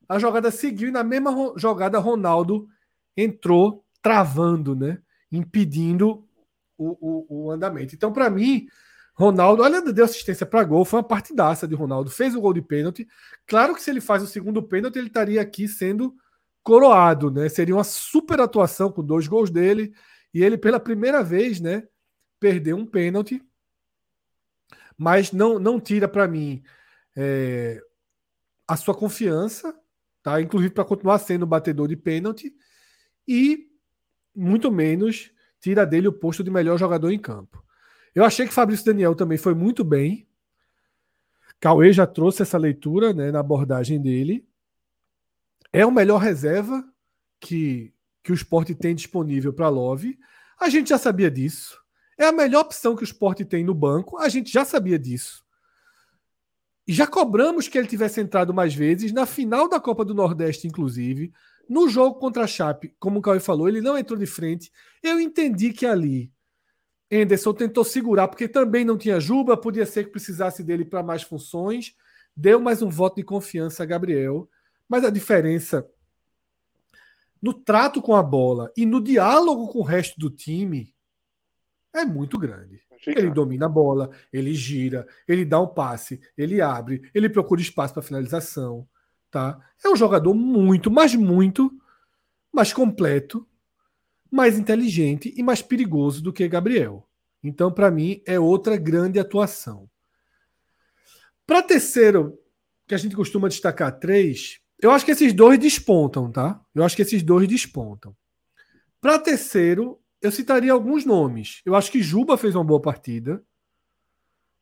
a jogada seguiu e na mesma jogada Ronaldo entrou travando, né? Impedindo o, o, o andamento. Então, para mim, Ronaldo, olha, deu assistência para gol, foi uma partidaça de Ronaldo, fez o gol de pênalti. Claro que se ele faz o segundo pênalti, ele estaria aqui sendo coroado, né? Seria uma super atuação com dois gols dele e ele pela primeira vez, né, perdeu um pênalti. Mas não não tira para mim é, a sua confiança, tá? Inclusive para continuar sendo batedor de pênalti e muito menos tira dele o posto de melhor jogador em campo. Eu achei que Fabrício Daniel também foi muito bem. Cauê já trouxe essa leitura né, na abordagem dele. É o melhor reserva que, que o esporte tem disponível para Love. A gente já sabia disso. É a melhor opção que o esporte tem no banco. A gente já sabia disso. Já cobramos que ele tivesse entrado mais vezes, na final da Copa do Nordeste, inclusive. No jogo contra a Chape, como o Cauê falou, ele não entrou de frente. Eu entendi que ali Anderson tentou segurar, porque também não tinha Juba, podia ser que precisasse dele para mais funções. Deu mais um voto de confiança a Gabriel. Mas a diferença no trato com a bola e no diálogo com o resto do time é muito grande. Ele domina a bola, ele gira, ele dá um passe, ele abre, ele procura espaço para finalização, tá? É um jogador muito, mas muito mais completo, mais inteligente e mais perigoso do que Gabriel. Então, para mim, é outra grande atuação. Para terceiro, que a gente costuma destacar três, eu acho que esses dois despontam, tá? Eu acho que esses dois despontam. Para terceiro, eu citaria alguns nomes. Eu acho que Juba fez uma boa partida.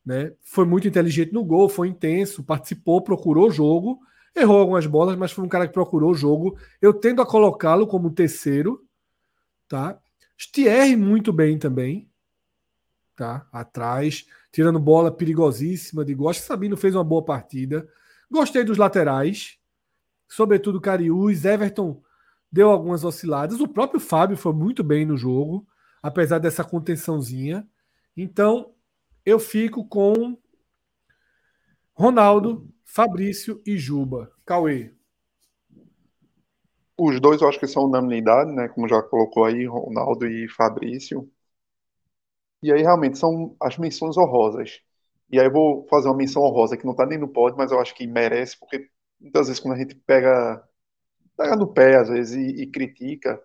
Né? Foi muito inteligente no gol, foi intenso, participou, procurou o jogo, errou algumas bolas, mas foi um cara que procurou o jogo. Eu tendo a colocá-lo como terceiro, tá? Stier muito bem também, tá? Atrás, tirando bola perigosíssima de gosto. Sabino fez uma boa partida. Gostei dos laterais, sobretudo Cariús, Everton deu algumas osciladas. O próprio Fábio foi muito bem no jogo, apesar dessa contençãozinha. Então, eu fico com Ronaldo, Fabrício e Juba. Cauê. Os dois eu acho que são unanimidade, né? Como já colocou aí, Ronaldo e Fabrício. E aí realmente são as menções honrosas. E aí eu vou fazer uma menção honrosa que não tá nem no pódio, mas eu acho que merece, porque muitas vezes quando a gente pega pega no pé, às vezes, e, e critica.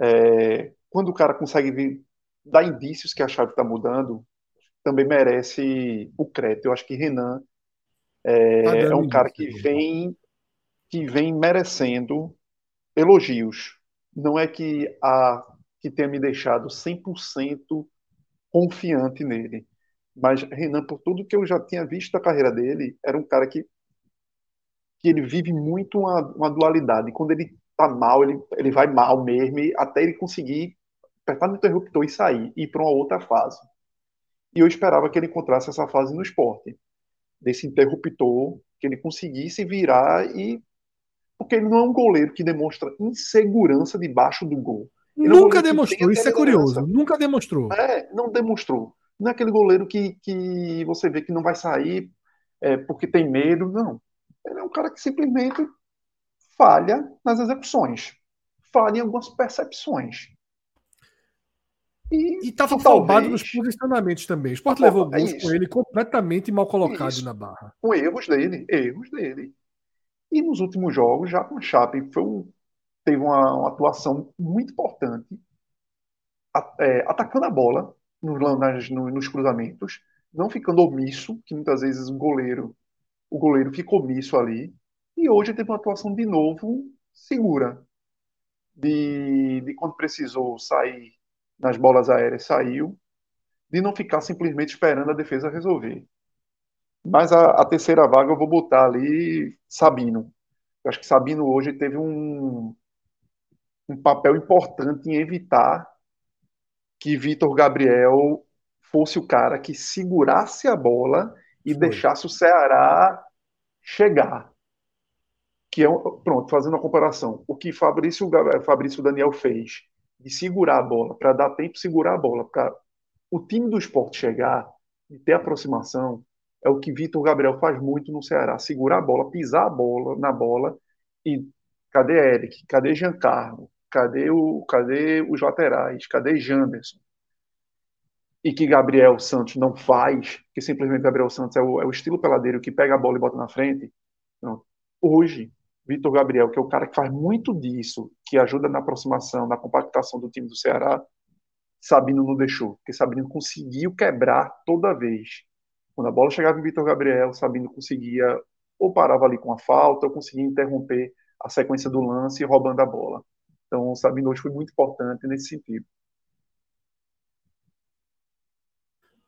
É, quando o cara consegue vir, dar indícios que a chave está mudando, também merece o crédito. Eu acho que Renan é, tá é um cara que vem, que vem merecendo elogios. Não é que, a, que tenha me deixado 100% confiante nele. Mas Renan, por tudo que eu já tinha visto da carreira dele, era um cara que que ele vive muito uma, uma dualidade. Quando ele tá mal, ele, ele vai mal mesmo, até ele conseguir apertar no interruptor e sair, e ir para uma outra fase. E eu esperava que ele encontrasse essa fase no esporte, desse interruptor, que ele conseguisse virar e. Porque ele não é um goleiro que demonstra insegurança debaixo do gol. Ele Nunca é um demonstrou, isso é curioso. Nunca demonstrou. É, não demonstrou. Não é aquele goleiro que, que você vê que não vai sair é, porque tem medo, não. Ele é um cara que simplesmente falha nas execuções, falha em algumas percepções. E estava talvez... nos posicionamentos também. O Sport levou é gols com ele completamente mal colocado isso. na barra. Com erros dele, erros dele. E nos últimos jogos, já com o Chape, foi um, teve uma, uma, atuação muito importante, é, atacando a bola nos, nas, nos cruzamentos, não ficando omisso, que muitas vezes o goleiro o goleiro ficou omisso ali. E hoje teve uma atuação de novo segura. De, de quando precisou sair nas bolas aéreas, saiu. De não ficar simplesmente esperando a defesa resolver. Mas a, a terceira vaga eu vou botar ali Sabino. Eu acho que Sabino hoje teve um, um papel importante em evitar que Vitor Gabriel fosse o cara que segurasse a bola e Foi. deixasse o Ceará chegar. Que é, pronto, fazendo a comparação, o que Fabrício, Fabrício Daniel fez de segurar a bola, para dar tempo de segurar a bola, para o time do esporte chegar e ter aproximação, é o que Vitor Gabriel faz muito no Ceará, segurar a bola, pisar a bola na bola e cadê Eric, cadê Giancarlo, cadê o, cadê os laterais, cadê Janderson? E que Gabriel Santos não faz, que simplesmente Gabriel Santos é o, é o estilo peladeiro que pega a bola e bota na frente. Não. Hoje, Vitor Gabriel, que é o cara que faz muito disso, que ajuda na aproximação, na compactação do time do Ceará, Sabino não deixou, porque Sabino conseguiu quebrar toda vez. Quando a bola chegava em Vitor Gabriel, Sabino conseguia ou parava ali com a falta, ou conseguia interromper a sequência do lance roubando a bola. Então, o Sabino hoje foi muito importante nesse sentido.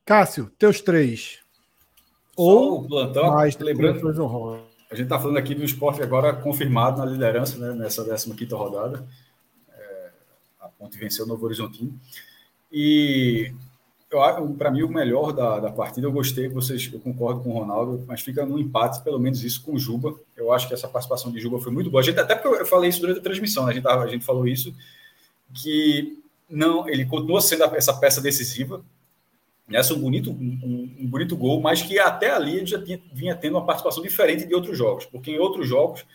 Cássio, teus três. Só ou o plantão, mais lembrando, a gente está falando aqui do esporte agora confirmado na liderança né, nessa 15 rodada. É, a Ponte venceu o Novo Horizontino. E para mim, o melhor da, da partida, eu gostei, vocês, eu concordo com o Ronaldo, mas fica no empate, pelo menos isso, com o Juba. Eu acho que essa participação de Juba foi muito boa. A gente, até porque eu falei isso durante a transmissão, né? a, gente a gente falou isso, que não, ele continua sendo essa peça decisiva. Essa é um bonito, um, um, bonito gol, mas que até ali ele já tinha, vinha tendo uma participação diferente de outros jogos, porque em outros jogos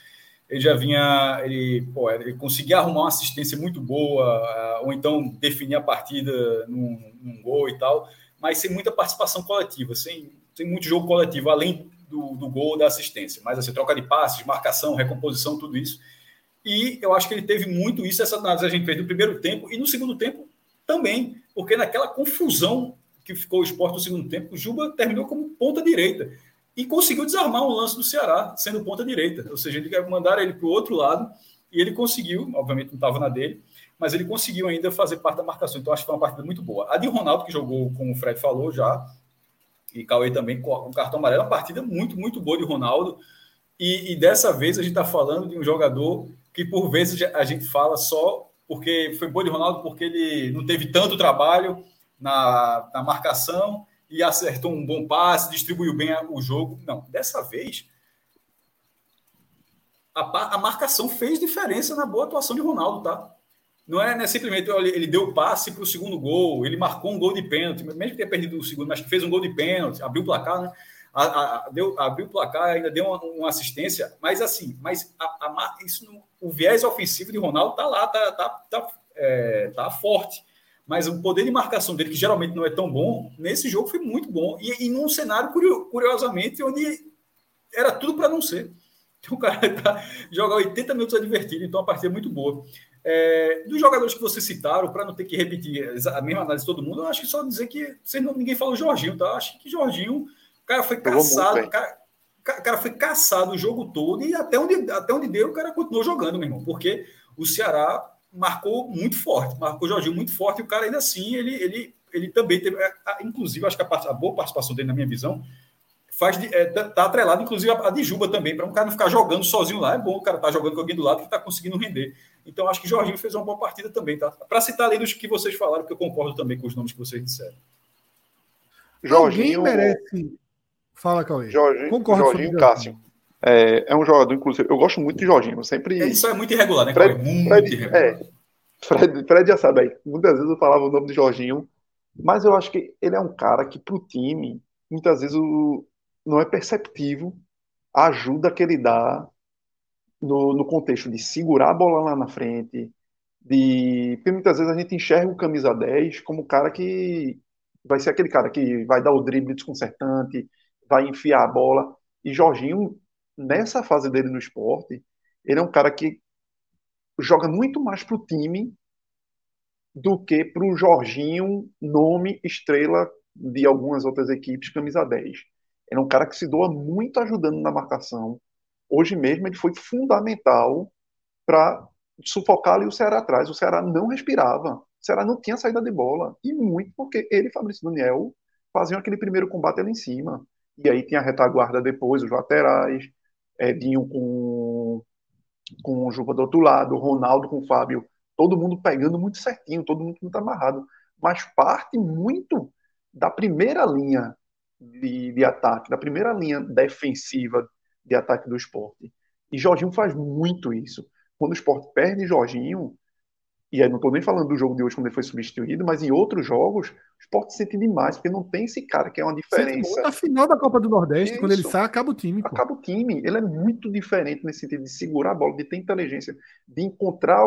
ele já vinha, ele, pô, ele conseguia arrumar uma assistência muito boa, ou então definir a partida num, num gol e tal, mas sem muita participação coletiva, sem, sem muito jogo coletivo, além do, do gol da assistência. Mas assim, troca de passes, marcação, recomposição, tudo isso. E eu acho que ele teve muito isso, essa análise a gente fez no primeiro tempo e no segundo tempo também, porque naquela confusão que ficou o esporte no segundo tempo, o Juba terminou como ponta direita e conseguiu desarmar um lance do Ceará, sendo ponta direita. Ou seja, ele mandar ele para o outro lado e ele conseguiu, obviamente não estava na dele, mas ele conseguiu ainda fazer parte da marcação. Então acho que foi uma partida muito boa. A de Ronaldo, que jogou, como o Fred falou já, e Cauê também com o cartão amarelo, uma partida muito, muito boa de Ronaldo. E, e dessa vez a gente está falando de um jogador que por vezes a gente fala só porque foi boa de Ronaldo, porque ele não teve tanto trabalho na, na marcação e acertou um bom passe, distribuiu bem o jogo. Não, dessa vez a, a marcação fez diferença na boa atuação de Ronaldo, tá? Não é, é simplesmente ele deu passe para o segundo gol, ele marcou um gol de pênalti, mesmo que tenha perdido o segundo, mas fez um gol de pênalti, abriu o placar, né? A, a, deu, abriu o placar, ainda deu uma, uma assistência, mas assim, mas a, isso o viés ofensivo de Ronaldo tá lá, tá, tá, tá, é, tá forte mas o poder de marcação dele, que geralmente não é tão bom, nesse jogo foi muito bom. E, e num cenário, curiosamente, onde era tudo para não ser. Então o cara tá, joga 80 minutos advertido, então a partida é muito boa. É, dos jogadores que vocês citaram, para não ter que repetir a mesma análise de todo mundo, eu acho que só dizer que não, ninguém falou Jorginho, tá? Eu acho que Jorginho, o cara foi caçado, o cara, cara foi caçado o jogo todo e até onde, até onde deu, o cara continuou jogando, meu irmão, porque o Ceará marcou muito forte, marcou o Jorginho muito forte, e o cara ainda assim, ele, ele, ele também teve, é, inclusive, acho que a, a boa participação dele, na minha visão, faz de, é, tá, tá atrelado, inclusive, a, a de Juba também, para um cara não ficar jogando sozinho lá, é bom o cara tá jogando com alguém do lado que está conseguindo render. Então, acho que Jorginho fez uma boa partida também, tá? Para citar além dos que vocês falaram, que eu concordo também com os nomes que vocês disseram. Jorginho merece. Fala, Cauê. Jorginho, Concordo Jorginho Cássio. É, é um jogador, inclusive, eu gosto muito de Jorginho. Sempre. É, isso é muito irregular, né? Fred, muito Fred, irregular. É, Fred, Fred já sabe aí. Muitas vezes eu falava o nome de Jorginho, mas eu acho que ele é um cara que, para o time, muitas vezes o, não é perceptível a ajuda que ele dá no, no contexto de segurar a bola lá na frente, de. Porque muitas vezes a gente enxerga o camisa 10 como o cara que vai ser aquele cara que vai dar o drible desconcertante, vai enfiar a bola. E Jorginho nessa fase dele no esporte, ele é um cara que joga muito mais para o time do que para o Jorginho, nome, estrela de algumas outras equipes, camisa 10. Ele é um cara que se doa muito ajudando na marcação. Hoje mesmo ele foi fundamental para sufocar ali o Ceará atrás. O Ceará não respirava. O Ceará não tinha saída de bola. E muito porque ele e Fabrício Daniel faziam aquele primeiro combate ali em cima. E aí tinha a retaguarda depois, os laterais. Edinho com, com o Juba do outro lado, Ronaldo com o Fábio, todo mundo pegando muito certinho, todo mundo muito amarrado. Mas parte muito da primeira linha de, de ataque, da primeira linha defensiva de ataque do esporte. E Jorginho faz muito isso. Quando o esporte perde Jorginho, e aí não estou nem falando do jogo de hoje quando ele foi substituído, mas em outros jogos, o esporte sente demais, porque não tem esse cara que é uma diferença. Na final da Copa do Nordeste, Isso. quando ele sai, acaba o time. Pô. Acaba o time. Ele é muito diferente nesse sentido de segurar a bola, de ter inteligência, de encontrar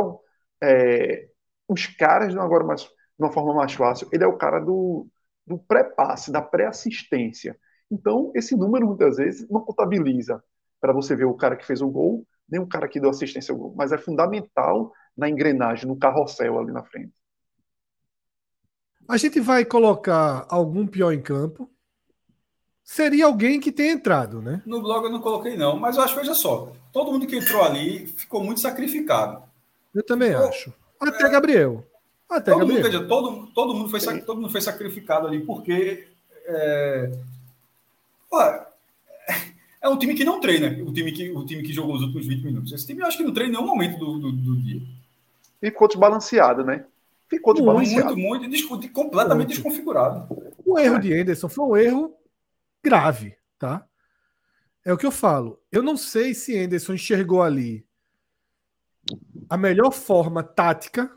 é, os caras de agora mais, de uma forma mais fácil. Ele é o cara do, do pré-passe, da pré-assistência. Então, esse número muitas vezes não contabiliza para você ver o cara que fez o gol, nem o cara que deu assistência ao gol, mas é fundamental na engrenagem, no carrossel ali na frente. A gente vai colocar algum pior em campo. Seria alguém que tem entrado, né? No blog eu não coloquei, não, mas eu acho, veja só, todo mundo que entrou ali ficou muito sacrificado. Eu também ficou, acho. Até é, Gabriel. Até todo Gabriel. Mundo, dizer, todo, todo, mundo foi, todo mundo foi sacrificado ali, porque é, é um time que não treina, o time que, o time que jogou os últimos 20 minutos. Esse time eu acho que não treina em nenhum momento do, do, do dia. Ficou desbalanceado, né? Ficou desbalanceado. Muito, muito, completamente muito. desconfigurado. O erro é. de Anderson foi um erro grave, tá? É o que eu falo. Eu não sei se Anderson enxergou ali a melhor forma tática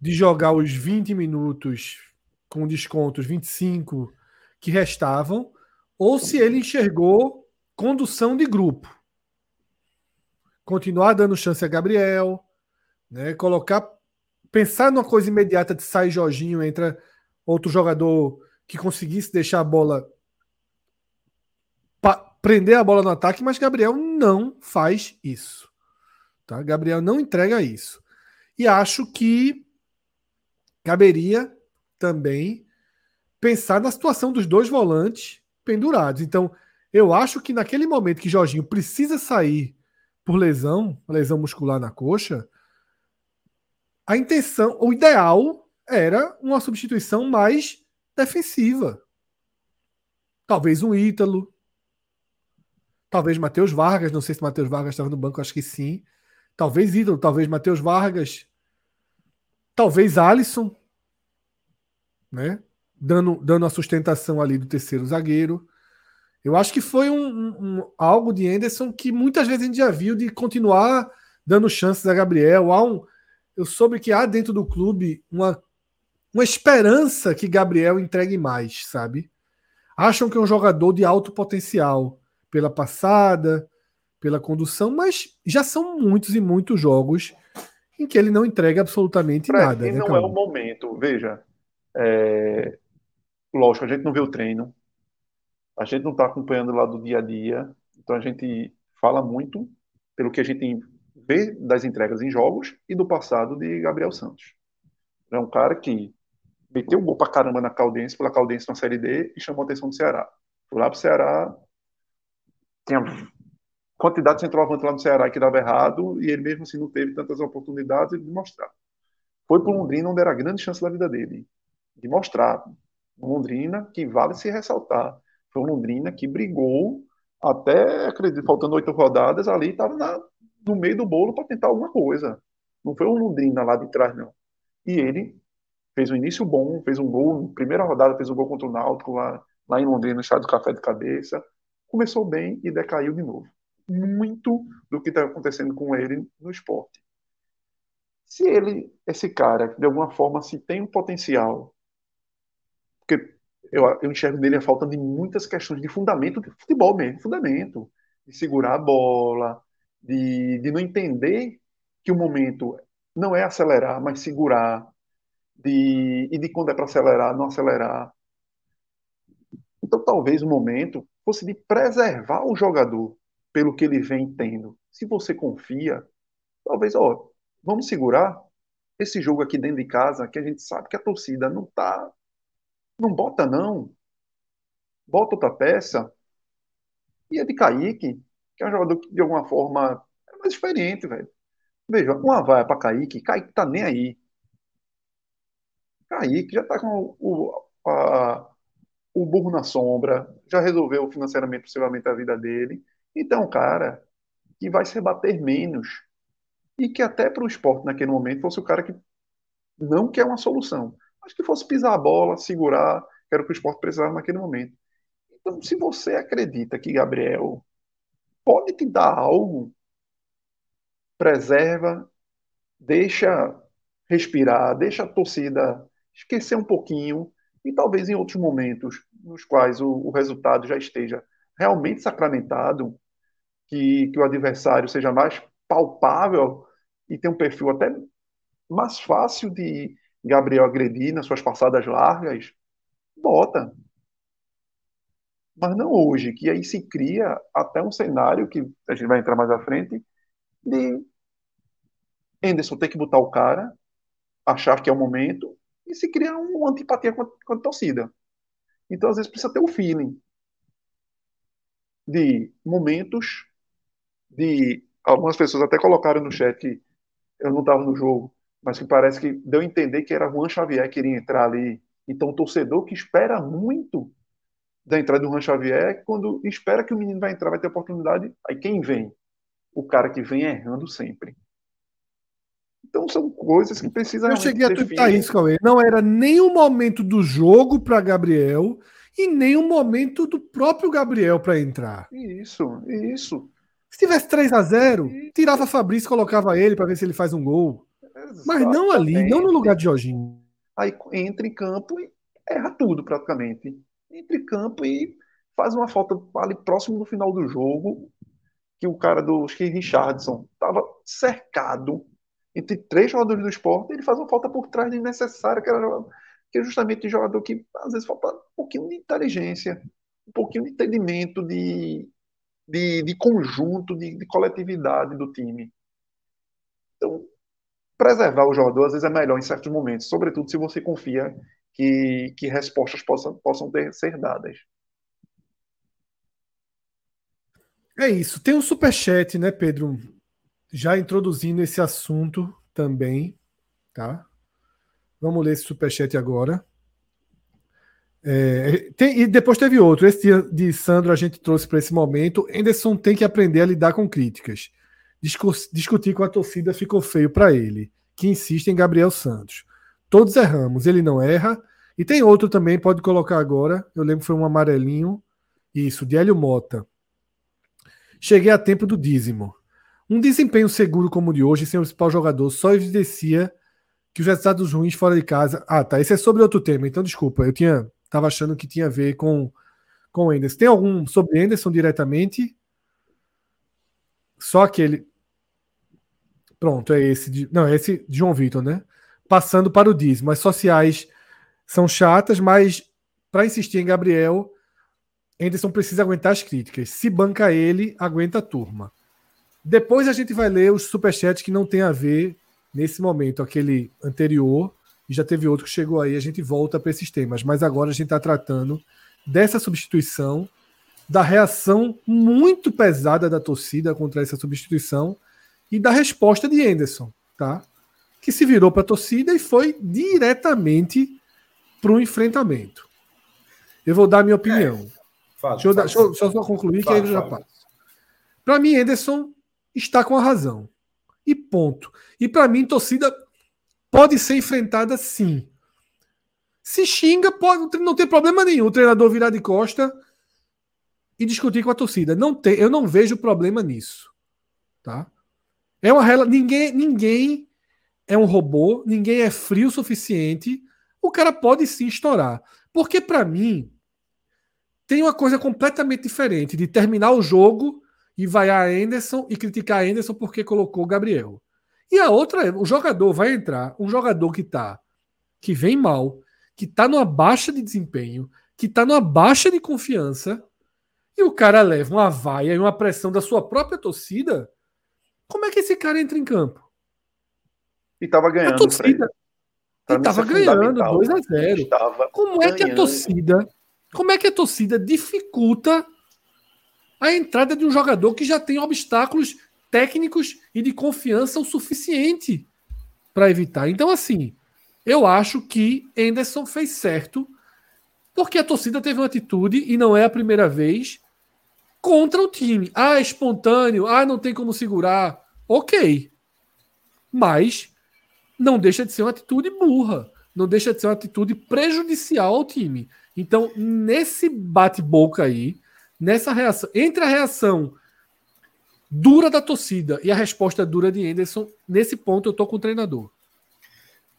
de jogar os 20 minutos com descontos 25 que restavam ou se ele enxergou condução de grupo. Continuar dando chance a Gabriel, né? Colocar, pensar numa coisa imediata de sair Jorginho, entra outro jogador que conseguisse deixar a bola prender a bola no ataque, mas Gabriel não faz isso. Tá? Gabriel não entrega isso. E acho que caberia também pensar na situação dos dois volantes pendurados. Então, eu acho que naquele momento que Jorginho precisa sair por lesão, lesão muscular na coxa, a intenção, o ideal era uma substituição mais defensiva. Talvez um Ítalo, talvez Matheus Vargas, não sei se Matheus Vargas estava no banco, acho que sim. Talvez Ítalo, talvez Matheus Vargas, talvez Alisson, né? dando, dando a sustentação ali do terceiro zagueiro. Eu acho que foi um, um, algo de Anderson que muitas vezes a gente já viu de continuar dando chances a Gabriel. Há um, eu soube que há dentro do clube uma, uma esperança que Gabriel entregue mais, sabe? Acham que é um jogador de alto potencial pela passada, pela condução, mas já são muitos e muitos jogos em que ele não entrega absolutamente nada. Né, não é o momento. Veja, é, lógico, a gente não vê o treino, a gente não está acompanhando lá do dia a dia, então a gente fala muito pelo que a gente vê das entregas em jogos e do passado de Gabriel Santos. É um cara que meteu um gol pra caramba na Caldense, pela Caldense na Série D e chamou a atenção do Ceará. Foi lá pro Ceará, tinha quantidade de centroavante lá no Ceará que dava errado e ele mesmo assim não teve tantas oportunidades de mostrar. Foi pro Londrina onde era a grande chance da vida dele, de mostrar. Londrina, que vale se ressaltar. Foi um Londrina que brigou até, acredito, faltando oito rodadas, ali estava no meio do bolo para tentar alguma coisa. Não foi um Londrina lá de trás, não. E ele fez um início bom, fez um gol, primeira rodada fez um gol contra o Náutico lá, lá em Londrina, no estádio do Café de Cabeça. Começou bem e decaiu de novo. Muito do que está acontecendo com ele no esporte. Se ele, esse cara, de alguma forma, se tem um potencial porque eu, eu enxergo nele a falta de muitas questões de fundamento de futebol mesmo, fundamento, de segurar a bola, de, de não entender que o momento não é acelerar, mas segurar, de, e de quando é para acelerar, não acelerar. Então, talvez o momento fosse de preservar o jogador pelo que ele vem tendo. Se você confia, talvez, ó, vamos segurar esse jogo aqui dentro de casa, que a gente sabe que a torcida não está não bota, não. Bota outra peça. E é de Kaique, que é um jogador que, de alguma forma, é mais experiente, velho. Veja, uma vaia para Kaique, Kaique tá nem aí. Kaique já tá com o, a, o burro na sombra, já resolveu financeiramente, possivelmente, a vida dele. Então, cara, que vai se rebater menos. E que até para o esporte, naquele momento, fosse o cara que não quer uma solução mas que fosse pisar a bola, segurar, que era o que o esporte precisava naquele momento. Então, se você acredita que Gabriel pode te dar algo, preserva deixa respirar, deixa a torcida esquecer um pouquinho e talvez em outros momentos nos quais o, o resultado já esteja realmente sacramentado, que, que o adversário seja mais palpável e tenha um perfil até mais fácil de Gabriel agredir nas suas passadas largas, bota. Mas não hoje, que aí se cria até um cenário que a gente vai entrar mais à frente de Anderson ter que botar o cara, achar que é o momento e se cria uma antipatia com a, com a torcida. Então, às vezes, precisa ter o um feeling de momentos de. Algumas pessoas até colocaram no chat que eu não estava no jogo, mas que parece que deu a entender que era Juan Xavier que iria entrar ali. Então, o torcedor que espera muito da entrada do Juan Xavier, quando espera que o menino vai entrar, vai ter oportunidade, aí quem vem? O cara que vem errando sempre. Então são coisas que precisam. Eu cheguei a twittar isso, Cauê. Não era nem o momento do jogo para Gabriel e nem o momento do próprio Gabriel para entrar. Isso, isso. Se tivesse 3 a 0 tirava Fabrício, colocava ele para ver se ele faz um gol. Mas não ali, não no lugar de Jorginho. Aí entra em campo e erra tudo praticamente. Entra em campo e faz uma falta ali próximo do final do jogo, que o cara do acho que Richardson estava cercado entre três jogadores do esporte, ele faz uma falta por trás desnecessária, que, era, que é justamente o jogador que às vezes falta um pouquinho de inteligência, um pouquinho de entendimento, de, de, de conjunto, de, de coletividade do time. Então, preservar o jogador às vezes é melhor em certos momentos, sobretudo se você confia que, que respostas possam, possam ter, ser dadas. É isso. Tem um superchat, né, Pedro? Já introduzindo esse assunto também, tá? Vamos ler esse superchat agora. É, tem, e depois teve outro. Esse de Sandro a gente trouxe para esse momento. Anderson tem que aprender a lidar com críticas. Discutir com a torcida ficou feio para ele, que insiste em Gabriel Santos. Todos erramos, ele não erra. E tem outro também, pode colocar agora. Eu lembro que foi um amarelinho. Isso, de Hélio Mota. Cheguei a tempo do dízimo. Um desempenho seguro como o de hoje, sem o principal jogador, só evidencia que os resultados ruins fora de casa. Ah, tá. Esse é sobre outro tema, então desculpa. Eu tinha Tava achando que tinha a ver com, com o Anderson. Tem algum sobre Anderson diretamente? Só aquele. Pronto, é esse. De... Não, é esse de João Vitor, né? Passando para o dízimo. As sociais são chatas, mas para insistir em Gabriel, Anderson precisa aguentar as críticas. Se banca ele, aguenta a turma. Depois a gente vai ler os superchats que não tem a ver nesse momento, aquele anterior e já teve outro que chegou aí, a gente volta para esses temas. Mas agora a gente está tratando dessa substituição, da reação muito pesada da torcida contra essa substituição e da resposta de Anderson, tá? Que se virou para a torcida e foi diretamente para o enfrentamento. Eu vou dar a minha opinião. É. Fala, deixa, eu dar, deixa, eu, só concluir fala, que aí eu já passo. Para mim, Anderson está com a razão. E ponto. E para mim, torcida pode ser enfrentada sim. Se xinga, pode, não tem problema nenhum o treinador virar de costa e discutir com a torcida. Não tem, eu não vejo problema nisso. Tá? É uma ninguém, ninguém é um robô, ninguém é frio o suficiente. O cara pode sim estourar. Porque para mim tem uma coisa completamente diferente de terminar o jogo e vaiar Anderson e criticar Anderson porque colocou o Gabriel. E a outra é, o jogador vai entrar, um jogador que tá que vem mal, que tá numa baixa de desempenho, que tá numa baixa de confiança, e o cara leva uma vaia e uma pressão da sua própria torcida, como é que esse cara entra em campo? E tava ganhando, a torcida, e tava é ganhando 2 a 0. Como é que a torcida, como é que a torcida dificulta a entrada de um jogador que já tem obstáculos técnicos e de confiança o suficiente para evitar. Então, assim, eu acho que Anderson fez certo, porque a torcida teve uma atitude, e não é a primeira vez, contra o time. Ah, espontâneo, ah, não tem como segurar. Ok. Mas não deixa de ser uma atitude burra, não deixa de ser uma atitude prejudicial ao time. Então, nesse bate-boca aí, nessa reação, entre a reação dura da torcida e a resposta dura de Anderson, nesse ponto eu tô com o treinador.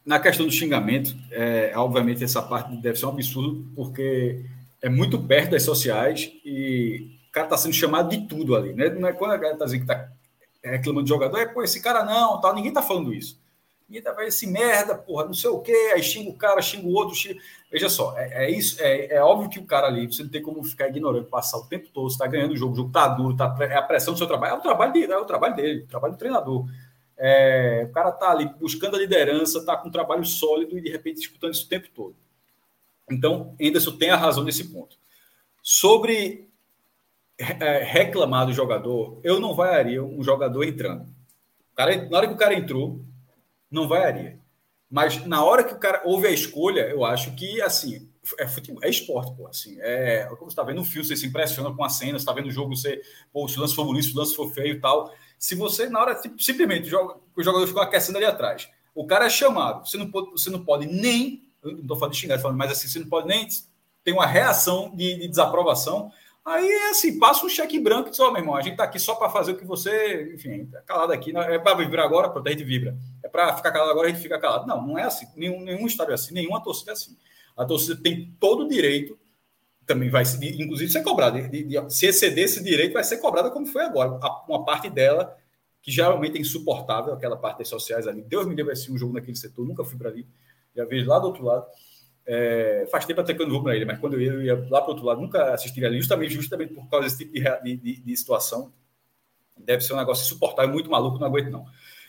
Na questão do xingamento, é, obviamente essa parte deve ser um absurdo, porque é muito perto das sociais e cara está sendo chamado de tudo ali, né? Não é quando a galera está dizendo que está reclamando de jogador, é, pô, esse cara não, tal, ninguém está falando isso. Ninguém tá falando esse merda, porra, não sei o quê, aí xinga o cara, xinga o outro, xinga... Veja só, é, é isso, é, é, óbvio que o cara ali, você não tem como ficar ignorando, passar o tempo todo, você está ganhando o jogo, o jogo tá duro, tá, é a pressão do seu trabalho, é o trabalho, de, é o trabalho dele, o trabalho do treinador. É, o cara tá ali buscando a liderança, tá com um trabalho sólido e de repente escutando isso o tempo todo. Então, Anderson tem a razão nesse ponto. Sobre reclamar do jogador, eu não vaiaria um jogador entrando. Cara, na hora que o cara entrou, não vaiaria. Mas na hora que o cara houve a escolha, eu acho que assim é futebol, é esporte, pô. Assim, é como você está vendo um filme, você se impressiona com a cena, está vendo o jogo, você, pô, se o lance for bonito, se o lance for feio e tal. Se você, na hora, simplesmente, o jogador ficou aquecendo ali atrás, o cara é chamado, você não pode, você não pode nem, não estou falando de xingar, mas assim, você não pode nem ter uma reação de, de desaprovação. Aí é assim, passa um cheque branco e diz, ó, oh, meu irmão, a gente está aqui só para fazer o que você, enfim, tá calado aqui, é para vibrar agora, pronto, a gente vibra. É para ficar calado agora, a gente fica calado. Não, não é assim. Nenhum, nenhum estádio é assim, nenhuma torcida é assim. A torcida tem todo o direito, também vai, inclusive, ser cobrada. De, se exceder esse direito, vai ser cobrada como foi agora. Uma parte dela, que geralmente é insuportável, aquela parte das sociais ali. Deus me livre assim, um jogo naquele setor, nunca fui para ali. Já vejo lá do outro lado. É, faz tempo até que eu não vou para ele, mas quando eu ia, eu ia lá para o outro lado, nunca assistiria ali, justamente, justamente por causa desse tipo de, de, de, situação. Deve ser um negócio insuportável, muito maluco, não aguento não.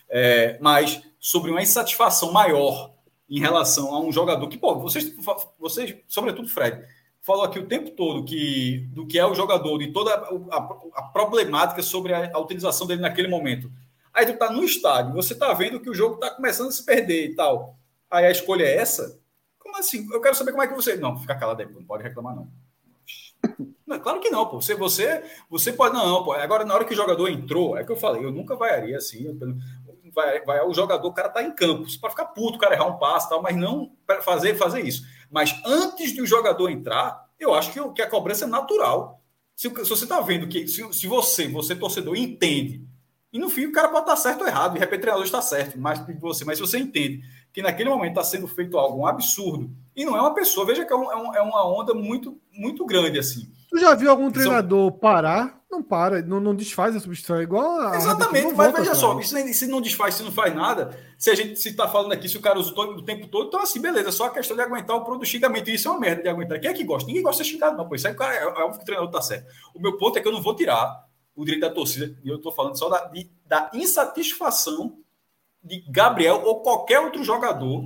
É, mas sobre uma insatisfação maior em relação a um jogador que, pô, vocês, vocês sobretudo Fred, falou aqui o tempo todo que do que é o jogador, de toda a, a, a problemática sobre a, a, utilização dele naquele momento. Aí tu tá no estádio, você tá vendo que o jogo tá começando a se perder e tal. Aí a escolha é essa? Como assim? Eu quero saber como é que você. Não, fica calado aí, não pode reclamar, não. não. Claro que não, pô. Você, você, você pode. Não, pô. Agora, na hora que o jogador entrou, é que eu falei, eu nunca vaiaria assim. Vai, vai o jogador, o cara tá em campo. Você pode ficar puto, o cara errar um passo tal, mas não fazer, fazer isso. Mas antes de o jogador entrar, eu acho que, que a cobrança é natural. Se, se você está vendo que, se, se você, você torcedor, entende, e no fim o cara pode estar certo ou errado, de repente o treinador está certo, mais que você, mas se você entende que naquele momento está sendo feito algo um absurdo, e não é uma pessoa, veja que é, um, é, é uma onda muito, muito grande assim. Tu já viu algum treinador São... parar? Não para, não, não desfaz a substituição, é igual a. Exatamente, mas veja só, isso, se não desfaz, se não faz nada, se a gente se está falando aqui, se o cara usa o tempo todo, então assim, beleza, só a questão de aguentar o produto xingamento. Isso é uma merda de aguentar. Quem é que gosta? Ninguém gosta de ser xingado, não. Pois isso aí, cara, é, é óbvio que o treinador está certo. O meu ponto é que eu não vou tirar o direito da torcida, e eu estou falando só da, de, da insatisfação de Gabriel ou qualquer outro jogador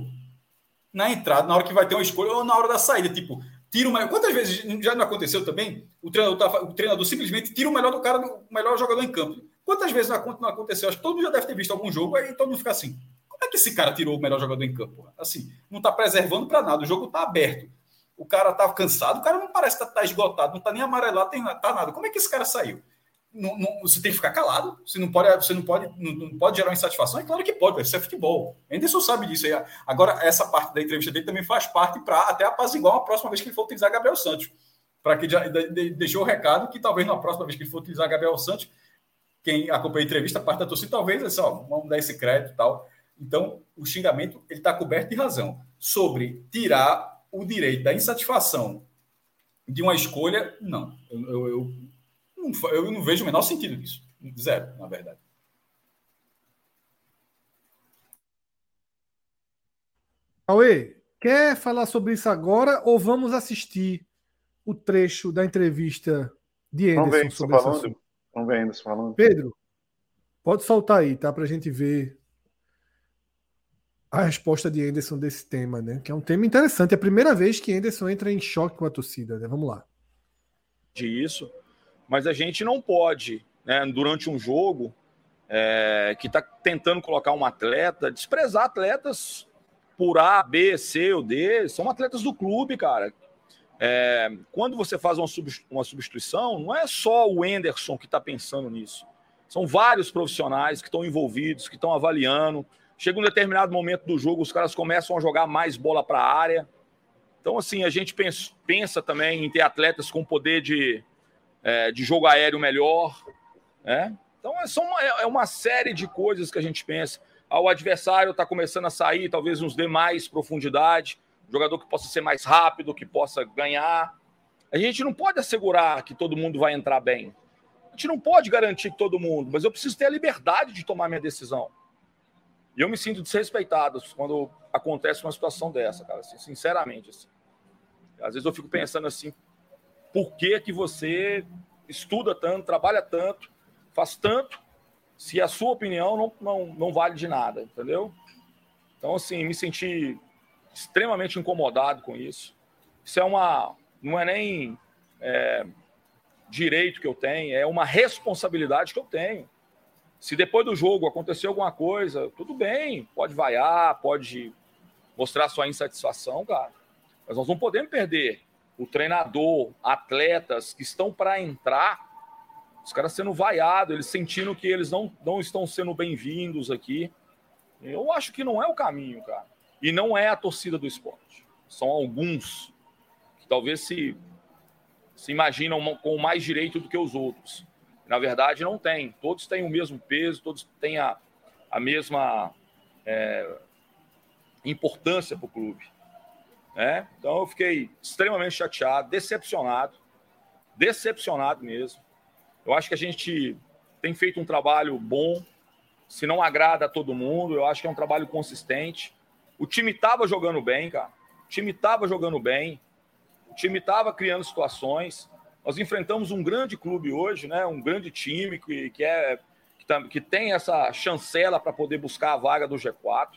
na entrada, na hora que vai ter uma escolha, ou na hora da saída. Tipo, tira o melhor. Quantas vezes já não aconteceu também? O treinador, tá, o treinador simplesmente tira o melhor do cara, o melhor jogador em campo. Quantas vezes não aconteceu? Acho que todo mundo já deve ter visto algum jogo, aí todo mundo fica assim. Como é que esse cara tirou o melhor jogador em campo? Assim, não está preservando para nada, o jogo está aberto. O cara tá cansado, o cara não parece estar tá, tá esgotado, não está nem amarelado, tem tá nada. Como é que esse cara saiu? Não, não, você tem que ficar calado. Você não pode, você não pode, não, não pode gerar insatisfação. É claro que pode, isso é futebol. Anderson sabe disso aí. Agora, essa parte da entrevista dele também faz parte para até apaziguar a próxima vez que ele for utilizar Gabriel Santos. Para que já de, deixou o recado que talvez na próxima vez que ele for utilizar Gabriel Santos, quem acompanha a entrevista, parte da torcida, talvez assim, ó, vamos dar esse crédito e tal. Então, o xingamento ele está coberto de razão sobre tirar o direito da insatisfação de uma escolha. Não, eu, eu não, eu não vejo o menor sentido disso. Zero, na verdade. Cauê, quer falar sobre isso agora ou vamos assistir o trecho da entrevista de Anderson vamos ver, sobre falando. assunto? Vamos ver Anderson falando. Pedro, pode soltar aí, tá? Pra gente ver a resposta de Anderson desse tema, né? Que é um tema interessante. É a primeira vez que Anderson entra em choque com a torcida, né? Vamos lá. Disso mas a gente não pode, né, durante um jogo é, que está tentando colocar um atleta, desprezar atletas por A, B, C ou D, são atletas do clube, cara. É, quando você faz uma, uma substituição, não é só o Enderson que está pensando nisso. São vários profissionais que estão envolvidos, que estão avaliando. Chega um determinado momento do jogo, os caras começam a jogar mais bola para a área. Então, assim, a gente pensa, pensa também em ter atletas com poder de, é, de jogo aéreo melhor, né? Então é, só uma, é uma série de coisas que a gente pensa. Ah, o adversário está começando a sair, talvez nos dê mais profundidade, jogador que possa ser mais rápido, que possa ganhar. A gente não pode assegurar que todo mundo vai entrar bem. A gente não pode garantir que todo mundo, mas eu preciso ter a liberdade de tomar minha decisão. E eu me sinto desrespeitado quando acontece uma situação dessa, cara, assim, sinceramente. Assim. Às vezes eu fico pensando assim, por que, que você estuda tanto, trabalha tanto, faz tanto, se a sua opinião não, não, não vale de nada, entendeu? Então, assim, me senti extremamente incomodado com isso. Isso é uma. Não é nem é, direito que eu tenho, é uma responsabilidade que eu tenho. Se depois do jogo acontecer alguma coisa, tudo bem, pode vaiar, pode mostrar sua insatisfação, cara. Mas nós não podemos perder o treinador, atletas que estão para entrar, os caras sendo vaiados, eles sentindo que eles não, não estão sendo bem-vindos aqui. Eu acho que não é o caminho, cara. E não é a torcida do esporte. São alguns que talvez se, se imaginam com mais direito do que os outros. Na verdade, não tem. Todos têm o mesmo peso, todos têm a, a mesma é, importância para o clube. Né? Então, eu fiquei extremamente chateado, decepcionado, decepcionado mesmo. Eu acho que a gente tem feito um trabalho bom, se não agrada a todo mundo, eu acho que é um trabalho consistente. O time estava jogando bem, cara. O time estava jogando bem. O time estava criando situações. Nós enfrentamos um grande clube hoje, né? Um grande time que, que, é, que, tá, que tem essa chancela para poder buscar a vaga do G4.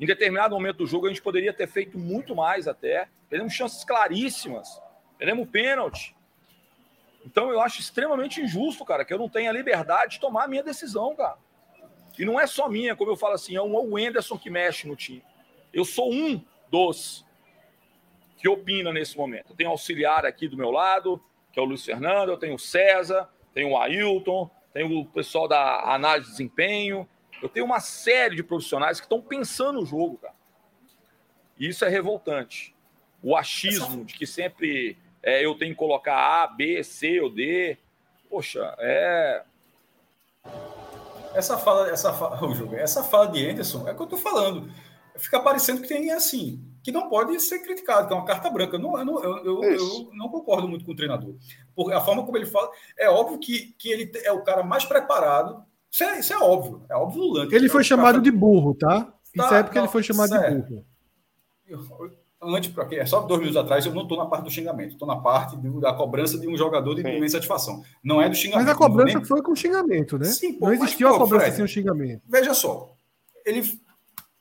Em determinado momento do jogo, a gente poderia ter feito muito mais até. Perdemos chances claríssimas. Perdemos pênalti. Então eu acho extremamente injusto, cara, que eu não tenha liberdade de tomar a minha decisão, cara. E não é só minha, como eu falo assim, é o Wenderson que mexe no time. Eu sou um dos que opina nesse momento. Eu tenho auxiliar aqui do meu lado, que é o Luiz Fernando, eu tenho o César, tenho o Ailton, tenho o pessoal da análise de desempenho, eu tenho uma série de profissionais que estão pensando no jogo, cara. E isso é revoltante. O achismo de que sempre é, eu tenho que colocar A, B, C ou D. Poxa, é. Essa fala, essa fala, essa fala de Anderson é o que eu tô falando. Fica parecendo que tem assim que não pode ser criticado, que é uma carta branca. Eu não, eu, não, eu, eu não concordo muito com o treinador. Porque a forma como ele fala, é óbvio que, que ele é o cara mais preparado. Isso é, isso é óbvio, é óbvio. Ele foi chamado de burro, tá? Isso é porque ele foi chamado de burro. Antes, porque é só dois minutos atrás, eu não estou na parte do xingamento, estou na parte do, da cobrança de um jogador de insatisfação. Não é do xingamento. Mas a cobrança nem... foi com xingamento, né? Sim, pô, não existiu mas, a cobrança Fred, sem o xingamento. Veja só, ele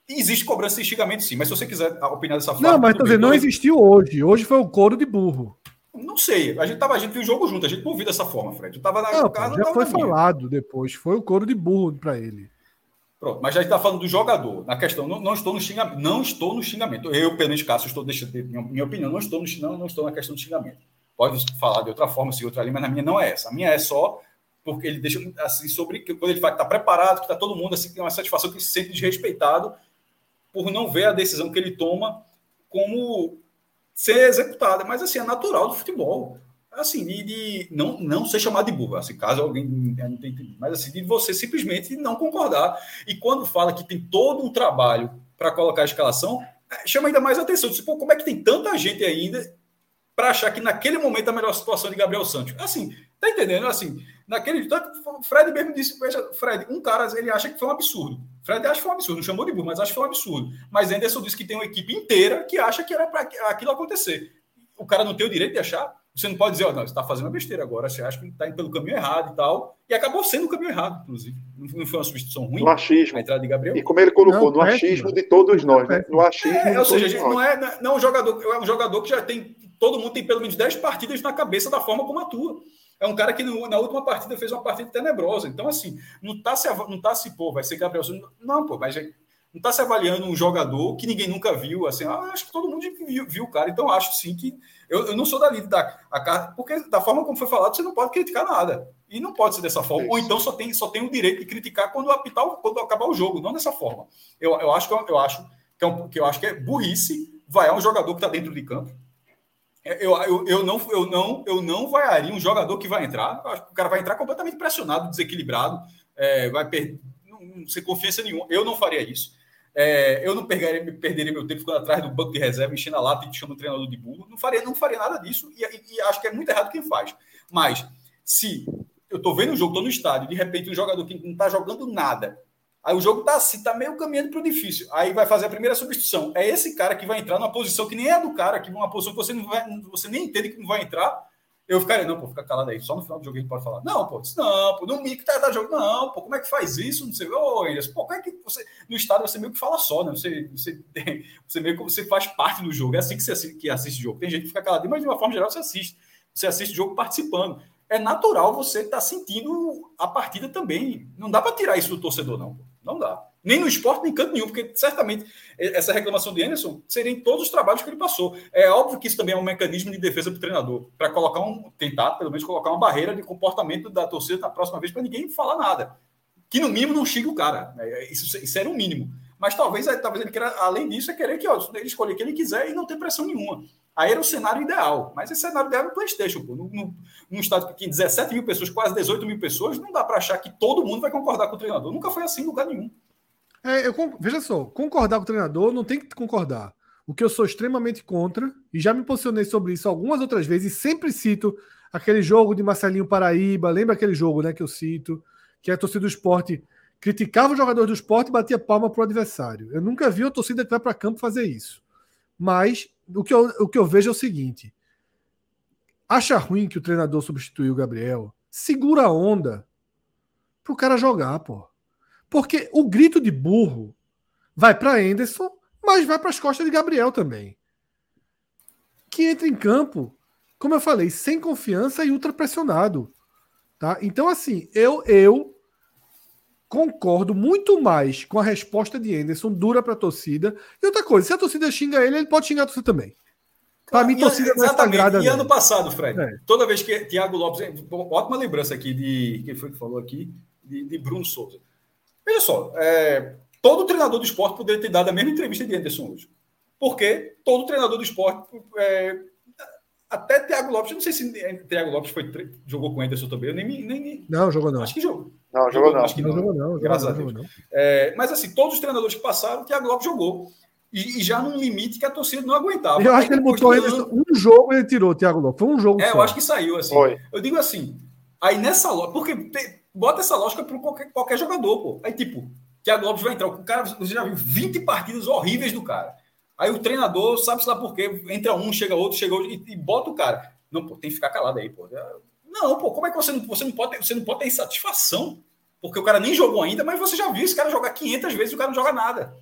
Existe cobrança e xingamento, sim, mas se você quiser opinar dessa forma. Não, mas tá dizendo, não existiu hoje. Hoje foi o couro de burro. Não sei. A gente, tava, a gente viu o jogo junto, a gente não viu dessa forma, Fred. Eu tava na não, casa. Já foi falado depois. Foi o couro de burro para ele. Pronto, mas já está falando do jogador. Na questão, não, não, estou no xingamento. Não estou no xingamento. Eu, Pedro Cássio, estou deixando minha, minha opinião, não estou, no, não, não estou na questão do xingamento. Pode falar de outra forma, se outra ali, mas na minha não é essa. A minha é só porque ele deixa assim sobre que quando ele fala que está preparado, que está todo mundo assim, tem uma satisfação que se sente desrespeitado por não ver a decisão que ele toma como ser executada. Mas, assim, é natural do futebol. Assim, de, de não, não ser chamado de burro, assim, caso alguém não tenha entendido. Mas, assim, de você simplesmente não concordar. E quando fala que tem todo um trabalho para colocar a escalação, é, chama ainda mais atenção. Tipo, como é que tem tanta gente ainda para achar que naquele momento a melhor situação de Gabriel Santos? Assim, tá entendendo? Assim, naquele. Fred mesmo disse, veja, Fred, um cara, ele acha que foi um absurdo. Fred acha que foi um absurdo, não chamou de burro, mas acha que foi um absurdo. Mas Anderson disse que tem uma equipe inteira que acha que era para aquilo acontecer. O cara não tem o direito de achar. Você não pode dizer, ó, oh, não, você está fazendo uma besteira agora, você acha que está indo pelo caminho errado e tal. E acabou sendo o caminho errado, inclusive. Não foi uma substituição ruim. No achismo. A entrada de Gabriel. E como ele colocou, não, no achismo de todos nós, né? No achismo. É, ou seja, não é, não é um jogador, é um jogador que já tem. Todo mundo tem pelo menos 10 partidas na cabeça da forma como atua. É um cara que no, na última partida fez uma partida tenebrosa. Então, assim, não está se, não tá se, pô, vai ser Gabriel. Não, pô, mas não está se avaliando um jogador que ninguém nunca viu. Assim, ah, acho que todo mundo viu, o cara. Então, acho sim que. Eu, eu não sou da lida da a carta, porque da forma como foi falado, você não pode criticar nada. E não pode ser dessa forma. É Ou então só tem, só tem o direito de criticar quando apitar, quando acabar o jogo, não dessa forma. Eu, eu acho que eu, acho que é um, que eu acho que é burrice vaiar um jogador que está dentro de campo eu, eu, eu, não, eu, não, eu não vaiaria um jogador que vai entrar. O cara vai entrar completamente pressionado, desequilibrado. é, vai perder. Não, não sem confiança nenhuma. Eu não faria isso. É, eu não perderia, perderia meu tempo ficando atrás do banco de reserva, enchendo a lata e chamando o treinador de burro. Não faria, não faria nada disso e, e, e acho que é muito errado quem faz. Mas se eu estou vendo o jogo, estou no estádio, de repente um jogador que não está jogando nada, aí o jogo está assim, está meio caminhando para o difícil, aí vai fazer a primeira substituição. É esse cara que vai entrar numa posição que nem é do cara, que uma posição que você, não vai, você nem entende que não vai entrar. Eu ficaria, não, pô, fica calado aí, só no final do jogo gente pode falar. Não, pô, não, pô, no mico tá, tá jogando. Não, pô, como é que faz isso? Não sei, ô, Elias, pô, como é que você. No estádio você meio que fala só, né? Você, você, você meio que você faz parte do jogo. É assim que você assiste, que assiste o jogo. Tem gente que fica calado, mas de uma forma geral você assiste. Você assiste o jogo participando é natural você estar tá sentindo a partida também. Não dá para tirar isso do torcedor, não. Não dá. Nem no esporte, nem em canto nenhum, porque certamente essa reclamação de Anderson seria em todos os trabalhos que ele passou. É óbvio que isso também é um mecanismo de defesa para o treinador, para colocar um, tentar, pelo menos, colocar uma barreira de comportamento da torcida na próxima vez para ninguém falar nada. Que no mínimo não xingue o cara. É, isso, isso era o um mínimo. Mas talvez, talvez ele queira, além disso, é querer que ó, ele escolher o que ele quiser e não ter pressão nenhuma. Aí era o cenário ideal. Mas esse cenário ideal é no PlayStation. Pô. No, no, num estado que tem 17 mil pessoas, quase 18 mil pessoas, não dá para achar que todo mundo vai concordar com o treinador. Nunca foi assim em lugar nenhum. É, eu, veja só, concordar com o treinador não tem que concordar. O que eu sou extremamente contra, e já me posicionei sobre isso algumas outras vezes, e sempre cito aquele jogo de Marcelinho Paraíba, lembra aquele jogo né, que eu cito, que a torcida do esporte criticava o jogador do esporte e batia palma para o adversário. Eu nunca vi uma torcida que vai para campo fazer isso. Mas o que, eu, o que eu vejo é o seguinte: acha ruim que o treinador substituiu o Gabriel? Segura a onda pro cara jogar, pô. Porque o grito de burro vai para Anderson, mas vai para as costas de Gabriel também. Que entra em campo, como eu falei, sem confiança e ultra pressionado. Tá? Então, assim, eu, eu concordo muito mais com a resposta de Anderson, dura para a torcida. E outra coisa, se a torcida xinga ele, ele pode xingar a torcida também. Para mim, torcida é sagrada. E ano passado, Fred, é. toda vez que Thiago Lopes. Ótima lembrança aqui de. Quem foi que falou aqui? De, de Bruno Souza. Veja só, é, todo treinador do esporte poderia ter dado a mesma entrevista de Anderson hoje. Porque todo treinador do esporte. É, até Thiago Lopes, não sei se Thiago Lopes foi, jogou com Anderson também. Eu nem, nem, nem, não, jogou não. Acho que jogou. Não, jogou não. Acho que não, não jogou não. Graças jogou, a Deus. É, mas assim, todos os treinadores que passaram, Thiago Lopes jogou. E, e, já num limite que a torcida não aguentava. Eu acho que ele botou ano... um jogo ele tirou o Thiago Lopes. Foi um jogo. É, só. eu acho que saiu assim. Foi. Eu digo assim, aí nessa lógica, porque te, bota essa lógica para qualquer, qualquer jogador, pô. Aí tipo, Thiago Lopes vai entrar. O cara, você já viu 20 partidas horríveis do cara. Aí o treinador, sabe-se lá por quê, entra um, chega outro, chega outro, e, e, bota o cara. Não, pô, tem que ficar calado aí, pô. Não, pô, como é que você não, você não, pode, ter, você não pode ter insatisfação? Porque o cara nem jogou ainda, mas você já viu esse cara jogar 500 vezes e o cara não joga nada.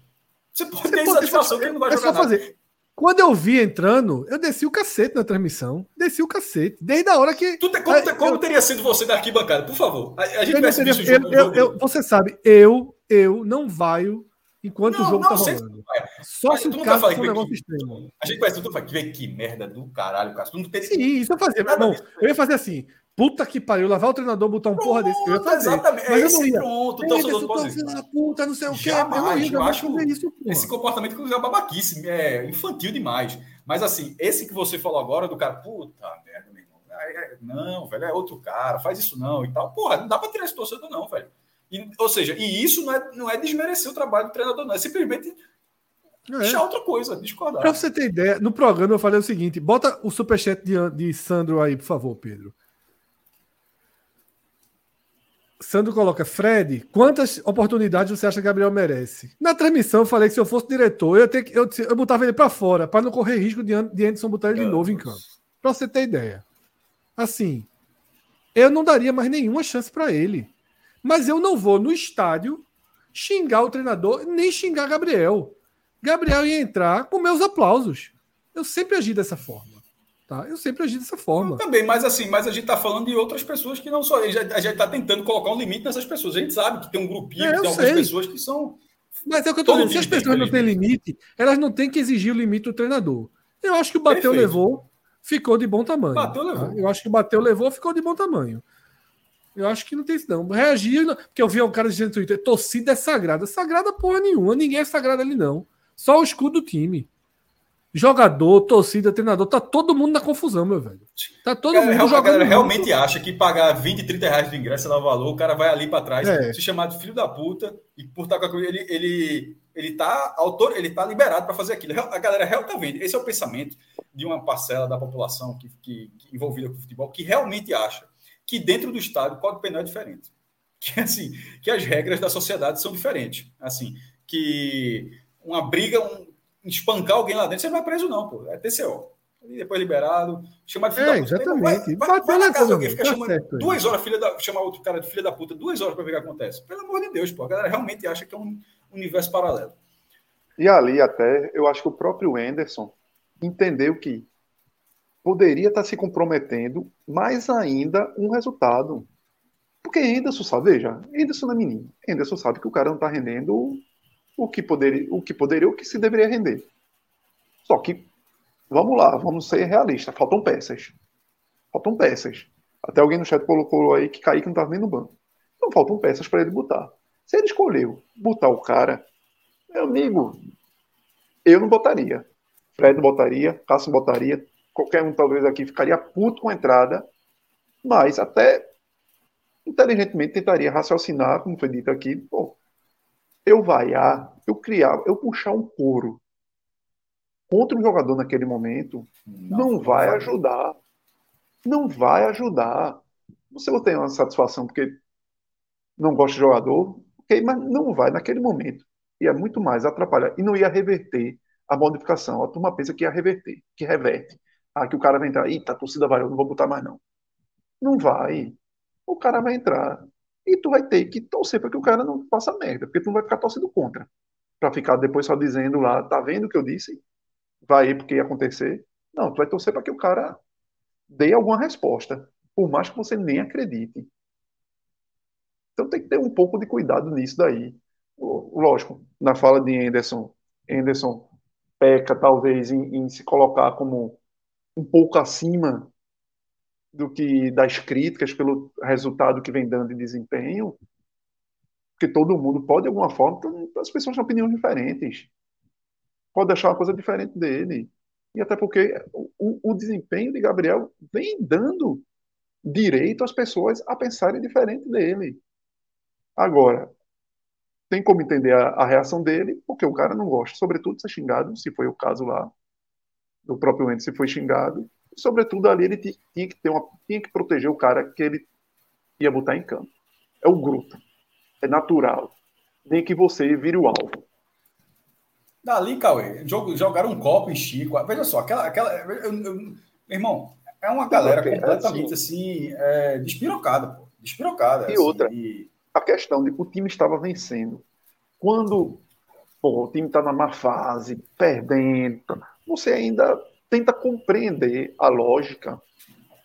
Você pode você ter pode satisfação que ele não vai é jogar fazer. Quando eu vi entrando, eu desci o cacete na transmissão. Desci o cacete. Desde a hora que. Tu te, como, como eu, teria sido você da arquibancada? Por favor. A, a gente vai teria, eu, eu, eu, Você sabe, eu, eu não vaio enquanto não, o jogo não, tá rolando. Só se o cara for um negócio extremo. A gente vai tudo vai que, que merda do caralho, cara. Tu não teria... Sim, isso eu fazia. Não, eu ia fazer assim. Puta que pariu, lavar o treinador, botar um pronto, porra desse. Eu ia fazer. Exatamente. Mas é eu não ia. Pronto, torcedor puta, não sei o quê. Jamais, eu, eu acho isso, esse comportamento que é babaquice, é infantil demais. Mas assim, esse que você falou agora do cara, puta merda, meu irmão. É, não, velho, é outro cara, faz isso não e tal. Porra, não dá pra tirar esse torcedor, não, velho. E, ou seja, e isso não é, não é desmerecer o trabalho do treinador, não. É simplesmente é. deixar outra coisa, discordar. Pra você ter ideia, no programa eu falei o seguinte: bota o superchat de, de Sandro aí, por favor, Pedro. Sandro coloca, Fred, quantas oportunidades você acha que Gabriel merece? Na transmissão eu falei que se eu fosse diretor, eu, que, eu, eu botava ele para fora, para não correr risco de, de Anderson botar ele de novo em campo. Para você ter ideia. Assim, eu não daria mais nenhuma chance para ele. Mas eu não vou no estádio xingar o treinador, nem xingar Gabriel. Gabriel ia entrar com meus aplausos. Eu sempre agi dessa forma. Tá? Eu sempre agi dessa forma. Eu também, mas assim, mas a gente está falando de outras pessoas que não só. A gente está tentando colocar um limite nessas pessoas. A gente sabe que tem um grupinho, é, tem algumas pessoas que são. Mas é o que eu estou dizendo. Se as pessoas não têm limite, elas não têm que exigir o limite do treinador. Eu acho que o bateu, Perfeito. levou, ficou de bom tamanho. Bateu, tá? levou. Eu acho que bateu, levou, ficou de bom tamanho. Eu acho que não tem isso, não. Reagir, porque eu vi um cara dizendo no Twitter: torcida é sagrada. Sagrada porra nenhuma, ninguém é sagrado ali, não. Só o escudo do time. Jogador, torcida, treinador, tá todo mundo na confusão, meu velho. Tá todo Cara, mundo real- a jogando. galera junto. realmente acha que pagar 20, 30 reais de ingresso é dar valor, o cara vai ali para trás, É. se chamar de filho da puta, e por estar com aquilo, ele, ele, ele tá autor, ele tá liberado para fazer aquilo. A galera real tá vendo. Esse é o pensamento de uma parcela da população que, que, que envolvida com o futebol, que realmente acha que dentro do estádio o código penal é diferente. Que assim, que as regras da sociedade são diferentes. Assim, que uma briga, um, espancar alguém lá dentro, você não vai preso, não, pô. É TCO. E depois liberado, chamar de filho É, da puta. exatamente. Vai, vai, vai na casa de alguém, fica tá chamando certo duas horas, filha da, chamar outro cara de filha da puta, duas horas para ver o que acontece. Pelo amor de Deus, pô. A galera realmente acha que é um universo paralelo. E ali até, eu acho que o próprio Anderson entendeu que poderia estar se comprometendo mais ainda um resultado. Porque Anderson sabe, veja, Anderson não é menino. Anderson sabe que o cara não está rendendo o que poderia, o que poderia, o que se deveria render. Só que, vamos lá, vamos ser realistas, faltam peças. Faltam peças. Até alguém no chat colocou aí que Kaique não estava nem no banco. Então faltam peças para ele botar. Se ele escolheu botar o cara, meu amigo, eu não botaria. Fred botaria, Cássio botaria, qualquer um talvez aqui ficaria puto com a entrada, mas até inteligentemente tentaria raciocinar, como foi dito aqui, pô, eu vaiar, eu criar, eu puxar um couro contra o jogador naquele momento, não, vai ajudar. Não vai ajudar. Você não tem uma satisfação porque não gosta de jogador, ok, mas não vai naquele momento. Ia muito mais atrapalhar. E não ia reverter a modificação. A turma pensa que ia reverter, que reverte. Ah, que o cara vai entrar. Eita, a torcida vai, eu não vou botar mais não. Não vai. O cara vai entrar. E tu vai ter que torcer para que o cara não faça merda, porque tu não vai ficar torcendo contra. Para ficar depois só dizendo lá, tá vendo o que eu disse? Vai porque ia acontecer. Não, tu vai torcer para que o cara dê alguma resposta, por mais que você nem acredite. Então tem que ter um pouco de cuidado nisso daí. Lógico, na fala de Anderson, Anderson peca talvez em, em se colocar como um pouco acima do que das críticas pelo resultado que vem dando de desempenho, porque todo mundo pode de alguma forma, então, as pessoas têm opiniões diferentes, pode achar uma coisa diferente dele, e até porque o, o desempenho de Gabriel vem dando direito às pessoas a pensarem diferente dele. Agora, tem como entender a, a reação dele, porque o cara não gosta, sobretudo, ser xingado, se foi o caso lá do próprio Ente, se foi xingado, e, sobretudo ali ele ti- tinha que ter uma, tinha que proteger o cara que ele ia botar em campo. É o grupo, é natural. Nem que você vire o alvo. Dali, Cauê, jog- jogaram um copo em Chico. Veja só, aquela. aquela eu- eu- meu irmão, é uma galera é completamente assim, é, despirocada, pô. Despirocada. E assim, outra. e- a questão de que o time estava vencendo. Quando pô, o time está na má fase, perdendo, você ainda tenta compreender a lógica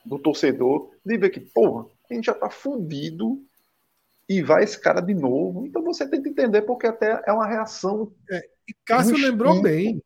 do torcedor de ver que, porra, a gente já está fudido e vai esse cara de novo. Então você tenta entender porque até é uma reação. E Cássio lembrou bem.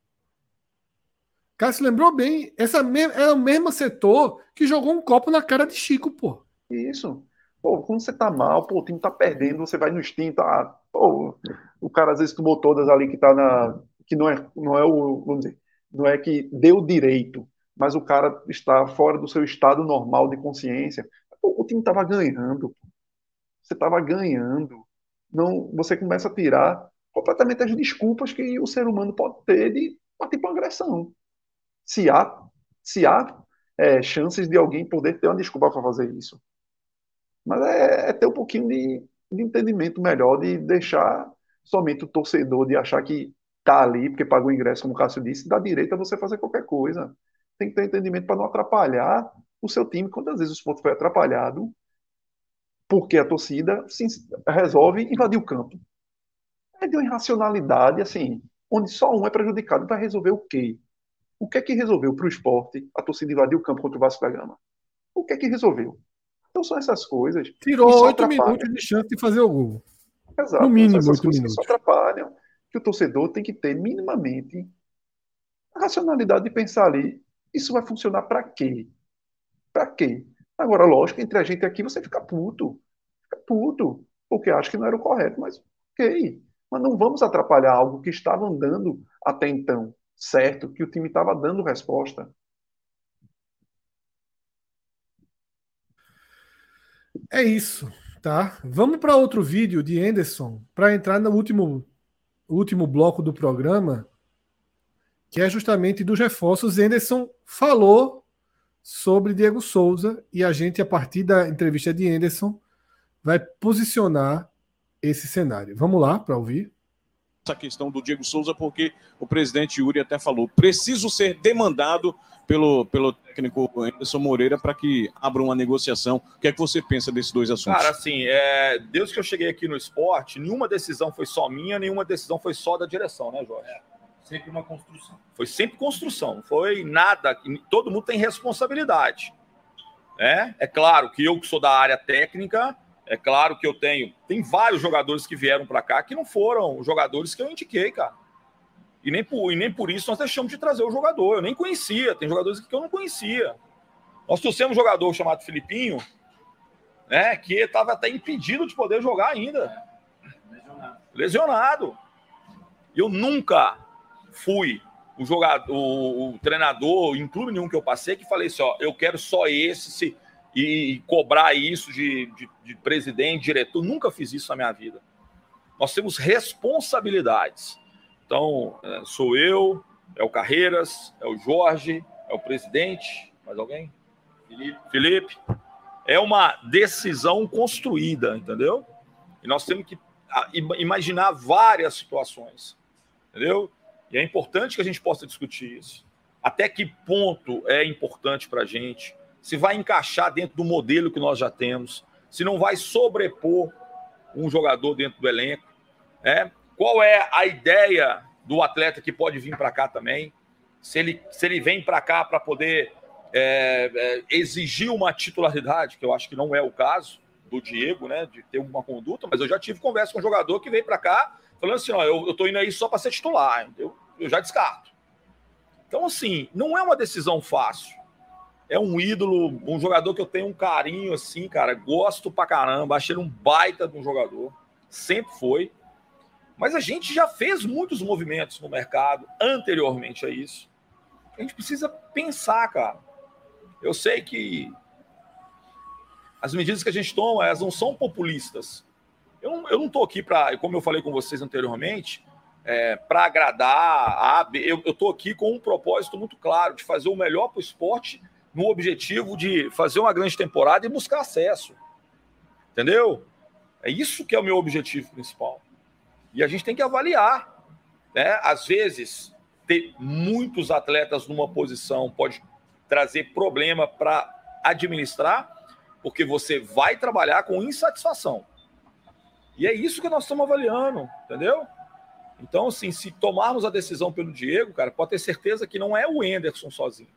Cássio lembrou bem. Essa me... É o mesmo setor que jogou um copo na cara de Chico, pô. Isso. Pô, quando você tá mal, pô, o time tá perdendo, você vai no instinto, ah, pô, o cara às vezes tomou todas ali que tá na. que não é, não é o. vamos dizer, não é que deu direito, mas o cara está fora do seu estado normal de consciência. Pô, o time tava ganhando. Você tava ganhando. Não, você começa a tirar completamente as desculpas que o ser humano pode ter de partir para agressão. Se há, se há é, chances de alguém poder ter uma desculpa para fazer isso. Mas é, é ter um pouquinho de, de entendimento melhor, de deixar somente o torcedor de achar que tá ali porque pagou o ingresso, como o Cássio disse, dá direito a você fazer qualquer coisa. Tem que ter entendimento para não atrapalhar o seu time. Quantas vezes o esporte foi atrapalhado porque a torcida se resolve invadir o campo? É de uma irracionalidade, assim, onde só um é prejudicado. Vai resolver o quê? O que é que resolveu para o esporte a torcida invadir o campo contra o Vasco da Gama? O que é que resolveu? Então são essas coisas. Tirou oito minutos de chance de fazer o gol. Exato. No mínimo, são essas coisas que só atrapalham. Que o torcedor tem que ter minimamente a racionalidade de pensar ali. Isso vai funcionar para quê? Para quê? Agora, lógico, entre a gente aqui você fica puto. Fica puto. Porque acha que não era o correto. Mas, ok. Mas não vamos atrapalhar algo que estava andando até então. certo, que o time estava dando resposta. É isso, tá? Vamos para outro vídeo de Anderson para entrar no último, último bloco do programa, que é justamente dos reforços. Anderson falou sobre Diego Souza e a gente, a partir da entrevista de Anderson, vai posicionar esse cenário. Vamos lá para ouvir essa questão do Diego Souza, porque o presidente Yuri até falou: preciso ser demandado pelo, pelo técnico Anderson Moreira para que abra uma negociação. O que é que você pensa desses dois assuntos? Cara, assim, é, desde que eu cheguei aqui no esporte, nenhuma decisão foi só minha, nenhuma decisão foi só da direção, né, Jorge? É, sempre uma construção. Foi sempre construção, foi nada. Todo mundo tem responsabilidade. É, é claro que eu que sou da área técnica, é claro que eu tenho. Tem vários jogadores que vieram para cá que não foram jogadores que eu indiquei, cara. E nem, por, e nem por isso nós deixamos de trazer o jogador. Eu nem conhecia. Tem jogadores que eu não conhecia. Nós trouxemos um jogador chamado Filipinho, né, que estava até impedido de poder jogar ainda. Lesionado. Lesionado. Eu nunca fui o jogador, o, o, treinador, em clube nenhum que eu passei, que falei assim: ó, eu quero só esse. Se, e, cobrar isso de, de, de presidente, diretor. Nunca fiz isso na minha vida. Nós temos responsabilidades. Então, é, sou eu, é o Carreiras, é o Jorge, é o presidente, mais alguém? Felipe. Felipe. É uma decisão construída, entendeu? E nós temos que imaginar várias situações, entendeu? E é importante que a gente possa discutir isso. Até que ponto é importante para a gente? Se vai encaixar dentro do modelo que nós já temos, se não vai sobrepor um jogador dentro do elenco. Né? Qual é a ideia do atleta que pode vir para cá também? Se ele, se ele vem para cá para poder é, é, exigir uma titularidade, que eu acho que não é o caso do Diego, né, de ter uma conduta, mas eu já tive conversa com um jogador que veio para cá falando assim: ó, eu, tô indo aí só para ser titular, eu, eu já descarto. Então, assim, não é uma decisão fácil é um ídolo, um jogador que eu tenho um carinho assim, cara. Gosto pra caramba. Achei ele um baita de um jogador. Sempre foi. Mas a gente já fez muitos movimentos no mercado anteriormente a isso. A gente precisa pensar, cara. Eu sei que as medidas que a gente toma, elas não são populistas. Eu não, tô aqui para, como eu falei com vocês anteriormente, é, para agradar a. Eu estou aqui com um propósito muito claro de fazer o melhor para o esporte no objetivo de fazer uma grande temporada e buscar acesso. Entendeu? É isso que é o meu objetivo principal. E a gente tem que avaliar. Né? Às vezes, ter muitos atletas numa posição pode trazer problema para administrar, porque você vai trabalhar com insatisfação. E é isso que nós estamos avaliando, entendeu? Então, assim, se tomarmos a decisão pelo Diego, cara, pode ter certeza que não é o Enderson sozinho.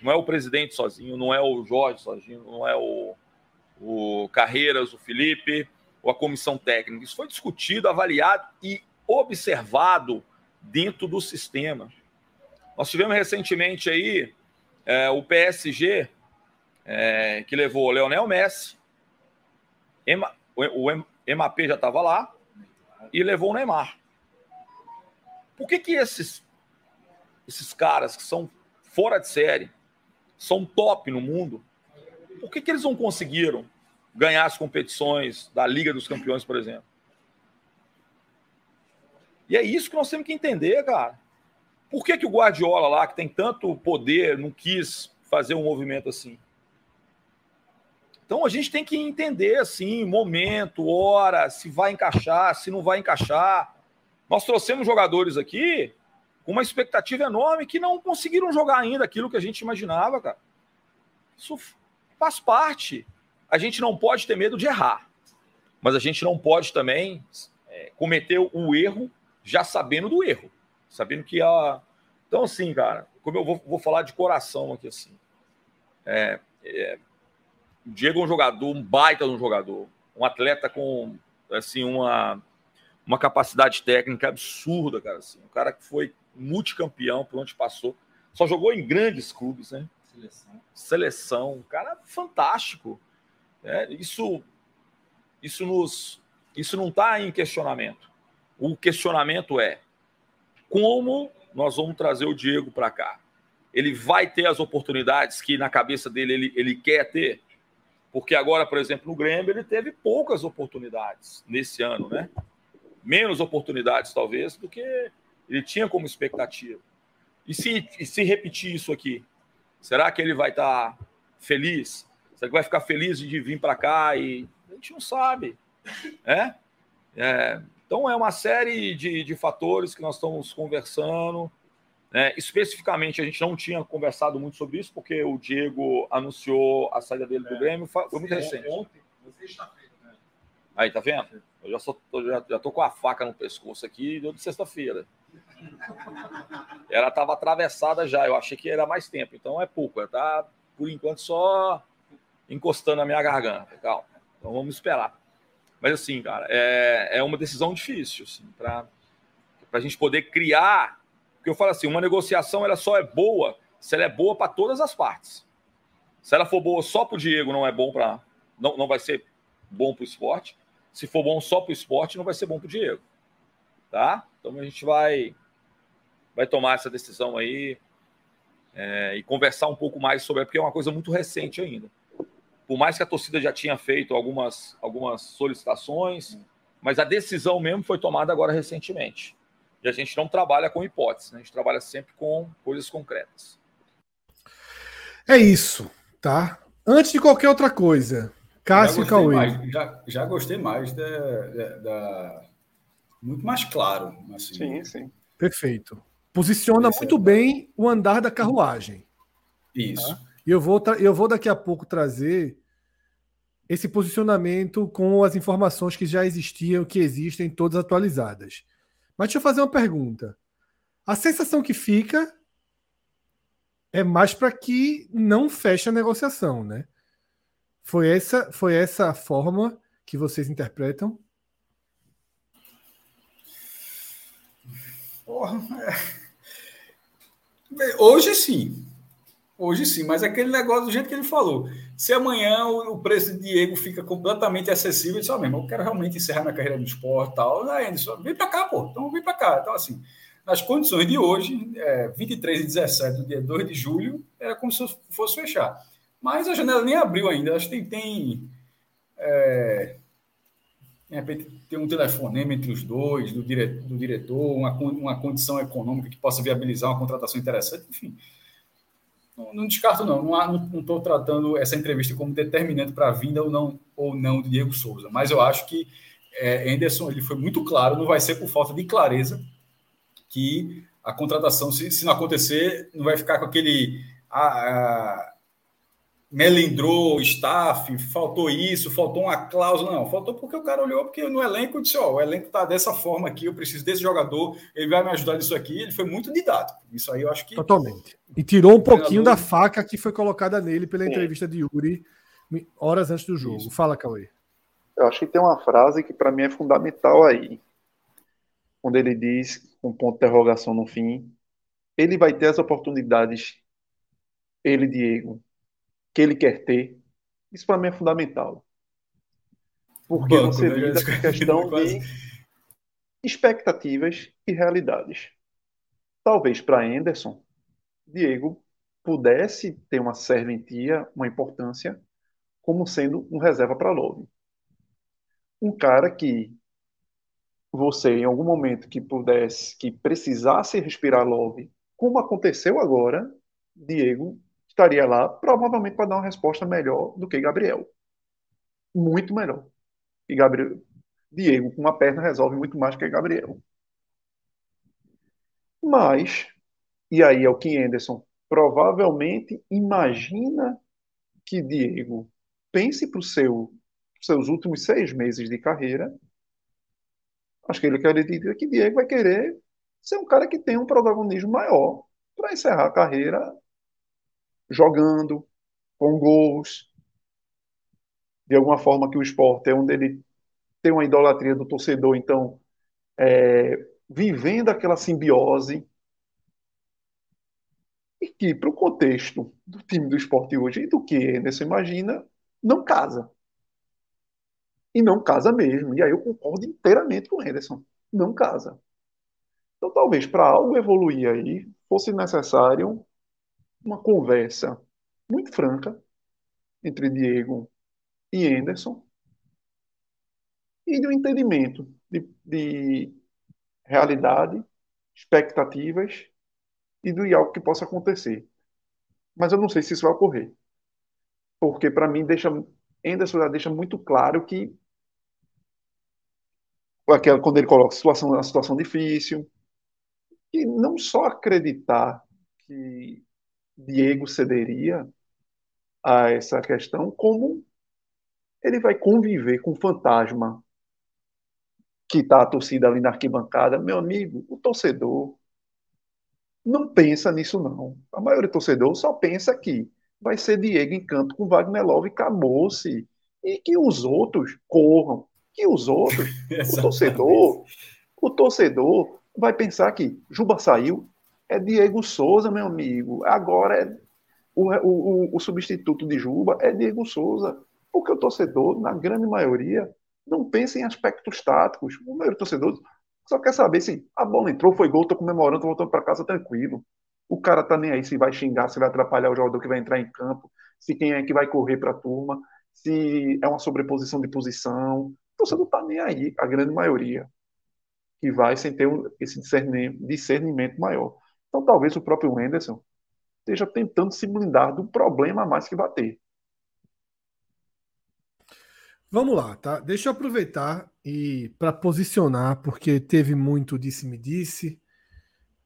Não é o presidente sozinho, não é o Jorge sozinho, não é o, o Carreiras, o Felipe, ou a comissão técnica. Isso foi discutido, avaliado e observado dentro do sistema. Nós tivemos recentemente aí é, o PSG, é, que levou o Leonel Messi, Ema, o, o MAP já estava lá, e levou o Neymar. Por que, que esses, esses caras que são fora de série, são top no mundo, por que, que eles não conseguiram ganhar as competições da Liga dos Campeões, por exemplo? E é isso que nós temos que entender, cara. Por que, que o Guardiola lá, que tem tanto poder, não quis fazer um movimento assim? Então a gente tem que entender assim, momento, hora, se vai encaixar, se não vai encaixar. Nós trouxemos jogadores aqui uma expectativa enorme que não conseguiram jogar ainda aquilo que a gente imaginava, cara. Isso faz parte. A gente não pode ter medo de errar, mas a gente não pode também é, cometer o erro já sabendo do erro, sabendo que a. Então, assim, cara, como eu vou, vou falar de coração aqui, assim. É, é, o Diego é um jogador, um baita de um jogador, um atleta com assim uma, uma capacidade técnica absurda, cara. Assim, um cara que foi multicampeão por onde passou. Só jogou em grandes clubes, né? Seleção. Seleção. Um cara fantástico. É, isso, isso, nos, isso não está em questionamento. O questionamento é como nós vamos trazer o Diego para cá. Ele vai ter as oportunidades que na cabeça dele ele, ele quer ter? Porque agora, por exemplo, no Grêmio, ele teve poucas oportunidades nesse ano, né? Menos oportunidades, talvez, do que ele tinha como expectativa. E se, e se repetir isso aqui? Será que ele vai estar tá feliz? Será que vai ficar feliz de vir para cá? E a gente não sabe. É? é? Então, é uma série de, de fatores que nós estamos conversando. É, especificamente, a gente não tinha conversado muito sobre isso, porque o Diego anunciou a saída dele do é. Grêmio, foi, muito recente. Ontem, né? Aí, tá vendo? Eu já, sou, já, já tô com a faca no pescoço aqui, deu de sexta-feira. Ela estava atravessada já, eu achei que era mais tempo, então é pouco. Ela tá, por enquanto, só encostando na minha garganta. Calma. Então vamos esperar. Mas assim, cara, é, é uma decisão difícil, assim, para a gente poder criar porque eu falo assim, uma negociação ela só é boa se ela é boa para todas as partes. Se ela for boa só para o Diego, não é bom para. Não, não vai ser bom para o esporte. Se for bom só para o esporte, não vai ser bom para o Diego. Tá? Então a gente vai, vai tomar essa decisão aí é, e conversar um pouco mais sobre, porque é uma coisa muito recente ainda. Por mais que a torcida já tinha feito algumas, algumas solicitações, mas a decisão mesmo foi tomada agora recentemente. E a gente não trabalha com hipóteses, né? a gente trabalha sempre com coisas concretas. É isso, tá? Antes de qualquer outra coisa, Cássio e Cauê. Mais, já, já gostei mais da, da, da, Muito mais claro. Assim. Sim, sim. Perfeito. Posiciona Esse muito é... bem o andar da carruagem. Isso. Tá? E eu vou, eu vou daqui a pouco trazer esse posicionamento com as informações que já existiam, que existem, todas atualizadas. Mas deixa eu fazer uma pergunta. A sensação que fica é mais para que não feche a negociação, né? Foi essa, foi essa a forma que vocês interpretam? Porra, é... Hoje sim. Hoje sim, mas aquele negócio do jeito que ele falou. Se amanhã o, preço de Diego fica completamente acessível, só mesmo, eu quero realmente encerrar minha carreira no esporte e tal. Aí, Anderson, vem para cá, pô. Então vem para cá. Então, assim, nas condições de hoje, é, 23 e 17 do dia 2 de julho, era como se fosse fechar. Mas a janela nem abriu ainda. Acho que tem. tem é, de repente, tem um telefonema entre os dois, do, dire, do diretor, uma, uma condição econômica que possa viabilizar uma contratação interessante, enfim não, não descarto, não. Não estou tratando essa entrevista como determinante para a vinda ou não, ou não de Diego Souza. Mas eu acho que é, Anderson ele foi muito claro, não vai ser por falta de clareza que a contratação, se, se não acontecer, não vai ficar com aquele. A, a, melindrou o staff, faltou isso, faltou uma cláusula. Não, faltou porque o cara olhou porque no elenco disse: Ó, o elenco tá dessa forma aqui, eu preciso desse jogador, ele vai me ajudar nisso aqui. Ele foi muito didático. Isso aí eu acho que. Totalmente. E tirou um pouquinho da faca que foi colocada nele pela Sim. entrevista de Yuri horas antes do jogo. Isso. Fala, Cauê. Eu acho que tem uma frase que para mim é fundamental aí. Quando ele diz, com um ponto de interrogação no fim, ele vai ter as oportunidades, ele, Diego, que ele quer ter. Isso para mim é fundamental. Porque Banco, você né? lida com a questão de expectativas e realidades. Talvez para Anderson, Diego pudesse ter uma serventia, uma importância, como sendo um reserva para Love. Um cara que você, em algum momento que pudesse, que precisasse respirar Love, como aconteceu agora, Diego estaria lá, provavelmente para dar uma resposta melhor do que Gabriel. Muito melhor. E Gabriel, Diego, com uma perna, resolve muito mais que Gabriel. Mas, e aí é o que Anderson provavelmente imagina que Diego pense para os seu, seus últimos seis meses de carreira. Acho que ele acredita que Diego vai querer ser um cara que tem um protagonismo maior para encerrar a carreira jogando, com gols, de alguma forma que o esporte é onde ele tem uma idolatria do torcedor, então é, vivendo aquela simbiose e que para o contexto do time do esporte hoje e do que Anderson imagina, não casa. E não casa mesmo. E aí eu concordo inteiramente com o Henderson. Não casa. Então, talvez para algo evoluir aí, fosse necessário uma conversa muito franca entre Diego e Anderson e de um entendimento de, de realidade, expectativas e do algo que possa acontecer. Mas eu não sei se isso vai ocorrer. Porque, para mim, deixa, Anderson já deixa muito claro que aquela, quando ele coloca situação, uma situação difícil, e não só acreditar que Diego cederia a essa questão, como ele vai conviver com o fantasma que está a torcida ali na arquibancada. Meu amigo, o torcedor não pensa nisso, não. A maioria do torcedor só pensa que vai ser Diego em campo com Wagner Love e acabou-se. E que os outros corram. Que os outros, o torcedor, o torcedor vai pensar que Juba saiu, é Diego Souza, meu amigo. Agora é o, o, o substituto de Juba é Diego Souza. Porque o torcedor, na grande maioria, não pensa em aspectos táticos. O maior torcedor só quer saber se a bola entrou, foi gol, tô comemorando, tô voltando para casa tranquilo. O cara tá nem aí se vai xingar, se vai atrapalhar o jogador que vai entrar em campo, se quem é que vai correr para a turma, se é uma sobreposição de posição. O torcedor tá nem aí, a grande maioria. Que vai sem ter esse discernimento maior. Então talvez o próprio Wenderson esteja tentando se blindar do problema a mais que vai ter. Vamos lá, tá? Deixa eu aproveitar e para posicionar, porque teve muito disse-me-disse,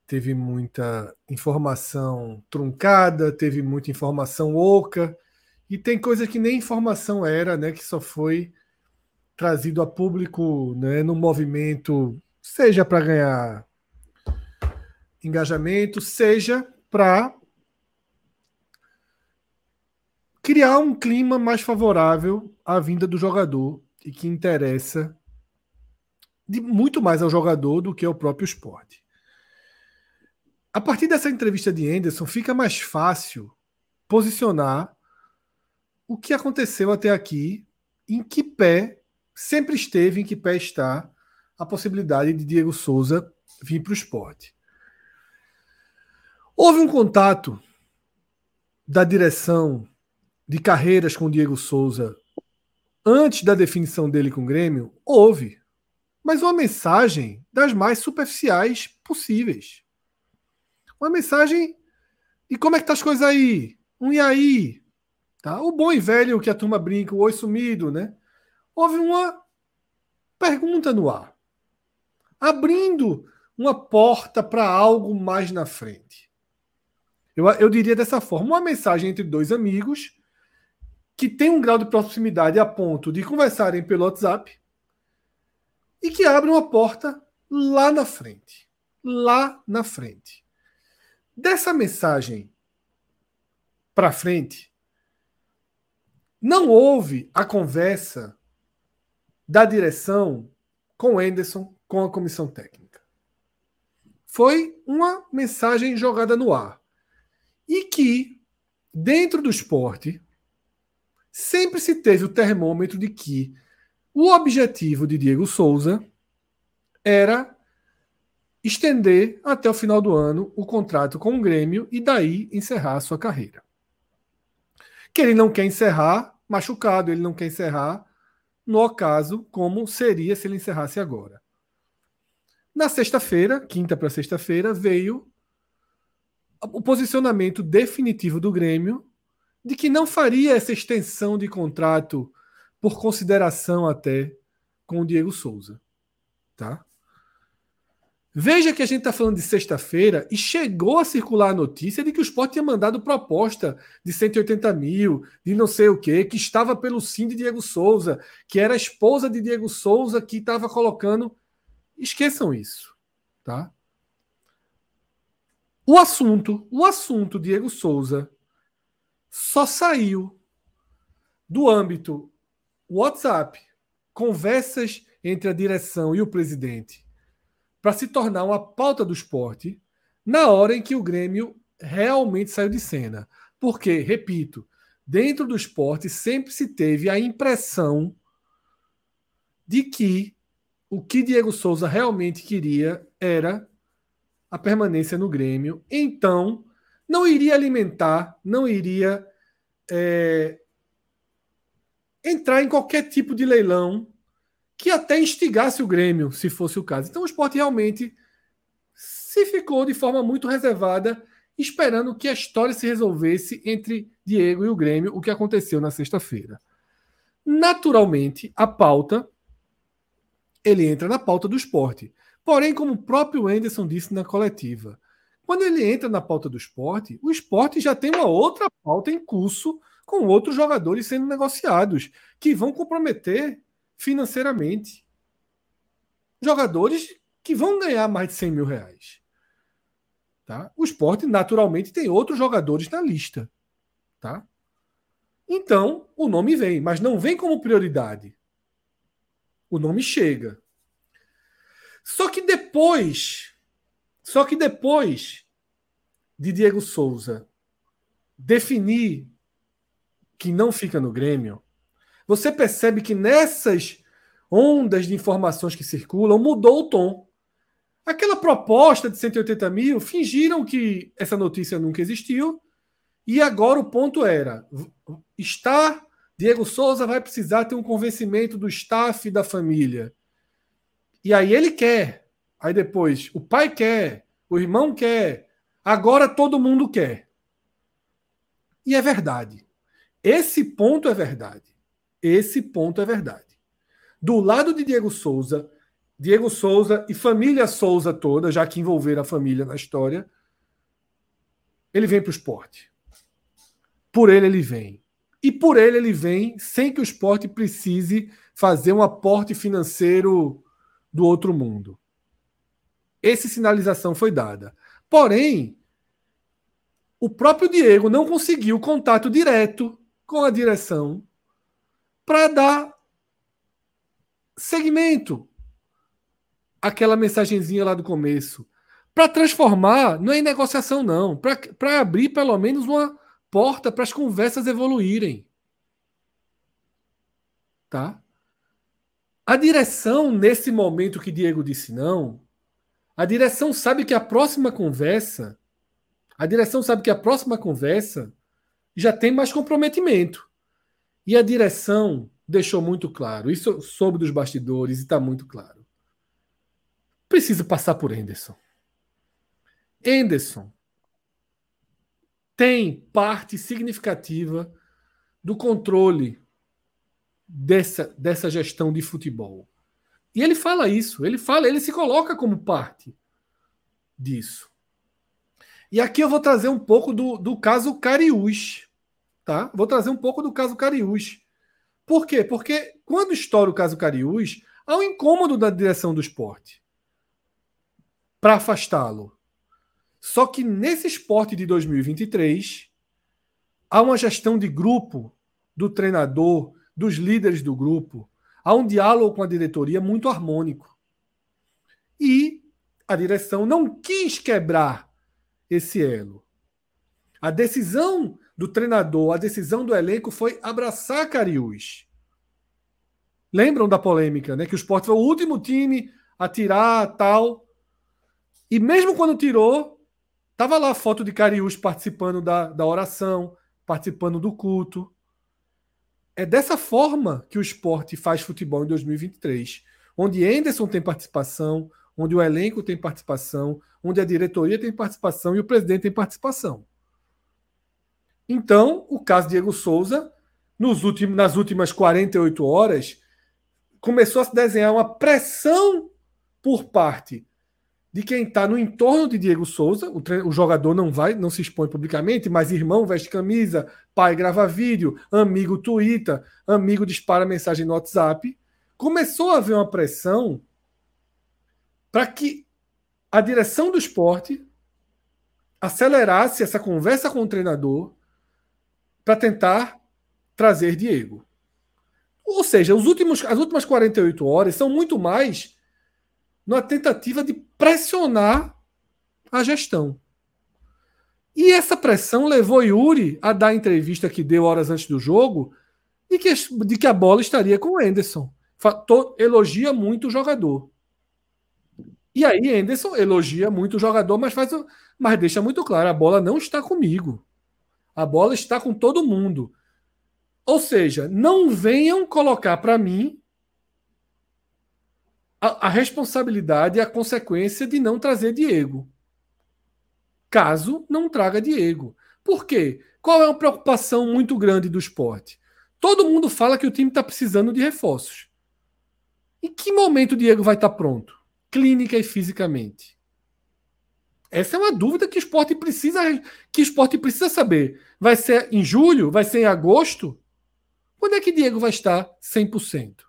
teve muita informação truncada, teve muita informação oca, e tem coisa que nem informação era, né? Que só foi trazido a público né, no movimento, seja para ganhar engajamento, seja para criar um clima mais favorável à vinda do jogador e que interessa de muito mais ao jogador do que ao próprio esporte. A partir dessa entrevista de Anderson, fica mais fácil posicionar o que aconteceu até aqui, em que pé sempre esteve, em que pé está a possibilidade de Diego Souza vir para o esporte. Houve um contato da direção de carreiras com Diego Souza antes da definição dele com o Grêmio? Houve. Mas uma mensagem das mais superficiais possíveis. Uma mensagem de como é que tá as coisas aí? Um e aí? Tá? O bom e velho que a turma brinca, o oi sumido, né? Houve uma pergunta no ar. Abrindo uma porta para algo mais na frente. Eu, eu diria dessa forma: uma mensagem entre dois amigos que tem um grau de proximidade a ponto de conversarem pelo WhatsApp e que abre uma porta lá na frente. Lá na frente. Dessa mensagem para frente, não houve a conversa da direção com o Anderson, com a comissão técnica. Foi uma mensagem jogada no ar. E que, dentro do esporte, sempre se teve o termômetro de que o objetivo de Diego Souza era estender até o final do ano o contrato com o Grêmio e daí encerrar a sua carreira. Que ele não quer encerrar machucado, ele não quer encerrar no ocaso como seria se ele encerrasse agora. Na sexta-feira, quinta para sexta-feira, veio o posicionamento definitivo do Grêmio de que não faria essa extensão de contrato por consideração até com o Diego Souza. Tá? Veja que a gente está falando de sexta-feira e chegou a circular a notícia de que o Sport tinha mandado proposta de 180 mil, de não sei o quê, que estava pelo sim de Diego Souza, que era a esposa de Diego Souza que estava colocando. Esqueçam isso. Tá? O assunto, o assunto Diego Souza só saiu do âmbito WhatsApp, conversas entre a direção e o presidente, para se tornar uma pauta do esporte na hora em que o Grêmio realmente saiu de cena. Porque, repito, dentro do esporte sempre se teve a impressão de que o que Diego Souza realmente queria era a permanência no Grêmio, então não iria alimentar, não iria é, entrar em qualquer tipo de leilão que até instigasse o Grêmio, se fosse o caso. Então o esporte realmente se ficou de forma muito reservada, esperando que a história se resolvesse entre Diego e o Grêmio, o que aconteceu na sexta-feira. Naturalmente, a pauta ele entra na pauta do esporte. Porém, como o próprio Anderson disse na coletiva, quando ele entra na pauta do esporte, o esporte já tem uma outra pauta em curso com outros jogadores sendo negociados, que vão comprometer financeiramente. Jogadores que vão ganhar mais de 100 mil reais. Tá? O esporte, naturalmente, tem outros jogadores na lista. Tá? Então, o nome vem, mas não vem como prioridade. O nome chega. Só que depois, só que depois de Diego Souza definir que não fica no Grêmio, você percebe que nessas ondas de informações que circulam mudou o tom. Aquela proposta de 180 mil, fingiram que essa notícia nunca existiu, e agora o ponto era: está Diego Souza vai precisar ter um convencimento do staff da família. E aí ele quer. Aí depois o pai quer, o irmão quer, agora todo mundo quer. E é verdade. Esse ponto é verdade. Esse ponto é verdade. Do lado de Diego Souza, Diego Souza e família Souza toda, já que envolveram a família na história, ele vem para o esporte. Por ele ele vem. E por ele ele vem sem que o esporte precise fazer um aporte financeiro do outro mundo. Essa sinalização foi dada. Porém, o próprio Diego não conseguiu contato direto com a direção para dar segmento àquela mensagenzinha lá do começo. Para transformar, não é em negociação, não. Para abrir pelo menos uma porta para as conversas evoluírem. Tá? A direção, nesse momento que Diego disse não, a direção sabe que a próxima conversa, a direção sabe que a próxima conversa já tem mais comprometimento. E a direção deixou muito claro, isso soube dos bastidores e está muito claro. Precisa passar por Henderson. Henderson tem parte significativa do controle dessa, dessa gestão de futebol. E ele fala isso, ele fala, ele se coloca como parte disso. E aqui eu vou trazer um pouco do, do caso Cariús, tá? Vou trazer um pouco do caso Cariús. Por quê? Porque quando estoura o caso Cariús, há um incômodo da direção do esporte para afastá-lo. Só que nesse esporte de 2023, há uma gestão de grupo do treinador, dos líderes do grupo, há um diálogo com a diretoria muito harmônico. E a direção não quis quebrar esse elo. A decisão do treinador, a decisão do elenco foi abraçar Cariús. Lembram da polêmica, né? Que o Sport foi o último time a tirar tal. E mesmo quando tirou, Tava lá a foto de Cariús participando da, da oração, participando do culto. É dessa forma que o esporte faz futebol em 2023, onde Anderson tem participação, onde o elenco tem participação, onde a diretoria tem participação e o presidente tem participação. Então, o caso Diego Souza, nos últimos, nas últimas 48 horas, começou a se desenhar uma pressão por parte de quem está no entorno de Diego Souza. O, o, jogador não vai, não se expõe publicamente, mas irmão veste camisa, pai grava vídeo, amigo twitta, amigo dispara mensagem no WhatsApp. Começou a haver uma pressão para que a direção do esporte acelerasse essa conversa com o treinador para tentar trazer Diego. Ou seja, os últimos, as últimas 48 horas são muito mais numa tentativa de pressionar a gestão. E essa pressão levou Yuri a dar a entrevista que deu horas antes do jogo de que, de que a bola estaria com o Anderson. Elogia muito o jogador. E aí, Anderson elogia muito o jogador, mas, faz, mas deixa muito claro: a bola não está comigo. A bola está com todo mundo. Ou seja, não venham colocar para mim a, a, responsabilidade e a consequência de não trazer Diego. Caso não traga Diego. Por quê? Qual é uma preocupação muito grande do esporte? Todo mundo fala que o time está precisando de reforços. Em que momento o Diego vai estar tá pronto? Clínica e fisicamente. Essa é uma dúvida que o esporte precisa que esporte precisa saber. Vai ser em julho? Vai ser em agosto? Quando é que Diego vai estar 100%?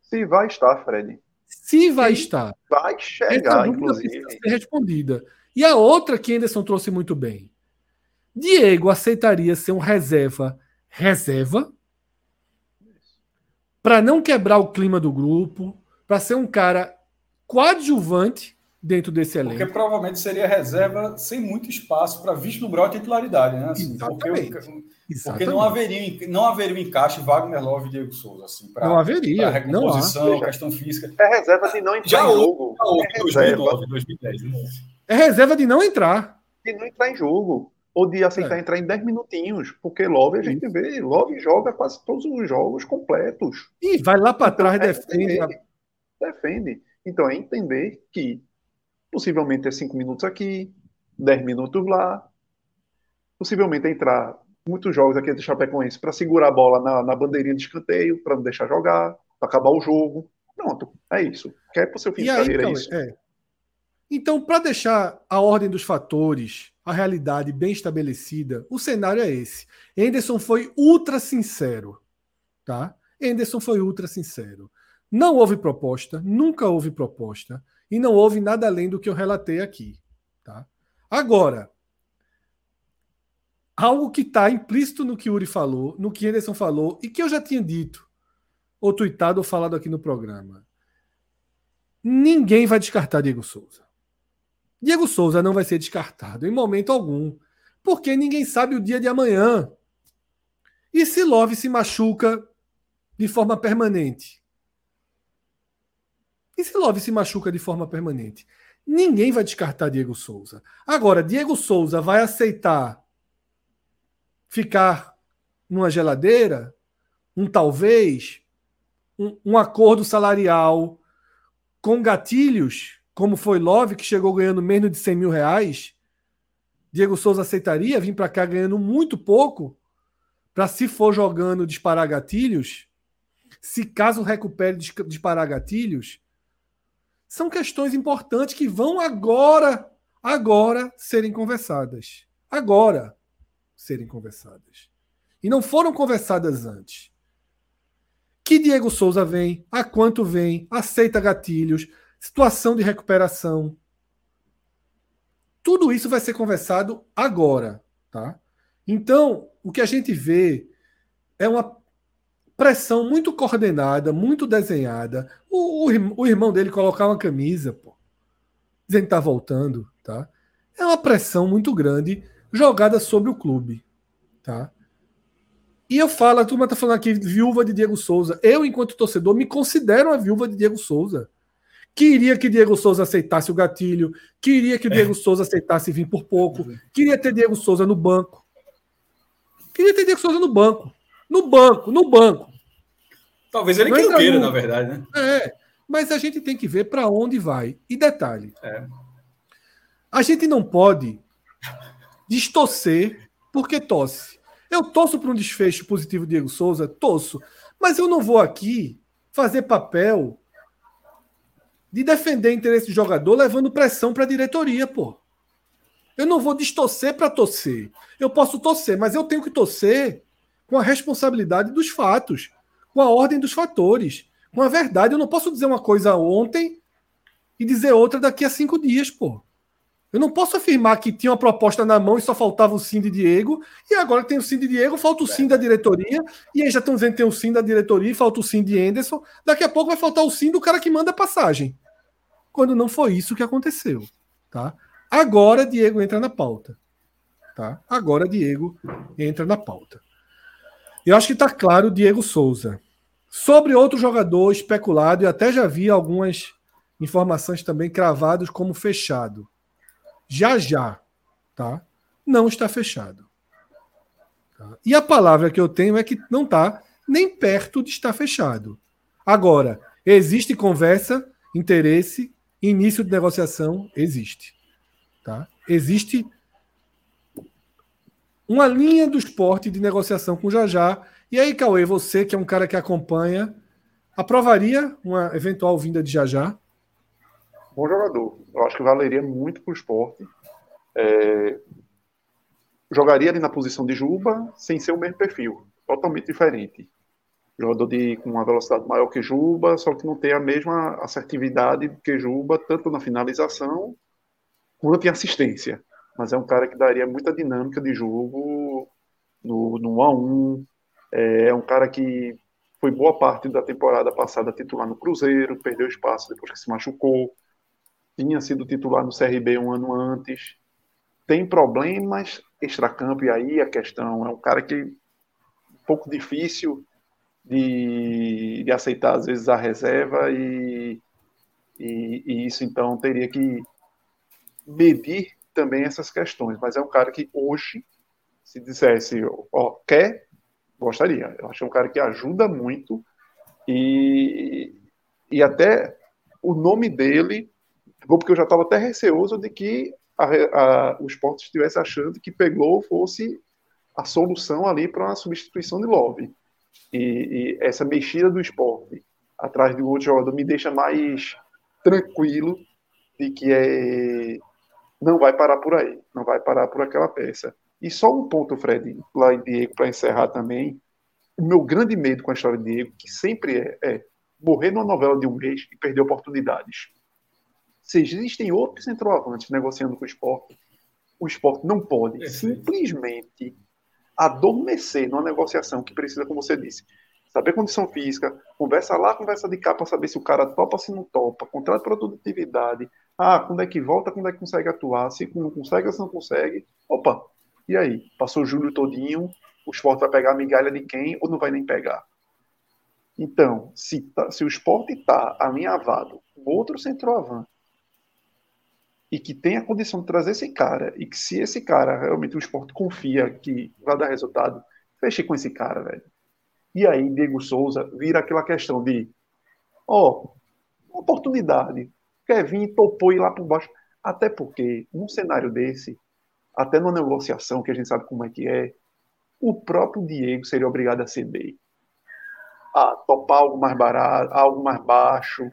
Se vai estar, Fred. Se vai estar. Vai chegar, inclusive. Ser respondida. E a outra que Anderson trouxe muito bem. Diego aceitaria ser um reserva reserva para não quebrar o clima do grupo, para ser um cara coadjuvante dentro desse elenco. Porque provavelmente seria reserva sem muito espaço para vislumbrar a titularidade, né? Assim, Exatamente. Porque, porque não haveria, não haveria um encaixe Wagner Love e Diego Souza. Assim, pra, não haveria. Pra recomposição, não há. questão física. É reserva de não entrar já em jogo. Já é 2009, 2010. Né? É reserva de não entrar. De não entrar em jogo ou de aceitar é. entrar em 10 minutinhos, porque Love a gente Sim. vê, Love joga quase todos os jogos completos. E vai lá para trás, então, defende. Defende. Então é entender que possivelmente é 5 minutos aqui, 10 minutos lá, possivelmente entrar muitos jogos aqui do Chapecoense para segurar a bola na, na bandeirinha de escanteio, para não deixar jogar, para acabar o jogo. Pronto, é isso. Quer para o seu fim e de aí, carreira, é então, é isso. É. Então, para deixar a ordem dos fatores a realidade bem estabelecida, o cenário é esse. Henderson foi ultra sincero, tá? Henderson foi ultra sincero. Não houve proposta, nunca houve proposta e não houve nada além do que eu relatei aqui, tá? Agora, algo que está implícito no que Uri falou, no que Henderson falou e que eu já tinha dito, ou tweetado ou falado aqui no programa. Ninguém vai descartar Diego Souza. Diego Souza não vai ser descartado em momento algum, porque ninguém sabe o dia de amanhã. E se Love se machuca de forma permanente? E se Love se machuca de forma permanente? Ninguém vai descartar Diego Souza. Agora, Diego Souza vai aceitar ficar numa geladeira? Um talvez? Um, um acordo salarial com gatilhos? como foi Love, que chegou ganhando menos de 100 mil reais, Diego Souza aceitaria vir para cá ganhando muito pouco, para se for jogando disparar gatilhos, se caso recupere disparar gatilhos, são questões importantes que vão agora, agora serem conversadas. Agora serem conversadas. E não foram conversadas antes. Que Diego Souza vem, a quanto vem, aceita gatilhos, situação de recuperação. Tudo isso vai ser conversado agora, tá? Então, o que a gente vê é uma pressão muito coordenada, muito desenhada. O, o, o irmão dele colocar uma camisa, pô, dizendo que tá voltando, tá? É uma pressão muito grande jogada sobre o clube, tá? E eu falo, a turma tá falando aqui, viúva de Diego Souza. Eu, enquanto torcedor, me considero uma viúva de Diego Souza. Queria que Diego Souza aceitasse o gatilho, queria que o Diego é. Souza aceitasse vir por pouco, queria ter Diego Souza no banco. Queria ter Diego Souza no banco. No banco, no banco. Talvez ele não queira, na verdade, né? É, mas a gente tem que ver para onde vai. E detalhe: é. a gente não pode distorcer porque tosse. Eu torço para um desfecho positivo Diego Souza, torço, mas eu não vou aqui fazer papel de defender interesse do jogador levando pressão para a diretoria, pô. Eu não vou distorcer para torcer. Eu posso torcer, mas eu tenho que torcer com a responsabilidade dos fatos, com a ordem dos fatores, com a verdade. Eu não posso dizer uma coisa ontem e dizer outra daqui a cinco dias, pô. Eu não posso afirmar que tinha uma proposta na mão e só faltava o sim de Diego, e agora tem o sim de Diego, falta o sim da diretoria, e aí já estão dizendo que tem o sim da diretoria falta o sim de Anderson. Daqui a pouco vai faltar o sim do cara que manda a passagem. Quando não foi isso que aconteceu. Tá? Agora Diego entra na pauta. Tá? Agora Diego entra na pauta. Eu acho que está claro Diego Souza. Sobre outro jogador especulado, e até já vi algumas informações também cravados como fechado. Já já, tá? Não está fechado. Tá? E a palavra que eu tenho é que não está nem perto de estar fechado. Agora, existe conversa, interesse, início de negociação, existe. Tá? Existe uma linha do esporte de negociação com o Jajá. E aí, Cauê, você que é um cara que acompanha, aprovaria uma eventual vinda de Jajá? Bom jogador. Eu acho que valeria muito para o esporte. É... Jogaria ali na posição de Juba, sem ser o mesmo perfil. Totalmente diferente. Jogador de, com uma velocidade maior que Juba, só que não tem a mesma assertividade que Juba, tanto na finalização quanto em assistência mas é um cara que daria muita dinâmica de jogo no, no 1 a 1 é, é um cara que foi boa parte da temporada passada titular no Cruzeiro, perdeu espaço depois que se machucou, tinha sido titular no CRB um ano antes, tem problemas extracampo, e aí a questão é um cara que um pouco difícil de, de aceitar às vezes a reserva e, e, e isso então teria que medir também essas questões, mas é um cara que hoje, se dissesse, ó, quer, gostaria. Eu acho que é um cara que ajuda muito e, e até o nome dele, porque eu já estava até receoso de que a, a, o esporte estivesse achando que pegou fosse a solução ali para uma substituição de Love. E, e, essa mexida do esporte atrás de um outro jogador me deixa mais tranquilo de que é não vai parar por aí, não vai parar por aquela peça. E só um ponto, Fred, lá em Diego, para encerrar também. O meu grande medo com a história de Diego, que sempre é, é morrer numa novela de um mês e perder oportunidades. Se existem outros centroavantes negociando com o esporte, o esporte não pode simplesmente adormecer numa negociação que precisa, como você disse, saber condição física, conversa lá, conversa de cá para saber se o cara topa, se não topa, contrato de produtividade, ah, quando é que volta, quando é que consegue atuar, se não consegue, se não consegue, opa, e aí? Passou julho todinho, o esporte vai pegar a migalha de quem ou não vai nem pegar? Então, se, tá, se o esporte está alinhavado com outro centroavante e que tem a condição de trazer esse cara, e que se esse cara realmente o esporte confia que vai dar resultado, feche com esse cara, velho. E aí, Diego Souza vira aquela questão de: ó, oh, oportunidade. Vir, topou ir lá por baixo. Até porque, num cenário desse, até numa negociação, que a gente sabe como é que é, o próprio Diego seria obrigado a ceder. A topar algo mais barato, algo mais baixo,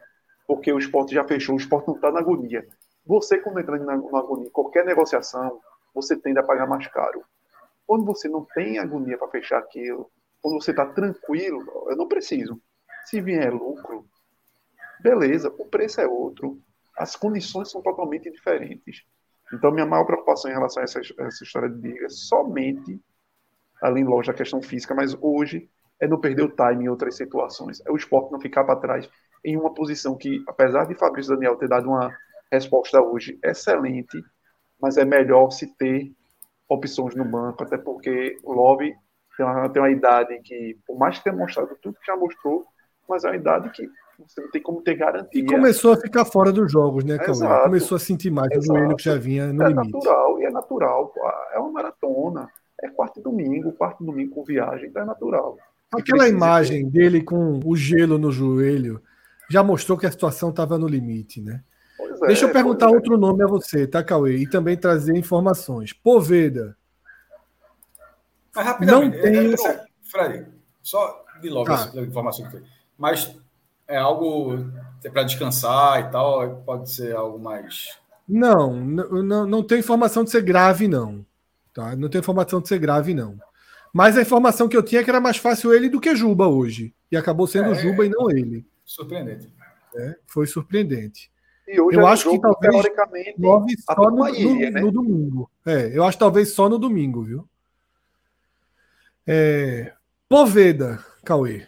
porque o esporte já fechou, o esporte não está na agonia. Você, quando entra na, na agonia, qualquer negociação, você tende a pagar mais caro. Quando você não tem agonia para fechar aquilo, quando você está tranquilo, eu não preciso. Se vier lucro, beleza, o preço é outro, as condições são totalmente diferentes. Então, minha maior preocupação em relação a essa, essa história de liga é somente, além, lógico, da questão física, mas hoje é não perder o time em outras situações. É o esporte não ficar para trás em uma posição que, apesar de Fabrício Daniel ter dado uma resposta hoje excelente, mas é melhor se ter opções no banco, até porque o Love tem uma, tem uma idade que, por mais que tenha mostrado tudo que já mostrou, mas é uma idade que você não tem como ter garantia. E começou a ficar fora dos jogos, né, Cauê? Começou a sentir mais o joelho que já vinha no é limite. É natural, e é natural. É uma maratona. É quarto domingo, quarto domingo com viagem, então é natural. Aquela imagem ter... dele com o gelo no joelho já mostrou que a situação estava no limite, né? É, Deixa eu perguntar é. outro nome a você, tá, Cauê? E também trazer informações. Poveda, mas rapidamente, não tem... É, é, Fred, só de logo ah. essa informação que tem. Mas é algo para descansar e tal, pode ser algo mais. Não, não, não tem informação de ser grave, não. Tá? Não tem informação de ser grave, não. Mas a informação que eu tinha é que era mais fácil ele do que Juba hoje. E acabou sendo é, Juba e não ele. Surpreendente. É, foi surpreendente. eu é acho que talvez teoricamente só no, no, né? no, domingo. É, eu acho talvez só no domingo, viu? É, Poveda, Cauê.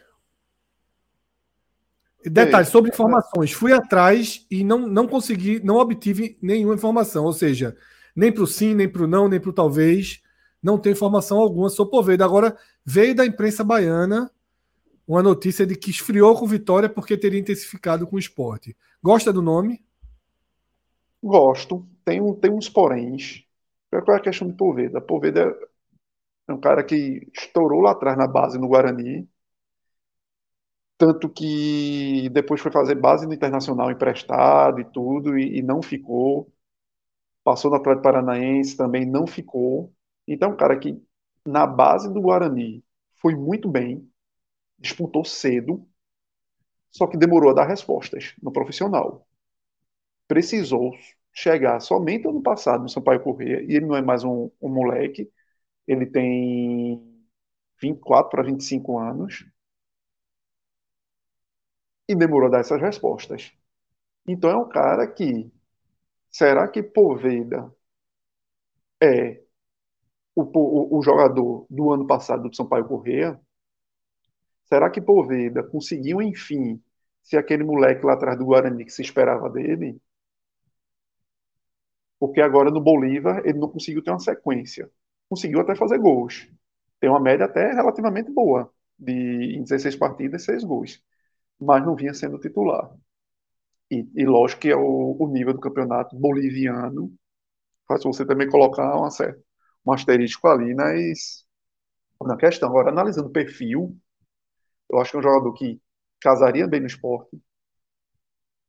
Detalhe sobre informações. Fui atrás e não, não consegui, não obtive nenhuma informação. Ou seja, nem para o sim, nem para o não, nem para o talvez. Não tem informação alguma sobre Poveda. Agora, veio da imprensa baiana uma notícia de que esfriou com Vitória porque teria intensificado com o esporte. Gosta do nome? Gosto. Tem, um, tem uns poréns. Qual é a questão de Poveda? Poveda é um cara que estourou lá atrás na base no Guarani. Tanto que depois foi fazer base no Internacional emprestado e tudo, e, e não ficou. Passou no Atlético Paranaense, também não ficou. Então, cara que na base do Guarani foi muito bem, disputou cedo, só que demorou a dar respostas no profissional. Precisou chegar somente ano passado no Sampaio Corrêa, e ele não é mais um, um moleque, ele tem 24 para 25 anos, e demorou a dar essas respostas. Então é um cara que, será que Poveda é o, o, o jogador do ano passado do Sampaio Corrêa? Será que Poveda conseguiu, enfim, ser aquele moleque lá atrás do Guarani que se esperava dele? Porque agora no Bolívar ele não conseguiu ter uma sequência. Conseguiu até fazer gols. Tem uma média até relativamente boa, de em 16 partidas, 6 gols. Mas não vinha sendo titular. E, e lógico que é o, o, nível do campeonato boliviano faz você também colocar uma certa, um asterisco ali nas, na questão. Agora, analisando o perfil, eu acho que é um jogador que casaria bem no esporte.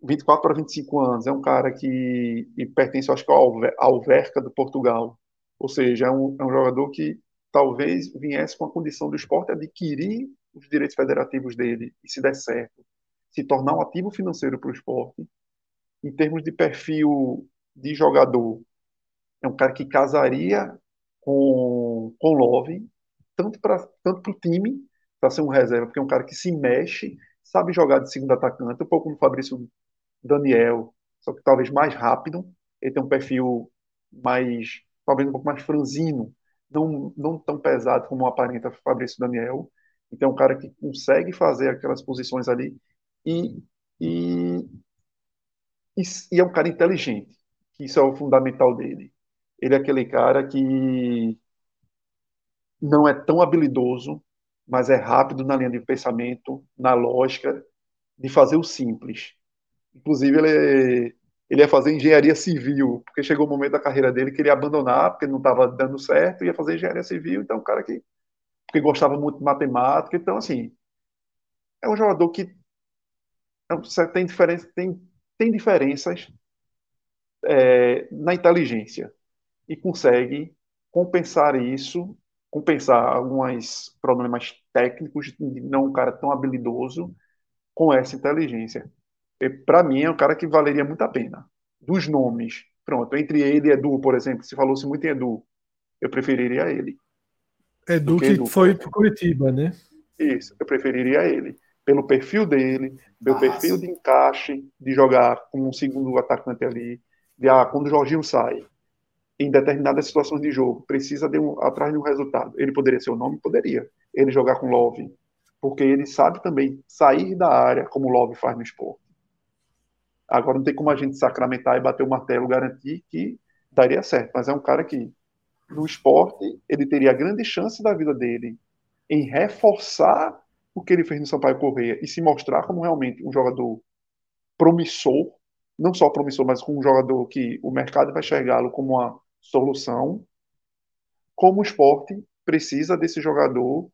24 para 25 anos, é um cara que pertence, acho que, ao Alverca do Portugal. Ou seja, é um, é um jogador que talvez viesse com a condição do esporte adquirir os direitos federativos dele e, se der certo, se tornar um ativo financeiro para o esporte. Em termos de perfil de jogador, é um cara que casaria com, com Love, tanto para tanto o time para ser um reserva, porque é um cara que se mexe, sabe jogar de segundo atacante, um pouco como o Fabrício Daniel, só que talvez mais rápido. Ele tem um perfil mais, talvez um pouco mais franzino, não, não tão pesado como aparenta o Fabrício Daniel. Então, é um cara que consegue fazer aquelas posições ali e, e, e, e é um cara inteligente, que isso é o fundamental dele. Ele é aquele cara que não é tão habilidoso, mas é rápido na linha de pensamento, na lógica, de fazer o simples. Inclusive, ele, ele ia fazer engenharia civil, porque chegou o momento da carreira dele que ele ia abandonar, porque não estava dando certo, ia fazer engenharia civil. Então, um cara que, que gostava muito de matemática. Então, assim, é um jogador que é tem, diferença, tem, tem diferenças é, na inteligência e consegue compensar isso compensar alguns problemas técnicos de não um cara tão habilidoso com essa inteligência. Para mim, é um cara que valeria muito a pena. Dos nomes, pronto, entre ele e Edu, por exemplo, se falou-se muito em Edu, eu preferiria ele. Edu que Edu, foi para Curitiba, né? Isso, eu preferiria ele. Pelo perfil dele, pelo Nossa. perfil de encaixe, de jogar como um segundo atacante ali, de, ah, quando o Jorginho sai, em determinadas situações de jogo, precisa de um, atrás de um resultado. Ele poderia ser o nome? Poderia. Ele jogar com Love, porque ele sabe também sair da área, como o Love faz no esporte. Agora não tem como a gente sacramentar e bater o martelo, garantir que daria certo, mas é um cara que, no esporte, ele teria grande chance da vida dele em reforçar o que ele fez no Sampaio Correia e se mostrar como realmente um jogador promissor, não só promissor, mas como um jogador que o mercado vai enxergá-lo como uma solução, como o esporte precisa desse jogador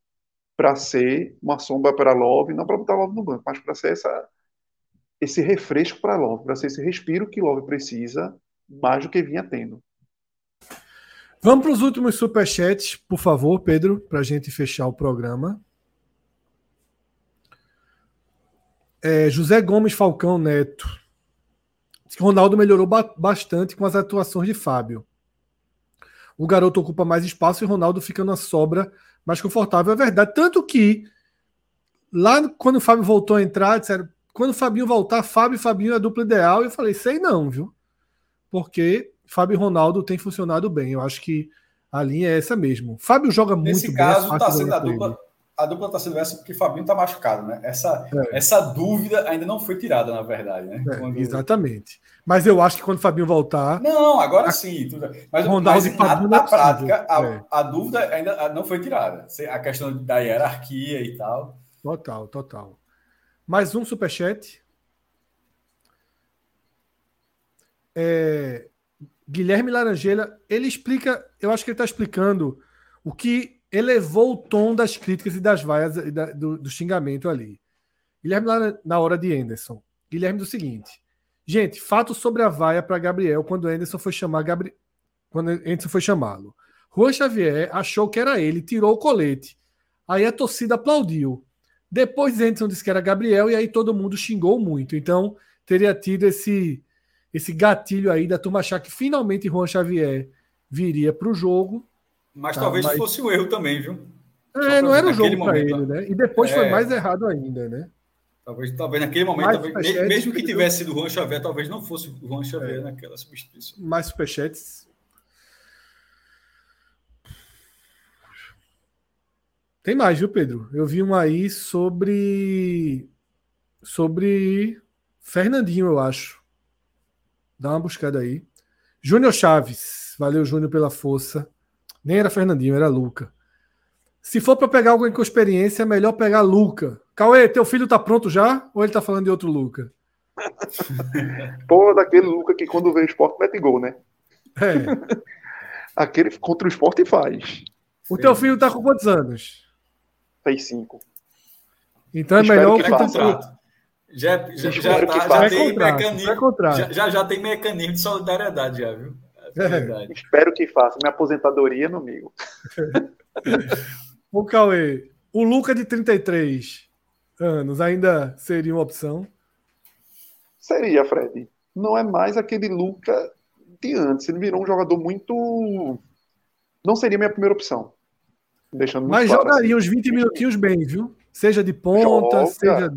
para ser uma sombra para Love, não para botar Love no banco, mas para ser essa, esse refresco para Love, para ser esse respiro que Love precisa, mais do que vinha tendo. Vamos para os últimos superchats, por favor, Pedro, para a gente fechar o programa. É, José Gomes Falcão Neto. Diz que Ronaldo melhorou ba bastante com as atuações de Fábio o garoto ocupa mais espaço e Ronaldo fica na sobra mais confortável. É verdade. Tanto que lá quando o Fábio voltou a entrar, disseram, quando o Fabinho voltar, Fábio e Fabinho é a dupla ideal. E eu falei, sei não, viu? Porque Fábio e Ronaldo tem funcionado bem. Eu acho que a linha é essa mesmo. Fábio joga muito Nesse bem. Nesse caso, está sendo a dupla. A dupla está sendo essa porque Fabinho está machucado, né? Essa, é. essa dúvida ainda não foi tirada, na verdade, né? É, quando... Exatamente. Mas eu acho que quando o Fabinho voltar. Não, agora a... sim. Tudo... Mas, mas na, na é prática, a, é. a, dúvida ainda não foi tirada. A questão da hierarquia e tal. Total, total. Mais um superchat. É, Guilherme Laranjeira, ele explica, eu acho que ele está explicando o que elevou o tom das críticas e das vaias e da, do, do, xingamento ali. Guilherme, na hora de Anderson. Guilherme do seguinte: gente, fato sobre a vaia para Gabriel quando Anderson foi chamar Gabriel. Quando Anderson foi chamá-lo. Juan Xavier achou que era ele, tirou o colete. Aí a torcida aplaudiu. Depois Anderson disse que era Gabriel e aí todo mundo xingou muito. Então teria tido esse esse gatilho aí da turma achar que finalmente Juan Xavier viria para o jogo. Mas tá, talvez mas... fosse um erro também, viu? É, não era o jogo para ele, né? E depois é... foi mais errado ainda, né? Talvez, talvez naquele momento, talvez, mesmo que tivesse sido o Juan Xavier, talvez não fosse o Juan Xavier é. naquela substituição. Mais superchats. Tem mais, viu, Pedro? Eu vi um aí sobre. Sobre Fernandinho, eu acho. Dá uma buscada aí. Júnior Chaves. Valeu, Júnior, pela força. Nem era Fernandinho, era Luca. Se for para pegar alguém com experiência, é melhor pegar Luca. Cauê, teu filho tá pronto já? Ou ele tá falando de outro Luca? Pô, daquele Luca que quando vê o esporte mete gol, né? É. Aquele contra o esporte faz. O teu filho tá com quantos anos? Fez cinco. Então é melhor que, que contrato. Já, já, já, tá, já tem mecanismo. Já, já, tem mecanismo de solidariedade, já, viu? É. Espero que faça. Minha aposentadoria, meu amigo. o Cauê, o Luca de 33 anos ainda seria uma opção? Seria, Fred. Não é mais aquele Luca de antes. Ele virou um jogador muito. Não seria minha primeira opção. Deixando Mas claro, jogaria assim. uns 20 minutinhos bem, viu? Seja de ponta, Joga. seja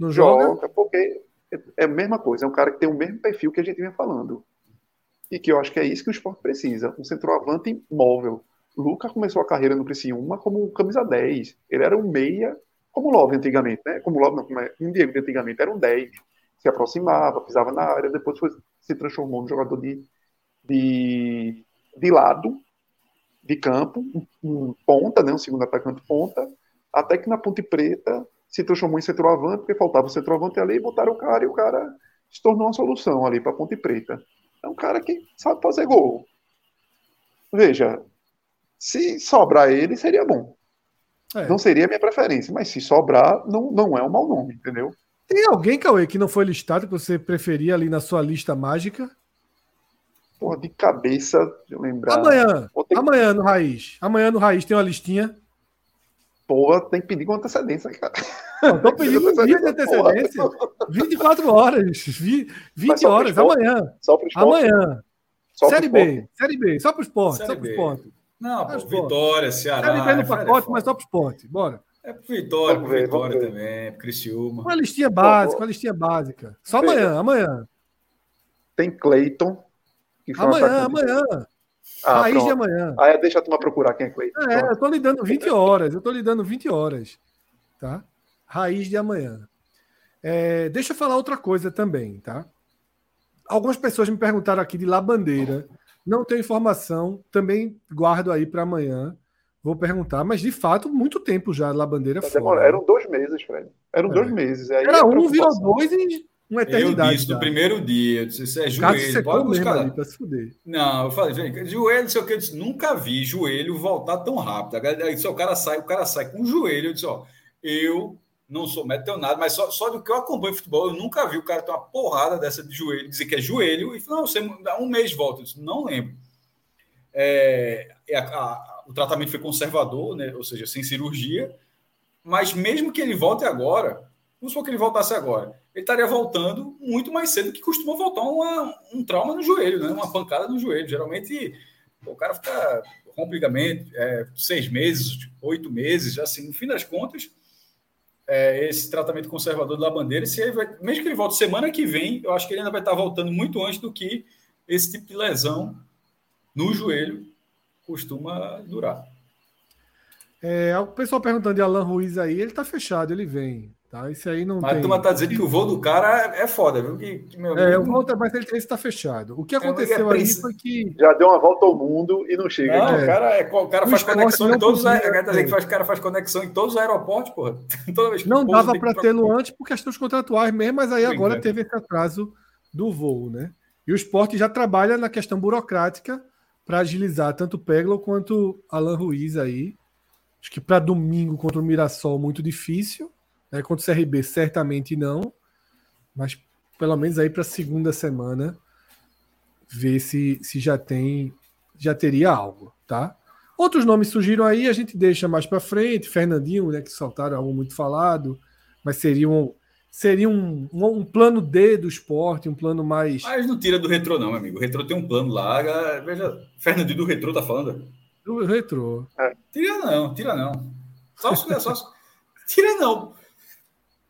não joga? joga? porque é a mesma coisa, é um cara que tem o mesmo perfil que a gente vinha falando. E que eu acho que é isso que o esporte precisa, um centroavante móvel. Luca começou a carreira no Criciúma como camisa 10. Ele era um meia, como o Love antigamente, né? Como o Love, não, como é, um Diego antigamente era um 10. Se aproximava, pisava na área, depois foi, se transformou num jogador de, de, de lado, de campo, um, um ponta, né? Um segundo atacante ponta, até que na Ponte Preta se transformou em centroavante, porque faltava o centroavante ali, e botaram o cara e o cara se tornou uma solução ali para Ponte Preta. É um cara que sabe fazer gol. Veja, se sobrar ele, seria bom. É. Não seria a minha preferência, mas se sobrar, não, não é um mau nome, entendeu? Tem alguém, Cauê, que não foi listado que você preferia ali na sua lista mágica? Porra, de cabeça, lembrar. Amanhã, amanhã no Raiz. Amanhã no Raiz tem uma listinha Porra, tem que pedir com antecedência, cara. Estou pedindo um dia de antecedência. 24 horas, 20 horas, amanhã. Só para Amanhã. Só Série B, Série B, só para o esporte. Série só para o esporte. Não, pô, Vitória, Ceará. Série B no pacote, é mas só para o esporte. Bora. É pro Vitória, pro Vitória também, pro Criciúma. Uma listinha básica, uma listinha básica. Só amanhã, amanhã. Tem Cleiton. Amanhã, amanhã. Ah, Raiz pronto. de amanhã. Aí deixa a turma procurar quem é Cleiton. É, eu tô lhe dando 20 horas. Eu tô lhe dando 20 horas. Tá? Raiz de amanhã. É, deixa eu falar outra coisa também, tá? Algumas pessoas me perguntaram aqui de Labandeira. Não tenho informação, também guardo aí para amanhã. Vou perguntar, mas de fato, muito tempo já Labandeira fora. Eram dois meses, Fred. Eram é. dois meses. Aí Era um, virou dois e uma eternidade. Eu disse no primeiro dia, eu disse, isso é joelho, pode buscar. Ali pra se fuder. Não, eu falei, gente, joelho, não sei o que, eu disse, nunca vi joelho voltar tão rápido. Aí o cara sai, o cara sai com o joelho, eu disse, ó, eu não sou médico nada, mas só, só do que eu acompanho futebol, eu nunca vi o cara ter uma porrada dessa de joelho, dizer que é joelho, e falar, não, você um mês volta. Eu disse, não lembro. É, é, a, a, o tratamento foi conservador, né? ou seja, sem cirurgia, mas mesmo que ele volte agora, vamos supor que ele voltasse agora, ele estaria voltando muito mais cedo que costuma voltar uma, um trauma no joelho, né? uma pancada no joelho. Geralmente o cara fica rompe ligamento, é, seis meses, oito meses, assim, no fim das contas, é, esse tratamento conservador da bandeira, se vai, mesmo que ele volte semana que vem, eu acho que ele ainda vai estar voltando muito antes do que esse tipo de lesão no joelho costuma durar. É, o pessoal perguntando de Alan Ruiz aí, ele está fechado, ele vem. Tá? Isso aí não Mas a tem... turma tá dizendo que o voo do cara é foda, viu? Que, que meu É, o amigo- volta, mas ele está fechado. O que É, aconteceu é aí foi que Já deu uma volta ao mundo e não chega. Não, É. o cara, é, o cara O faz conexão em todos os podia- aer- tá dizendo que faz, o cara faz conexão em todos os aeroportos, porra. Toda vez que não dava para tê-lo antes por questões contratuais mesmo, mas aí Pois agora é. teve esse atraso do voo, né? E o esporte já trabalha na questão burocrática para agilizar tanto o Peglo quanto Alan Ruiz aí. Acho que para domingo contra o Mirassol muito difícil, né? Contra o CRB certamente não, mas pelo menos aí para a segunda semana ver se, se já tem já teria algo, tá? Outros nomes surgiram aí, a gente deixa mais para frente, Fernandinho, né, que saltaram algo muito falado, mas seria um seria um, um, um plano D do esporte, um plano mais Mas não tira do retrô, não, meu amigo. O retrô tem um plano lá. Veja, Fernandinho do retrô tá falando. do retrô. Tira não, tira não. Só, só, só tira não.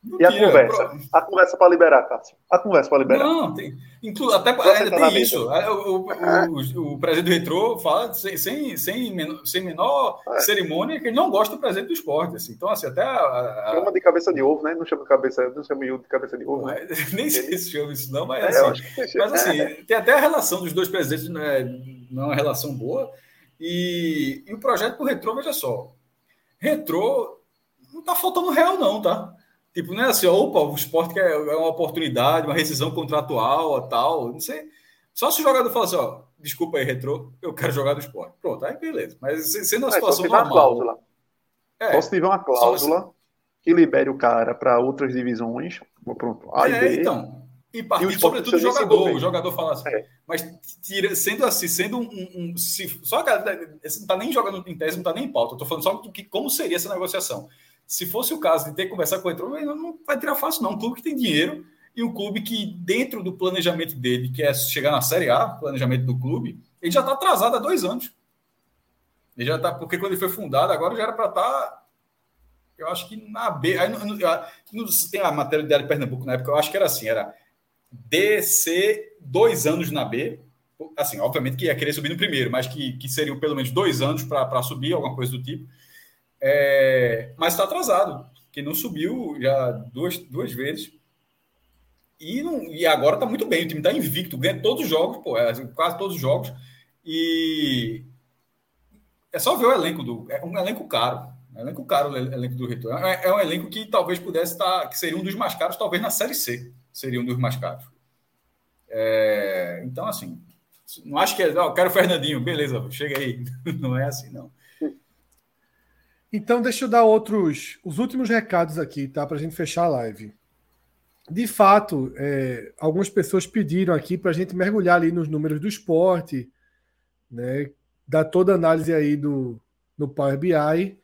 Não E a tira. conversa? Pro- A conversa para liberar, Cássio. A conversa para liberar. Não, tem, inclu, até ainda tá tem isso. Ah, O, o, o, o presidente do retrô fala sem, sem, sem, menor, sem menor É. cerimônia que ele não gosta do presidente do esporte. Assim. Então, assim, até a, a- Chama de cabeça de ovo, né? Não chama de cabeça, não chama de cabeça de ovo, né? nem sei se chama isso, não, mas É, assim, Mas assim, tem até a relação dos dois presidentes, não é, não é uma relação boa. E, e o projeto do Retrô, veja só. Retrô não tá faltando real, não, tá? Tipo, não é assim, opa, o esporte quer é uma oportunidade, uma rescisão contratual, tal, não sei. Só se o jogador fala assim, ó, desculpa aí, Retrô, eu quero jogar do esporte. Pronto, aí beleza. Mas se- sendo uma É, só se situação uma normal. cláusula. É, Só se tiver uma cláusula que libere o cara para outras divisões. Pronto. A e é, B. então. E E partir esporte sobretudo do se jogador. O jogador fala assim. É. Mas tira, sendo assim, sendo um. um- um- se, só que esse não está nem jogando em tese, não está nem em pauta. Eu tô falando só do que, como seria essa negociação. Se fosse o caso de ter que conversar com o Entrou, não não vai tirar fácil, não. Um clube que tem dinheiro e um clube que, dentro do planejamento dele, que é chegar na Série A, planejamento do clube, ele já está atrasado há dois anos. Ele já tá, porque quando ele foi fundado, agora já era para estar. eu acho que na B. Aí, no- no- tem a matéria do Diário de Pernambuco na época, eu acho que era assim: era DC dois anos na B. Assim, obviamente que ia querer subir no primeiro, mas que, que seriam pelo menos dois anos para subir, alguma coisa do tipo. É, mas está atrasado, que não subiu já duas, duas vezes. E, não, e agora está muito bem, o time está invicto, ganha todos os jogos, pô, é, quase todos os jogos. E é só ver o elenco do. É um elenco caro. É um elenco caro o elenco do Retorno. É, é um elenco que talvez pudesse estar. que seria um dos mais caros, talvez na Série C. Seria um dos mais caros. É, então, assim, não acho que é. Não, quero o Fernandinho, beleza, chega aí. Não é assim, não. Então, deixa eu dar outros, os últimos recados aqui, tá? Para a gente fechar a live. De fato, é, algumas pessoas pediram aqui para a gente mergulhar ali nos números do esporte, né? Dar toda a análise aí do, no Power BI,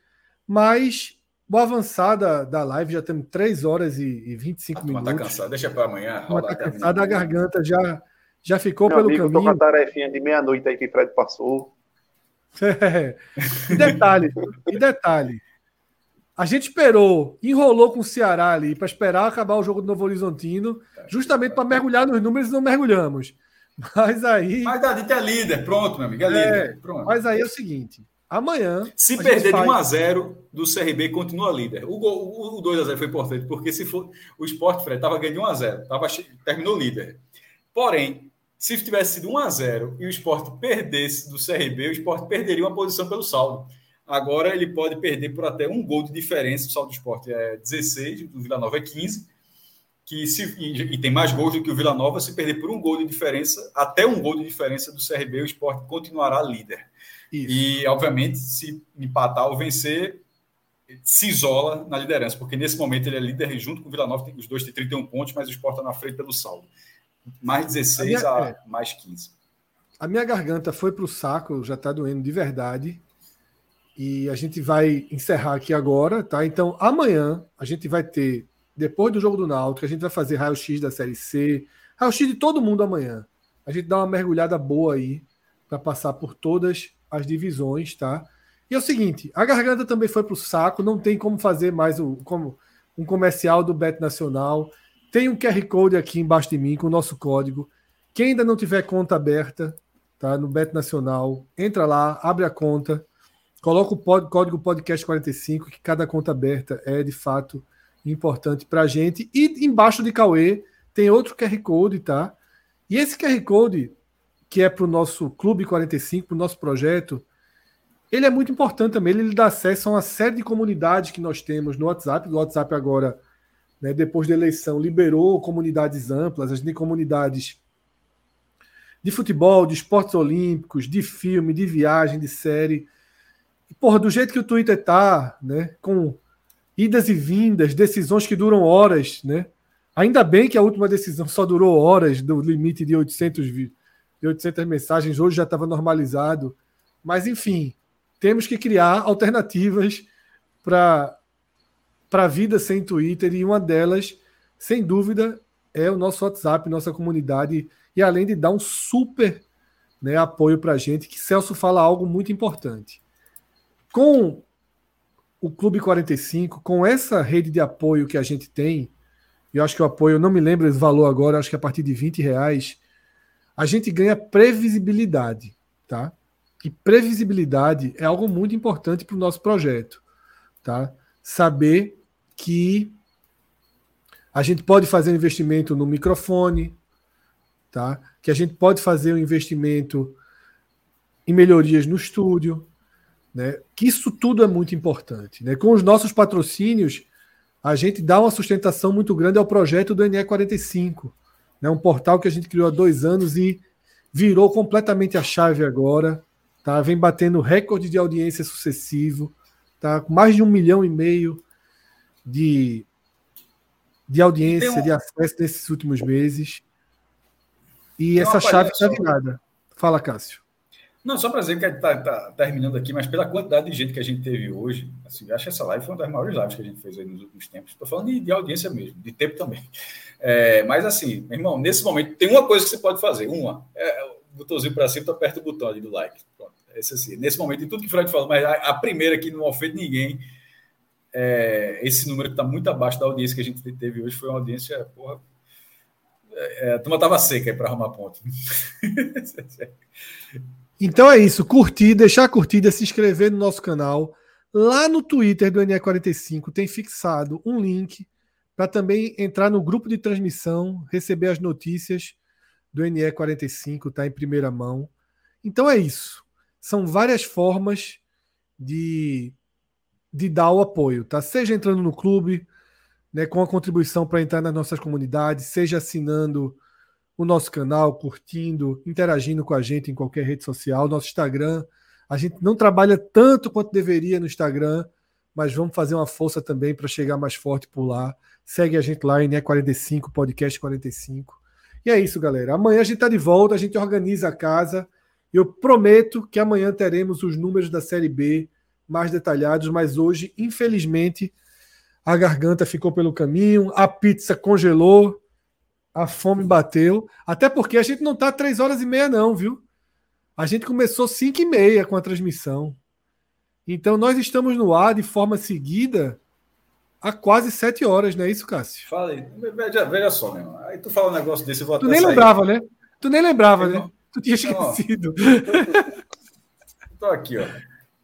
mas vou avançar da, da live, já temos 3 horas e, e 25 A turma minutos. tá cansada, deixa para amanhã. Tá até cansada, a garganta já, já ficou Meu pelo amigo, eu tô com caminho. a tarefinha de meia-noite aí que o Fred passou. e detalhe, e detalhe. A gente esperou, enrolou com o Ceará ali para esperar acabar o jogo do Novo Horizontino, justamente para mergulhar nos números e não mergulhamos. Mas aí, Mas Dadito é líder, pronto, meu amigo, é líder. Pronto. mas aí é o seguinte: amanhã. Se a gente perder de faz- 1 a 0 do CRB, continua líder. O, gol, o, o 2 a 0 foi importante, porque se for o Sport Fred estava ganhando de 1 a 0, tava, che- terminou líder. Porém, se tivesse sido 1 a 0 e o Sport perdesse do CRB, o Sport perderia uma posição pelo saldo. Agora ele pode perder por até um gol de diferença. O saldo do Sport é 16, do Vila Nova é 15. Que se, e, e tem mais gols do que o Vila Nova. Se perder por um gol de diferença, até um gol de diferença do CRB, o Sport continuará líder. Isso. E, obviamente, se empatar ou vencer, se isola na liderança, porque nesse momento ele é líder junto com o Vila Nova, tem- os dois têm 31 pontos, mas o Sport está na frente pelo saldo. Mais 16 A a, minha- é. mais 15. A minha garganta foi pro saco, já tá doendo de verdade. E a gente vai encerrar aqui agora, tá? Então, amanhã a gente vai ter, depois do jogo do Náutico, a gente vai fazer raio-x da Série C, raio-x de todo mundo amanhã. A gente dá uma mergulhada boa aí para passar por todas as divisões, tá? E é o seguinte, a garganta também foi pro saco, não tem como fazer mais o, como um comercial do Bet Nacional. Tem um QR Code aqui embaixo de mim com o nosso código. Quem ainda não tiver conta aberta, tá? No Bet Nacional, entra lá, abre a conta, coloca o pod- código podcast 45, que cada conta aberta é de fato importante para a gente. E embaixo de Cauê tem outro QR Code, tá? E esse QR Code, que é para o nosso Clube 45, para o nosso projeto, ele é muito importante também. Ele dá acesso a uma série de comunidades que nós temos no WhatsApp. O WhatsApp agora, né, depois da eleição, liberou comunidades amplas. A gente tem comunidades de futebol, de esportes olímpicos, de filme, de viagem, de série. E, porra, do jeito que o Twitter tá, né, com idas e vindas, decisões que duram horas, né? Ainda bem que a última decisão só durou horas do limite de 800, de 800 mensagens, hoje já estava normalizado. Mas, enfim, temos que criar alternativas para a vida sem Twitter e uma delas, sem dúvida, é o nosso WhatsApp, nossa comunidade, e além de dar um super né, apoio para a gente, que Celso fala algo muito importante. Com o Clube 45, com essa rede de apoio que a gente tem, eu acho que o apoio, não me lembro esse valor agora, acho que a partir de 20 reais, a gente ganha previsibilidade, tá? E previsibilidade é algo muito importante para o nosso projeto, tá? Saber que a gente pode fazer um investimento no microfone, tá? Que a gente pode fazer um investimento em melhorias no estúdio, né? Que isso tudo é muito importante, né? Com os nossos patrocínios, a gente dá uma sustentação muito grande ao projeto do NE45, né? Um portal que a gente criou há dois anos e virou completamente a chave agora, tá? Vem batendo recorde de audiência sucessivo, tá? Mais de um milhão e meio de, de audiência, um... de acesso nesses últimos meses. E Tem essa chave está virada. Fala, Cássio. Não, só para dizer que está tá terminando aqui, mas pela quantidade de gente que a gente teve hoje, assim, acho que essa live foi uma das maiores lives que a gente fez aí nos últimos tempos. Estou falando de, de, audiência mesmo, de tempo também. É, mas assim, meu irmão, nesse momento tem uma coisa que você pode fazer. Uma, é, o botãozinho para cima, tu aperta o botão ali do like. Pronto, esse, assim, nesse momento, em tudo que o Fred falou, mas a, a primeira que não ofende ninguém, é, esse número que está muito abaixo da audiência que a gente teve hoje foi uma audiência, porra, é, a turma estava seca para arrumar ponto. então é isso. Curtir, deixar a curtida, se inscrever no nosso canal. Lá no Twitter do NE45 tem fixado um link para também entrar no grupo de transmissão, receber as notícias do NE45, tá em primeira mão. Então é isso. São várias formas de, de dar o apoio, tá? Seja entrando no clube, né, com a contribuição para entrar nas nossas comunidades, seja assinando o nosso canal, curtindo, interagindo com a gente em qualquer rede social, nosso Instagram. A gente não trabalha tanto quanto deveria no Instagram, mas vamos fazer uma força também para chegar mais forte por lá. Segue a gente lá em E45, Podcast 45. E é isso, galera. Amanhã a gente está de volta, a gente organiza a casa. Eu prometo que amanhã teremos os números da Série B mais detalhados, mas hoje, infelizmente, a garganta ficou pelo caminho, a pizza congelou, a fome bateu. Até porque a gente não está três horas e meia, não, viu? A gente começou cinco e meia com a transmissão. Então nós estamos no ar de forma seguida há quase sete horas, não é isso, Cássio? Fala aí. Veja, veja só, meu irmão. Aí tu fala um negócio desse, eu vou Tu nem sair. lembrava, né? Tu nem lembrava, né? Tu tinha esquecido. Tô aqui, ó.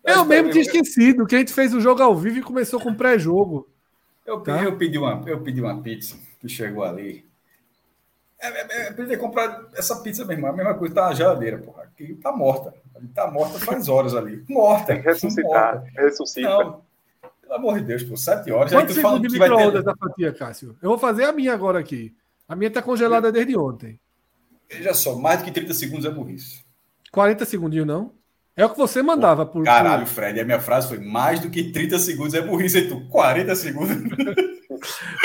Eu mesmo tinha esquecido que a gente fez o jogo ao vivo e começou com pré-jogo. Eu, tá? pedi, eu, pedi uma, eu pedi uma pizza que chegou ali. É, é, é, é comprar essa pizza mesmo, a mesma coisa, tá na geladeira, porra. Aqui tá morta. Tá morta faz horas ali. Morta. Ressuscitar. Morta. Ressuscita. Não, pelo amor de Deus, por sete horas. Quanto segundos de micro-ondas da fatia, Cássio? Eu vou fazer a minha agora aqui. A minha tá congelada desde ontem. Veja só, mais do que 30 segundos é burrice. 40 segundinhos, não? É o que você mandava. Por, Caralho, Fred, a minha frase foi mais do que 30 segundos é burrice, e tu, 40 segundos.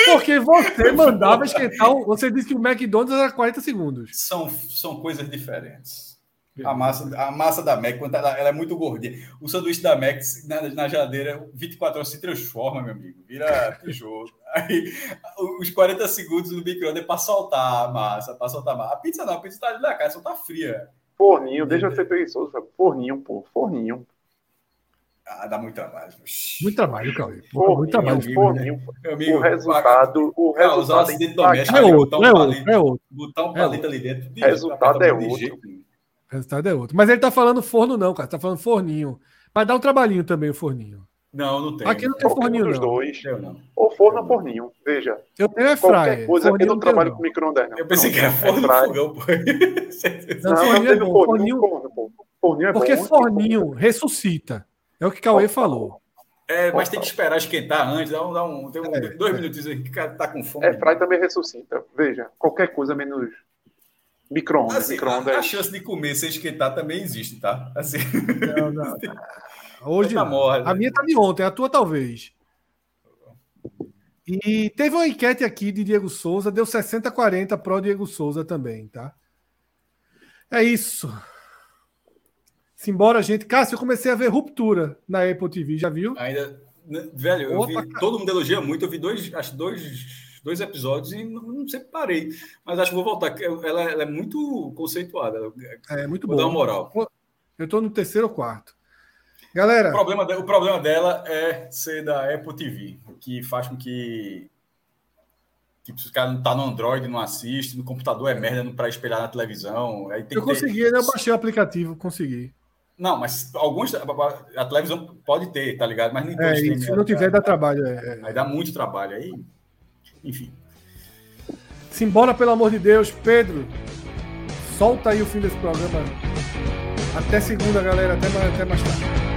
Porque você mandava esquentar. Você disse que o McDonald's era 40 segundos. São, são coisas diferentes. A massa, a massa da Mac, quando ela, ela, é muito gordinha. O sanduíche da Mac na, na geladeira, 24 horas se transforma, meu amigo. Vira tijolo. Aí, os 40 segundos no micro-ondas é para soltar a massa, para soltar a massa. A pizza não, a pizza tá ali na casa, só tá fria. Forninho, deixa de ser preguiçoso. Forninho, pô. Forninho. Ah, dá muito trabalho. Muito trabalho, Cauê. Muito trabalho. Forninho. Meu amigo, o resultado. O resultado acidente doméstico. É outro, é outro, é outro. Botar um palito ali dentro. O resultado é outro. O resultado é outro. Mas ele tá falando forno, não, cara. Tá falando forninho. Mas dá um trabalhinho também o forninho. Não, não tem. Aqui não tem um forninho, dos não. dois. Eu não. Ou forno ou forninho. Veja. Eu tenho é Qualquer fryer. coisa. Eu forninho não tenho, trabalho não. com micro-ondas, não. Eu pensei Não, que era é forno fryer. fogão, pô. Não, Não, forninho não é bom. forninho, Forninho, forno, pô. Forninho é porque bom. forninho ressuscita. É o que Cauê falou. É, mas tem que esperar esquentar antes. Dá um, dá um, tem um- É, dois é. minutos aí que o cara tá com fome. É, fry também ressuscita. Veja, qualquer coisa menos micro-ondas. Assim, micro-ondas. a, a chance de comer sem esquentar também existe, tá? Assim, Não, não. Hoje tá morre. A minha tá de ontem, a tua talvez. E teve uma enquete aqui de Diego Souza, deu 60-40 pro Diego Souza também, tá? É isso. Simbora, gente. Cássio, eu comecei a ver Ruptura na Apple TV, já viu? Ainda. né, Velho, eu Opa, vi, todo mundo elogia muito. Eu vi dois, acho dois, dois episódios e não, não sei, parei. Mas acho que vou voltar. Ela, ela é muito conceituada. É muito Vou dar uma bom. moral. Eu tô no terceiro ou quarto. O Galera, problema, de- o problema dela é ser da Apple TV, o que faz com que. que se o cara não tá no Android, não assiste, no computador é merda para espelhar na televisão. Aí eu ter- consegui, né? Eu baixei o aplicativo, consegui. Não, mas alguns. A televisão pode ter, tá ligado? Mas nem É, todos têm, se não tiver, dá trabalho. é, é. Aí dá muito trabalho. Aí. Enfim. Simbora, pelo amor de Deus. Pedro, solta aí o fim desse programa. Até segunda, galera. Até mais, até mais tarde.